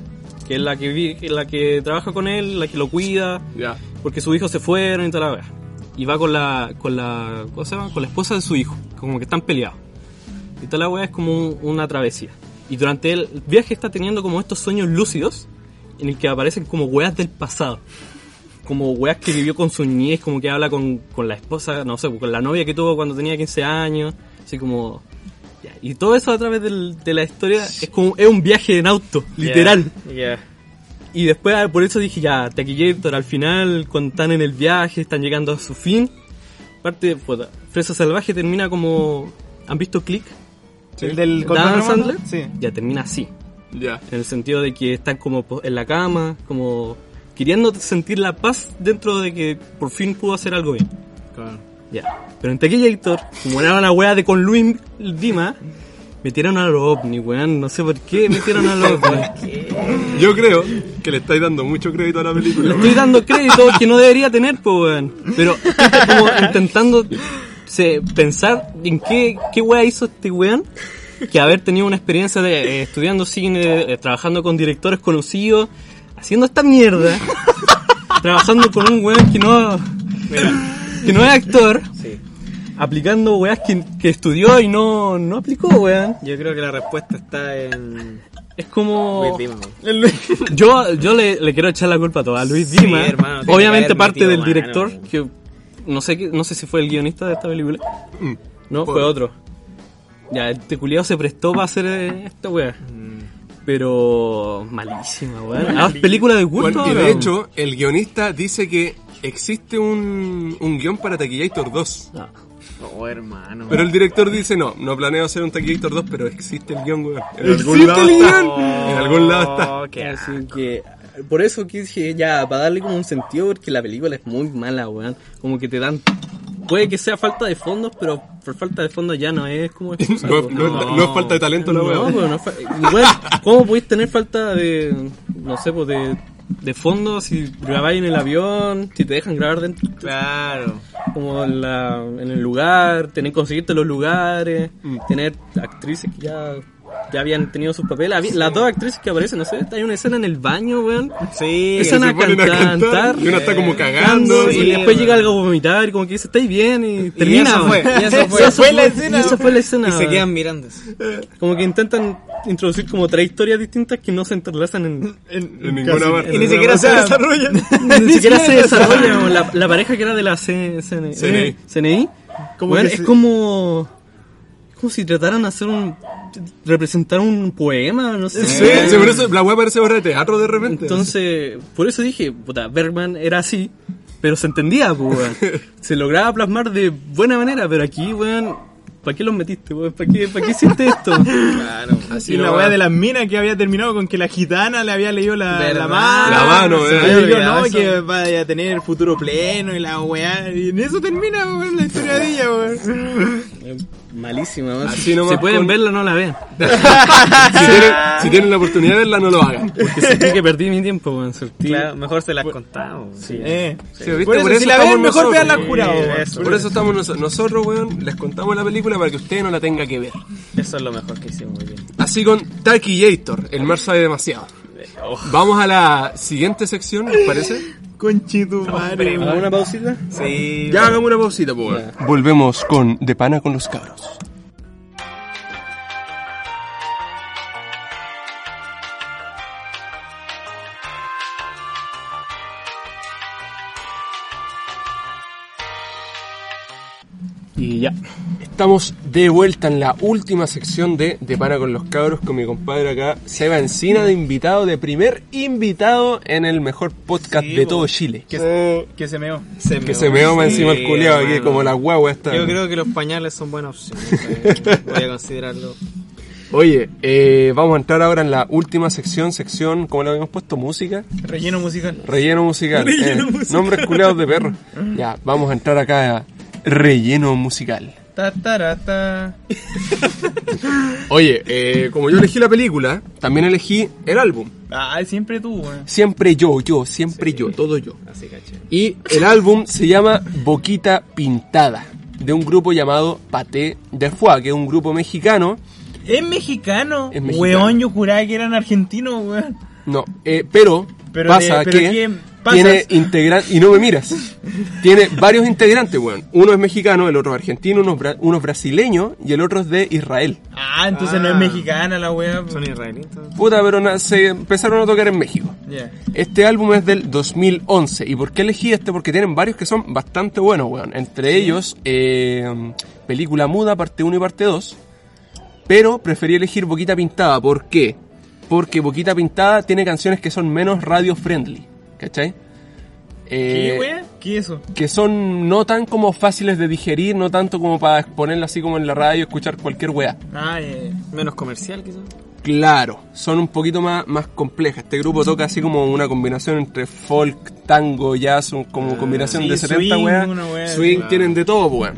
que es la que, vi- que es la que trabaja con él, la que lo cuida, Ya. Porque sus hijos se fueron y toda la wea. Y va con la, con la, ¿cómo se llama? Con la esposa de su hijo, como que están peleados. Y toda la wea es como un- una travesía. Y durante el viaje está teniendo como estos sueños lúcidos en el que aparecen como weas del pasado. Como weas que vivió con su niñez, como que habla con, con la esposa, no sé, con la novia que tuvo cuando tenía 15 años. Así como... Y todo eso a través del- de la historia es como es un viaje en auto, literal. Ya. Y después ah, por eso dije ya, Taquillator al final, cuando están en el viaje, están llegando a su fin. Aparte, puta, Fresa Salvaje termina como... ¿Han visto Click? ¿El del Dan Sandler? Sí. Ya termina así. Ya. En el sentido de que están como en la cama, como queriendo sentir la paz dentro de que por fin pudo hacer algo bien. Ya. Pero en Taquillator, como era una wea de con Luis Dima, metieron a los ovnis, weón. No sé por qué metieron a los ovnis. Yo creo que le estáis dando mucho crédito a la Le película. estoy dando crédito que no debería tener, pues, weón. Pero estoy como intentando se- pensar en qué, qué wea hizo este weón. Que haber tenido una experiencia de eh, estudiando cine, eh, trabajando con directores conocidos, haciendo esta mierda, trabajando con un weón que no, que no es actor, aplicando weas que, que estudió y no, no aplicó, weón. Yo creo que la respuesta está en Es como... Luis Dima, weón. Yo, yo le, le quiero echar la culpa a todo a Luis Sí, Dima. hermano, obviamente parte del mano, director, que no sé qué- no sé si fue el guionista de esta película. Mm. No, fue otro. Ya, este culiado se prestó para hacer eh, esta wea. Mm. Pero malísima, weón. Ah, película de culto. Bueno, y de hecho, el guionista dice que existe un, un guion para Taquillator 2. Ah. Oh, hermano. Pero el director dice, no, no planeo hacer un Taquillator 2, pero existe el guion, weón. En ¿Existe algún lado el está. guion? En algún lado está. Oh, Así que por eso que dije ya, para darle como un sentido, porque la película es muy mala, weón. Como que te dan. Puede que sea falta de fondos, pero por falta de fondos ya no es como No, no- no es falta de talento la No, weón. pero no es fa- Bueno, ¿cómo podéis tener falta de, no sé, pues de, de fondos si grabáis en el avión, si te dejan grabar dentro, Claro. como en, la, en el lugar, tener que conseguirte los lugares, Mm. tener actrices que ya, ya habían tenido sus papeles. Había- Las dos actrices que aparecen, no sé, hay una escena en el baño, weón. Sí. Se a cantar, y una está como cagando, y sí, después weón. llega algo a vomitar y como que dice, ¿estáis bien? Y termina. eso fue, weón. y eso fue. Y Fue la escena, y esa fue la escena. Y se quedan mirando. Como que intentan introducir como tres historias distintas que no se entrelazan en... En ninguna parte. Y ni siquiera se desarrollan. Ni siquiera se desarrolla. weón. La, la pareja que era de la CNI, CNI. CNI, que es como... Es como si trataran de hacer un... representar un poema, no sé. Sí, sí, por eso la weá parece obra de teatro de repente. Entonces, por eso dije, puta, Bergman era así, pero se entendía, pues, weón. Se lograba plasmar de buena manera, pero aquí, weón, ¿para qué los metiste, weón? ¿Para qué, ¿Para qué hiciste esto? Claro. Así y la weá de las minas que había terminado con que la gitana le había leído la, la mano. La mano, Se eh. había dicho, Olvidado no, eso. que vaya a tener futuro pleno y la weá. Y en eso termina, weón, la historia de ella, weón. Malísima. Así Si, nomás si pueden con- verla, no la vean. si, tienen, si tienen la oportunidad de verla, no lo hagan. Porque sentí que perdí mi tiempo, weón. Sentí- Claro, mejor se las contamos. Sí. Eh. Sí, ¿viste? Por eso, Por eso si la estamos ven, mejor nosotros. vean la jurado. Sí, weón. eso. Por eso estamos nosotros. Nosotros, weón, les contamos la película para que usted no la tenga que ver. Eso es lo mejor que hicimos muy bien. Así con Taquillator, el mar sabe demasiado. Vamos a la siguiente sección, ¿les parece? Conchetumare, ¿Hagamos una pausita? Sí. Ya hagamos una pausita, pues. Volvemos con De Pana con los Cabros. Y ya. Estamos de vuelta en la última sección de De Pana con los Cabros con mi compadre acá, Seba Encina, de invitado, de primer invitado en el mejor podcast Sí, de todo Chile. Que, se- que se meó. Que se meó más encima el culiao aquí como la guagua esta. Yo creo que los pañales son buena opción. eh. Voy a considerarlo. Oye, eh, vamos a entrar ahora en la última sección, sección, como le habíamos puesto, música, Relleno musical. relleno musical. eh, Nombres culeados de perro. Ya, vamos a entrar acá a relleno musical. Ta, ta, ta. Oye, eh, como yo elegí la película, también elegí el álbum. Ah, siempre tú, weón. Siempre yo, yo, siempre yo, todo yo. Así caché. Y el álbum se llama Boquita Pintada, de un grupo llamado Paté de Foie, que es un grupo mexicano. Es mexicano. Es mexicano. Weón, yo juraba que eran argentinos, weón. No, eh, pero, Pero, pasa de- pero que... que Pasas. tiene integrantes, y no me miras, tiene varios integrantes, weón. Uno es mexicano, el otro es argentino, uno es, bra- uno es brasileño y el otro es de Israel. Ah, entonces no es mexicana la wea. Son israelitas. Puta, pero se empezaron a tocar en México. Este álbum es del 2011. ¿Y por qué elegí este? Porque tienen varios que son bastante buenos, weón. Entre ellos, eh, Película Muda, parte 1 y parte 2. Pero preferí elegir Boquita Pintada. ¿Por qué? Porque Boquita Pintada tiene canciones que son menos radio friendly. ¿Cachai? ¿Qué Eh, wea? ¿Qué es eso? que son no tan como fáciles de digerir, no tanto como para exponerla así como en la radio y escuchar cualquier weá. Ah, eh, Menos comercial, quizás. Claro, son un poquito más, más complejas. Este grupo toca así como una combinación entre folk, tango, jazz, como combinación Ah, sí, de 70 swing, weas. wea, Swing claro. tienen de todo, weón.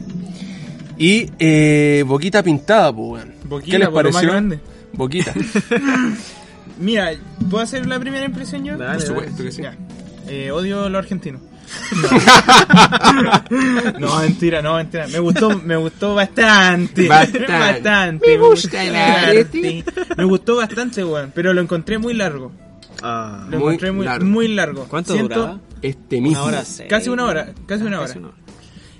Y eh, Boquita Pintada, weón. ¿Qué les pareció? grande. Boquita, Mira, ¿puedo hacer la primera impresión yo? Dale, por supuesto que sí. Ya. Eh, odio lo argentino. No. mentira, no, mentira. Me gustó, me gustó bastante. Bastante. Bastante. Me gusta el arte. Me gustó bastante, weón. Pero lo encontré muy largo. Ah. Lo Muy encontré muy largo. muy largo. ¿Cuánto Siento- duraba? Este mismo. Una hora seis. Casi una hora, casi una hora. Casi una hora.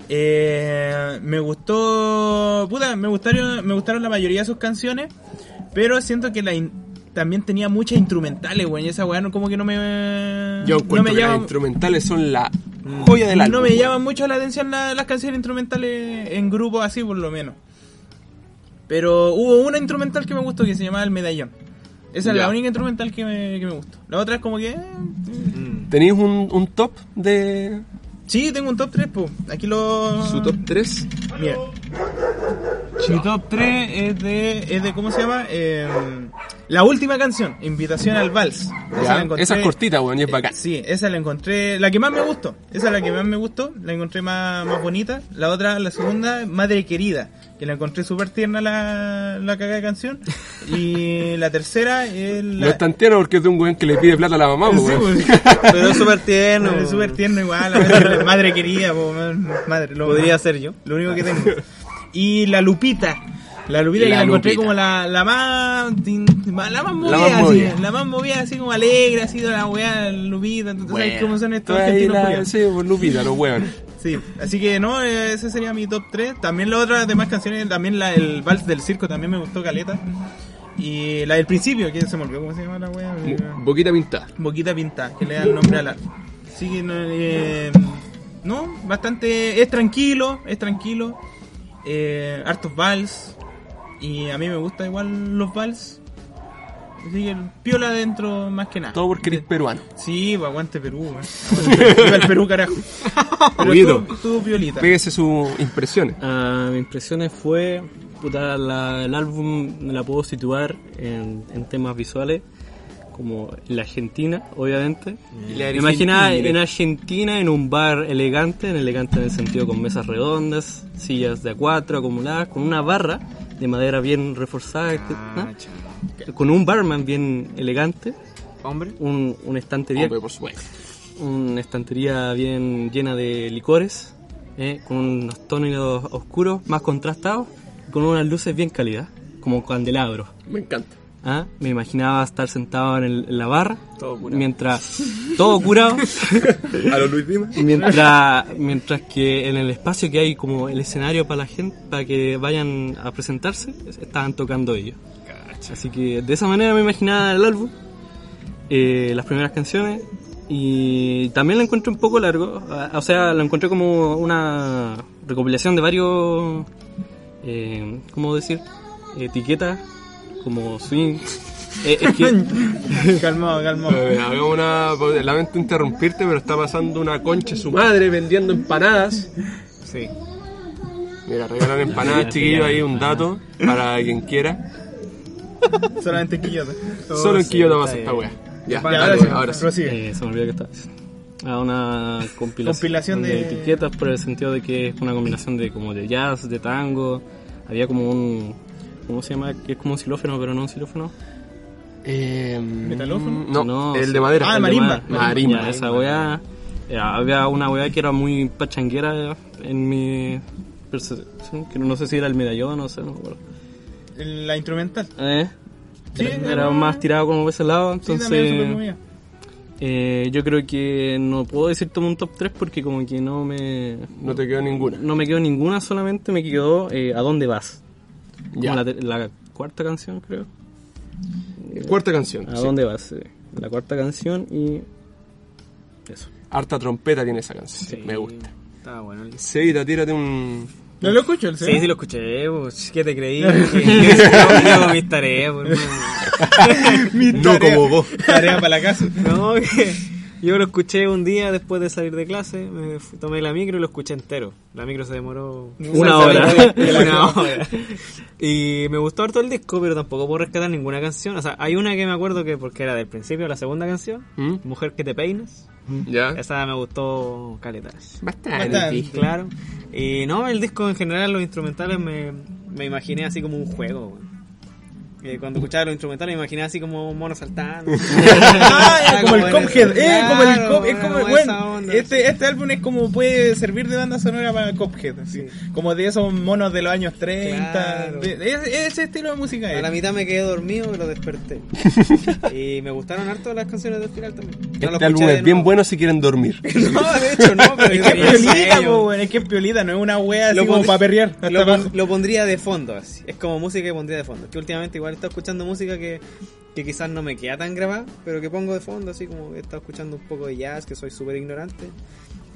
Eh, me gustó, puta, me gustaron, me gustaron la mayoría de sus canciones, pero siento que la in- también tenía muchas instrumentales, güey, y esa weá no, como que no me, Yo no me que las instrumentales son la joya del álbum. no me llaman mucho la atención la- las canciones instrumentales en grupos así, por lo menos. Pero hubo una instrumental que me gustó que se llamaba El Medallón. Esa es la única instrumental que me, que me gustó. La otra es como que... eh, ¿Tenéis un, un top de Sí, tengo un top 3, pues. Aquí lo... su top 3? Mira. Mi top 3 es de, es de ¿cómo se llama? Eh, la última canción, Invitación al Vals. Esa la encontré- Esa es cortita, weón, y es eh, bacán. Sí, esa la encontré, la que más me gustó. Esa es la que más me gustó, la encontré más, más bonita. La otra, la segunda, Madre Querida, que la encontré súper tierna la, la cagada de canción. Y la tercera es la... No es tan porque es de un weón que le pide plata a la mamá, Sí, weón. pues, Pero es súper tierno. es súper tierno igual, madre, madre querida, po, madre, lo- Podría ser yo. lo único que tengo. Y la Lupita. La Lupita La que la encontré Lupita. como la, la más la más movida, más así, movida. la más movida así como alegre, así de la weá, Lupita, entonces sabes cómo son estos argentinos la-. Sí, pues Lupita, los weón. Sí, así que no, ese sería mi top 3. También las otras demás canciones, también la, el Vals del Circo también me gustó caleta. Y la del principio, que se me olvidó cómo se llama la weá. Boquita pintada. Boquita Pintada, que le da el nombre al álbum. Así que no, eh, no, bastante, es tranquilo, es tranquilo. Eh, hartos vals. Y a mí me gusta igual los vals. Así que piola adentro más que nada. Todo porque eres peruano. Sí, pues aguante Perú. Aguante- Viva el Perú, carajo. Pero estuvo, estuvo piolita. Pégese sus impresiones. Ah, mis impresiones fue, puta, la- el álbum me la puedo situar en, en temas visuales, como en la Argentina, obviamente. Me imaginaba en Argentina, en un bar elegante, en elegante en el sentido con mesas redondas, sillas de a cuatro acumuladas, con una barra de madera bien reforzada, Ah, ¿no? con un barman bien elegante, Hombre. un, una estantería Hombre, por supuesto. una estantería bien llena de licores, eh, con unos tonos oscuros más contrastados, con unas luces bien cálidas, como candelabros. Me encanta. ¿Ah? Me imaginaba estar sentado en, el- en la barra, Todo curado. mientras todo curado, A los Luis Dimas. mientras mientras que en el espacio que hay como el escenario para la gente, para que vayan a presentarse, estaban tocando ellos. Así que de esa manera me imaginaba el álbum, eh, las primeras canciones y también lo encontré un poco largo, o sea, lo encontré como una recopilación de varios, eh, ¿cómo decir? Etiquetas, como swing. Eh, es que, calmado, calmado. Eh, hagamos una. Lamento interrumpirte, pero está pasando una concha su madre vendiendo empanadas. Sí. Mira, regalan empanadas, chiquillos. Ahí un dato para quien quiera. Solamente en Quillota. Solo en sí, Quillota pasa esta wea. Ya, Ya, dale, ahora sí, ahora sí. Eh, se me olvidó que estaba diciendo. Ah, una compilación, Compilación de... de- etiquetas por el sentido de que es una combinación de como de jazz, de tango. Había como un ¿cómo se llama? Que es como un xilófono, pero no un xilófono. Eh, ¿Metalófono? No, No, el sí. de madera. Ah, El de marimba. ma- Marimba. Ya, esa weá. ya, había una weá que era muy pachanguera en mi percepción, que no sé si era el medallón, no sé, no me acuerdo. La instrumental. Eh, Sí, era, era más tirado como por ese lado, Sí, también es súper entonces movida. Eh, yo creo que no puedo decirte un top 3 porque como que no me... No te quedó ninguna. No me quedó ninguna, solamente me quedó eh, ¿A dónde vas? Como Ya. La, cuarta canción, creo. Cuarta canción. ¿A sí. dónde vas? eh, La cuarta canción y... Eso. Harta trompeta tiene esa canción. Me gusta. Estaba bueno. Sevita, tírate un... ¿No lo escucho el Sí, sí lo escuché, pues, ¿qué te creí? Yo hago mis tareas, pues, no. No como vos. Tarea para la casa. No, que yo lo escuché un día después de salir de clase, me fui- tomé la micro y lo escuché entero. La micro se demoró Una hora. Una hora. Y me gustó harto el disco, pero tampoco puedo rescatar ninguna canción. O sea, hay una que me acuerdo que porque era del principio, la segunda canción, ¿Mm? Mujer que te peines. Ya. Esa me gustó caleta. Bastante. Claro. Y no, el disco en general, los instrumentales me, me imaginé así como un juego. Eh, cuando escuchaba los instrumentales me imaginé así como monos saltando. Ah, como el Como en Cophead, eh, como el claro, Cop- es como, como bueno, onda, este, este álbum es como puede servir de banda sonora para Cophead, así, Sí. como de esos monos de los años 30, Claro. de, de ese, estilo de música A la mitad me quedé dormido y lo desperté. y me gustaron harto las canciones del final también. No Este álbum de es bien bueno si quieren dormir. No, de hecho no, pero yo Es que piolita, po, es que es piolita, no es una wea así Lo como para perrear. Lo, pon- lo pondría de fondo, así. Es como música que pondría de fondo. Que últimamente igual estoy escuchando música que, que quizás no me queda tan grabada, pero que pongo de fondo, así como he estado escuchando un poco de jazz, que soy súper ignorante.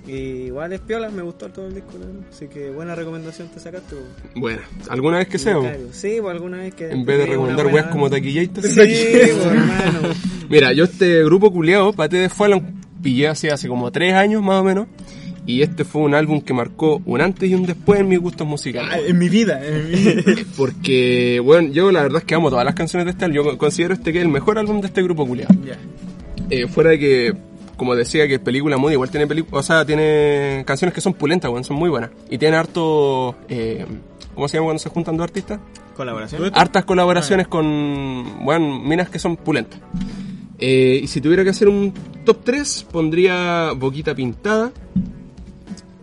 Y igual es piola, me gustó todo el disco, verdad. Así que buena recomendación te sacaste. Bueno, alguna vez que sea. Sí, pues alguna vez que... en vez de recomendar weas como taquillator. Sí, hermano. Mira, yo este grupo culiado, Pate de Fuá, lo pillé hace, hace como tres años más o menos. Y este fue un álbum que marcó un antes y un después en mis gustos musicales. Ah, en mi vida, en mi vida. Porque, bueno, yo la verdad es que amo todas las canciones de este álbum. Yo considero este que es el mejor álbum de este grupo culiado. Ya. Eh, fuera de que, como decía, que película Moody igual tiene o sea, tiene canciones que son pulentas, weón, son muy buenas. Y tiene harto, eh, ¿cómo se llama cuando se juntan dos artistas? Colaboración. Hartas colaboraciones con, bueno, minas que son pulentas. Eh, y si tuviera que hacer un top 3, pondría Boquita Pintada,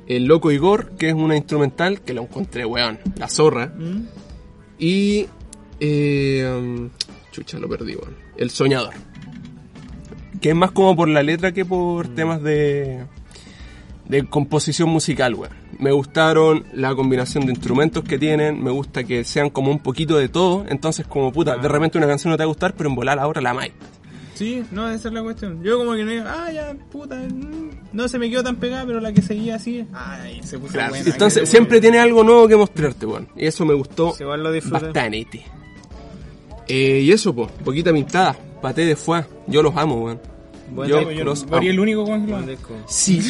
El Loco Igor, que es una instrumental que lo encontré, weón, la zorra. Y, eh, chucha, lo perdí, weón. El Soñador. Que es más como por la letra que por temas de, de composición musical, weón. Me gustaron la combinación de instrumentos que tienen, me gusta que sean como un poquito de todo, entonces como puta, de repente una canción no te va a gustar, pero en volar ahora la amáis. Sí, no, esa es la cuestión. Yo como que no digo, ah, ya, puta, mm, no se me quedó tan pegada, pero la que seguía así, ay, se puso Claro, buena. entonces siempre tiene algo nuevo que mostrarte, weón. Y eso me gustó lo disfruté. bastante. Eh, y eso, pues, poquita pintada, paté de fuá, yo los amo, weón. Buen yo Yo los amo. el único disco. Sí,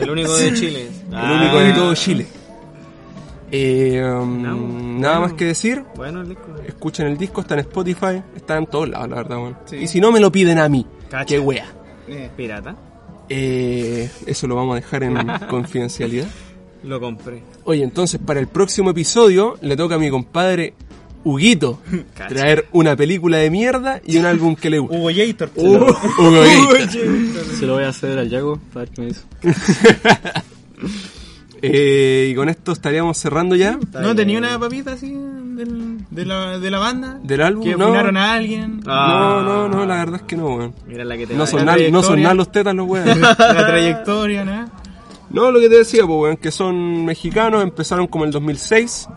El único de Chile. el único de todo Chile. Eh, um, No, nada bueno. más que decir, Bueno, el disco. escuchen el disco, está en Spotify, está en todos lados, la verdad, weón. Sí. Y si no, me lo piden a mí. Cacha. Qué wea. Eh, Pirata. Eh, eso lo vamos a dejar en confidencialidad. Lo compré. Oye, entonces para el próximo episodio le toca a mi compadre Huguito Cacha. traer una película de mierda y un álbum que le guste. Hugo Yator. Hugo Gator. Se lo voy a hacer al Yago para ver qué me dice. Eh, y con esto estaríamos cerrando ya ¿No tenía una papita así del- de, la, de la banda? del álbum. ¿Que no, a alguien? Ah. no, no, no, la verdad es que no, weón. Mira la que te No va- son, la nada, no son nada los tetas los weones. La trayectoria, ¿no? No, lo que te decía, pues, weón, que son mexicanos, empezaron como el 2006.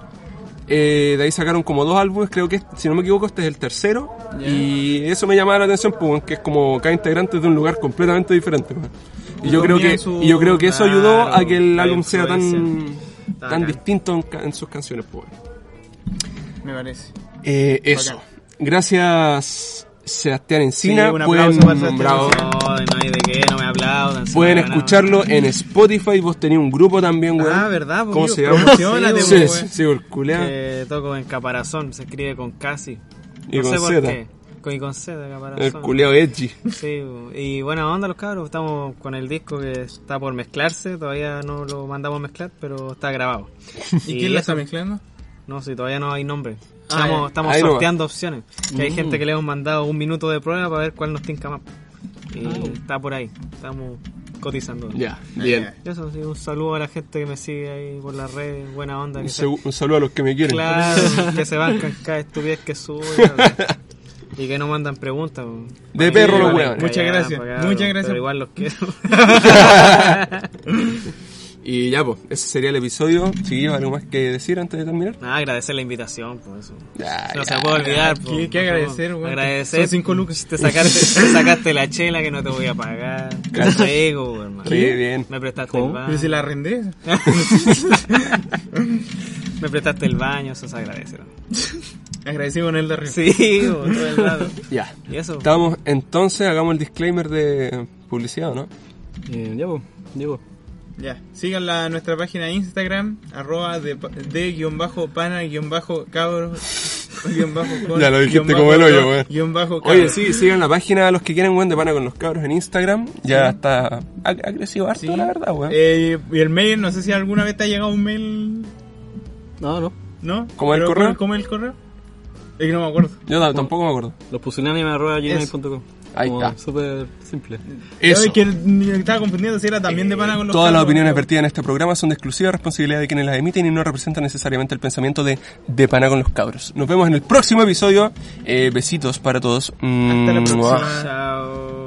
eh, de ahí sacaron como dos álbumes, creo que, si no me equivoco, este es el tercero. Y eso me llamaba la atención, pues, weón, que es como cada integrante de un lugar completamente diferente. weón. Y yo creo que, su- y yo creo que eso ayudó Claro, a que el álbum sea tan, tan distinto en, ca- en sus canciones, pues. weón. Me parece. Eh, eso. Gracias, Sebastián Encina. Sí, un pueden, aplauso para Sebastián bravo. No, no hay de qué, no me aplaudan. se Pueden me escucharlo en Spotify. Vos tenías un grupo también, weón. Ah, ¿verdad? ¿Cómo Pues, se yo- llama? Sí, pues, sí, sí, el culeado. Que toco en caparazón, se escribe con casi. Y no con sé por Z. qué. Con, y con Z, caparazón. El culeado edgy. Sí, y buena onda los cabros, estamos con el disco que está por mezclarse, todavía no lo mandamos a mezclar, pero está grabado. ¿Y quién la eso- está mezclando? No, si todavía no hay nombre. Ah, Estamos, sorteando opciones. Que Mm. hay gente que le hemos mandado un minuto de prueba para ver cuál nos tinca más. Y Ah, está por ahí, estamos cotizando. Ya, bien. Y Eso, sí, un saludo a la gente que me sigue ahí por las redes, buena onda. Un, Que saludo a los que me quieren. claro, que se bancan cada estupidez que sube. Y que no mandan preguntas. De perro los hueones. Muchas gracias, muchas gracias. Pero igual los quiero. Y ya, pues, ese sería el episodio. Chiquillos, ¿algo más que decir antes de terminar? Nada, agradecer la invitación, por eso. Ya, No ya. se puede olvidar. ¿Qué- po, qué agradecer, weón? Agradecer. Son cinco lucas. Te sacaste, te sacaste la chela que no te voy a pagar. Fuego, hermano. Sí, bien. Me prestaste ¿Cómo? el baño. Pero si la arrendé. Me prestaste el baño, eso se agradece. ¿no? Agradecí con el de arriba. Sí, todo el rato. Ya. ¿Y eso? Estamos, entonces, hagamos el disclaimer de publicidad, ¿o ¿no? Eh, ya, pues, Diego. Ya, síganla en nuestra página de Instagram, arroba de, de guion bajo pana guion bajo cabros guion bajo con, Ya lo dijiste como el hoyo, weón. guion bajo cabros. Oye, sí, sigan la página los que quieren, weón, de pana con los cabros en Instagram. Ya está, ha, ha crecido harto, Sí. la verdad, weón. Eh, y el mail, no sé si alguna vez te ha llegado un mail, No, no. ¿no? ¿Cómo el Pero, correo? ¿Cómo es el correo? Es que no me acuerdo. Yo ta- tampoco me acuerdo. Los pusilánimes.gmail.com. Ahí está. Súper simple. Eso. Ay, que me estaba confundiendo si era también de pana con los Todas las opiniones vertidas en este programa son de exclusiva responsabilidad de quienes las emiten y no representan necesariamente el pensamiento de De Pana con los Cabros. Nos vemos en el próximo episodio. Eh, besitos para todos. Hasta la próxima. Chao.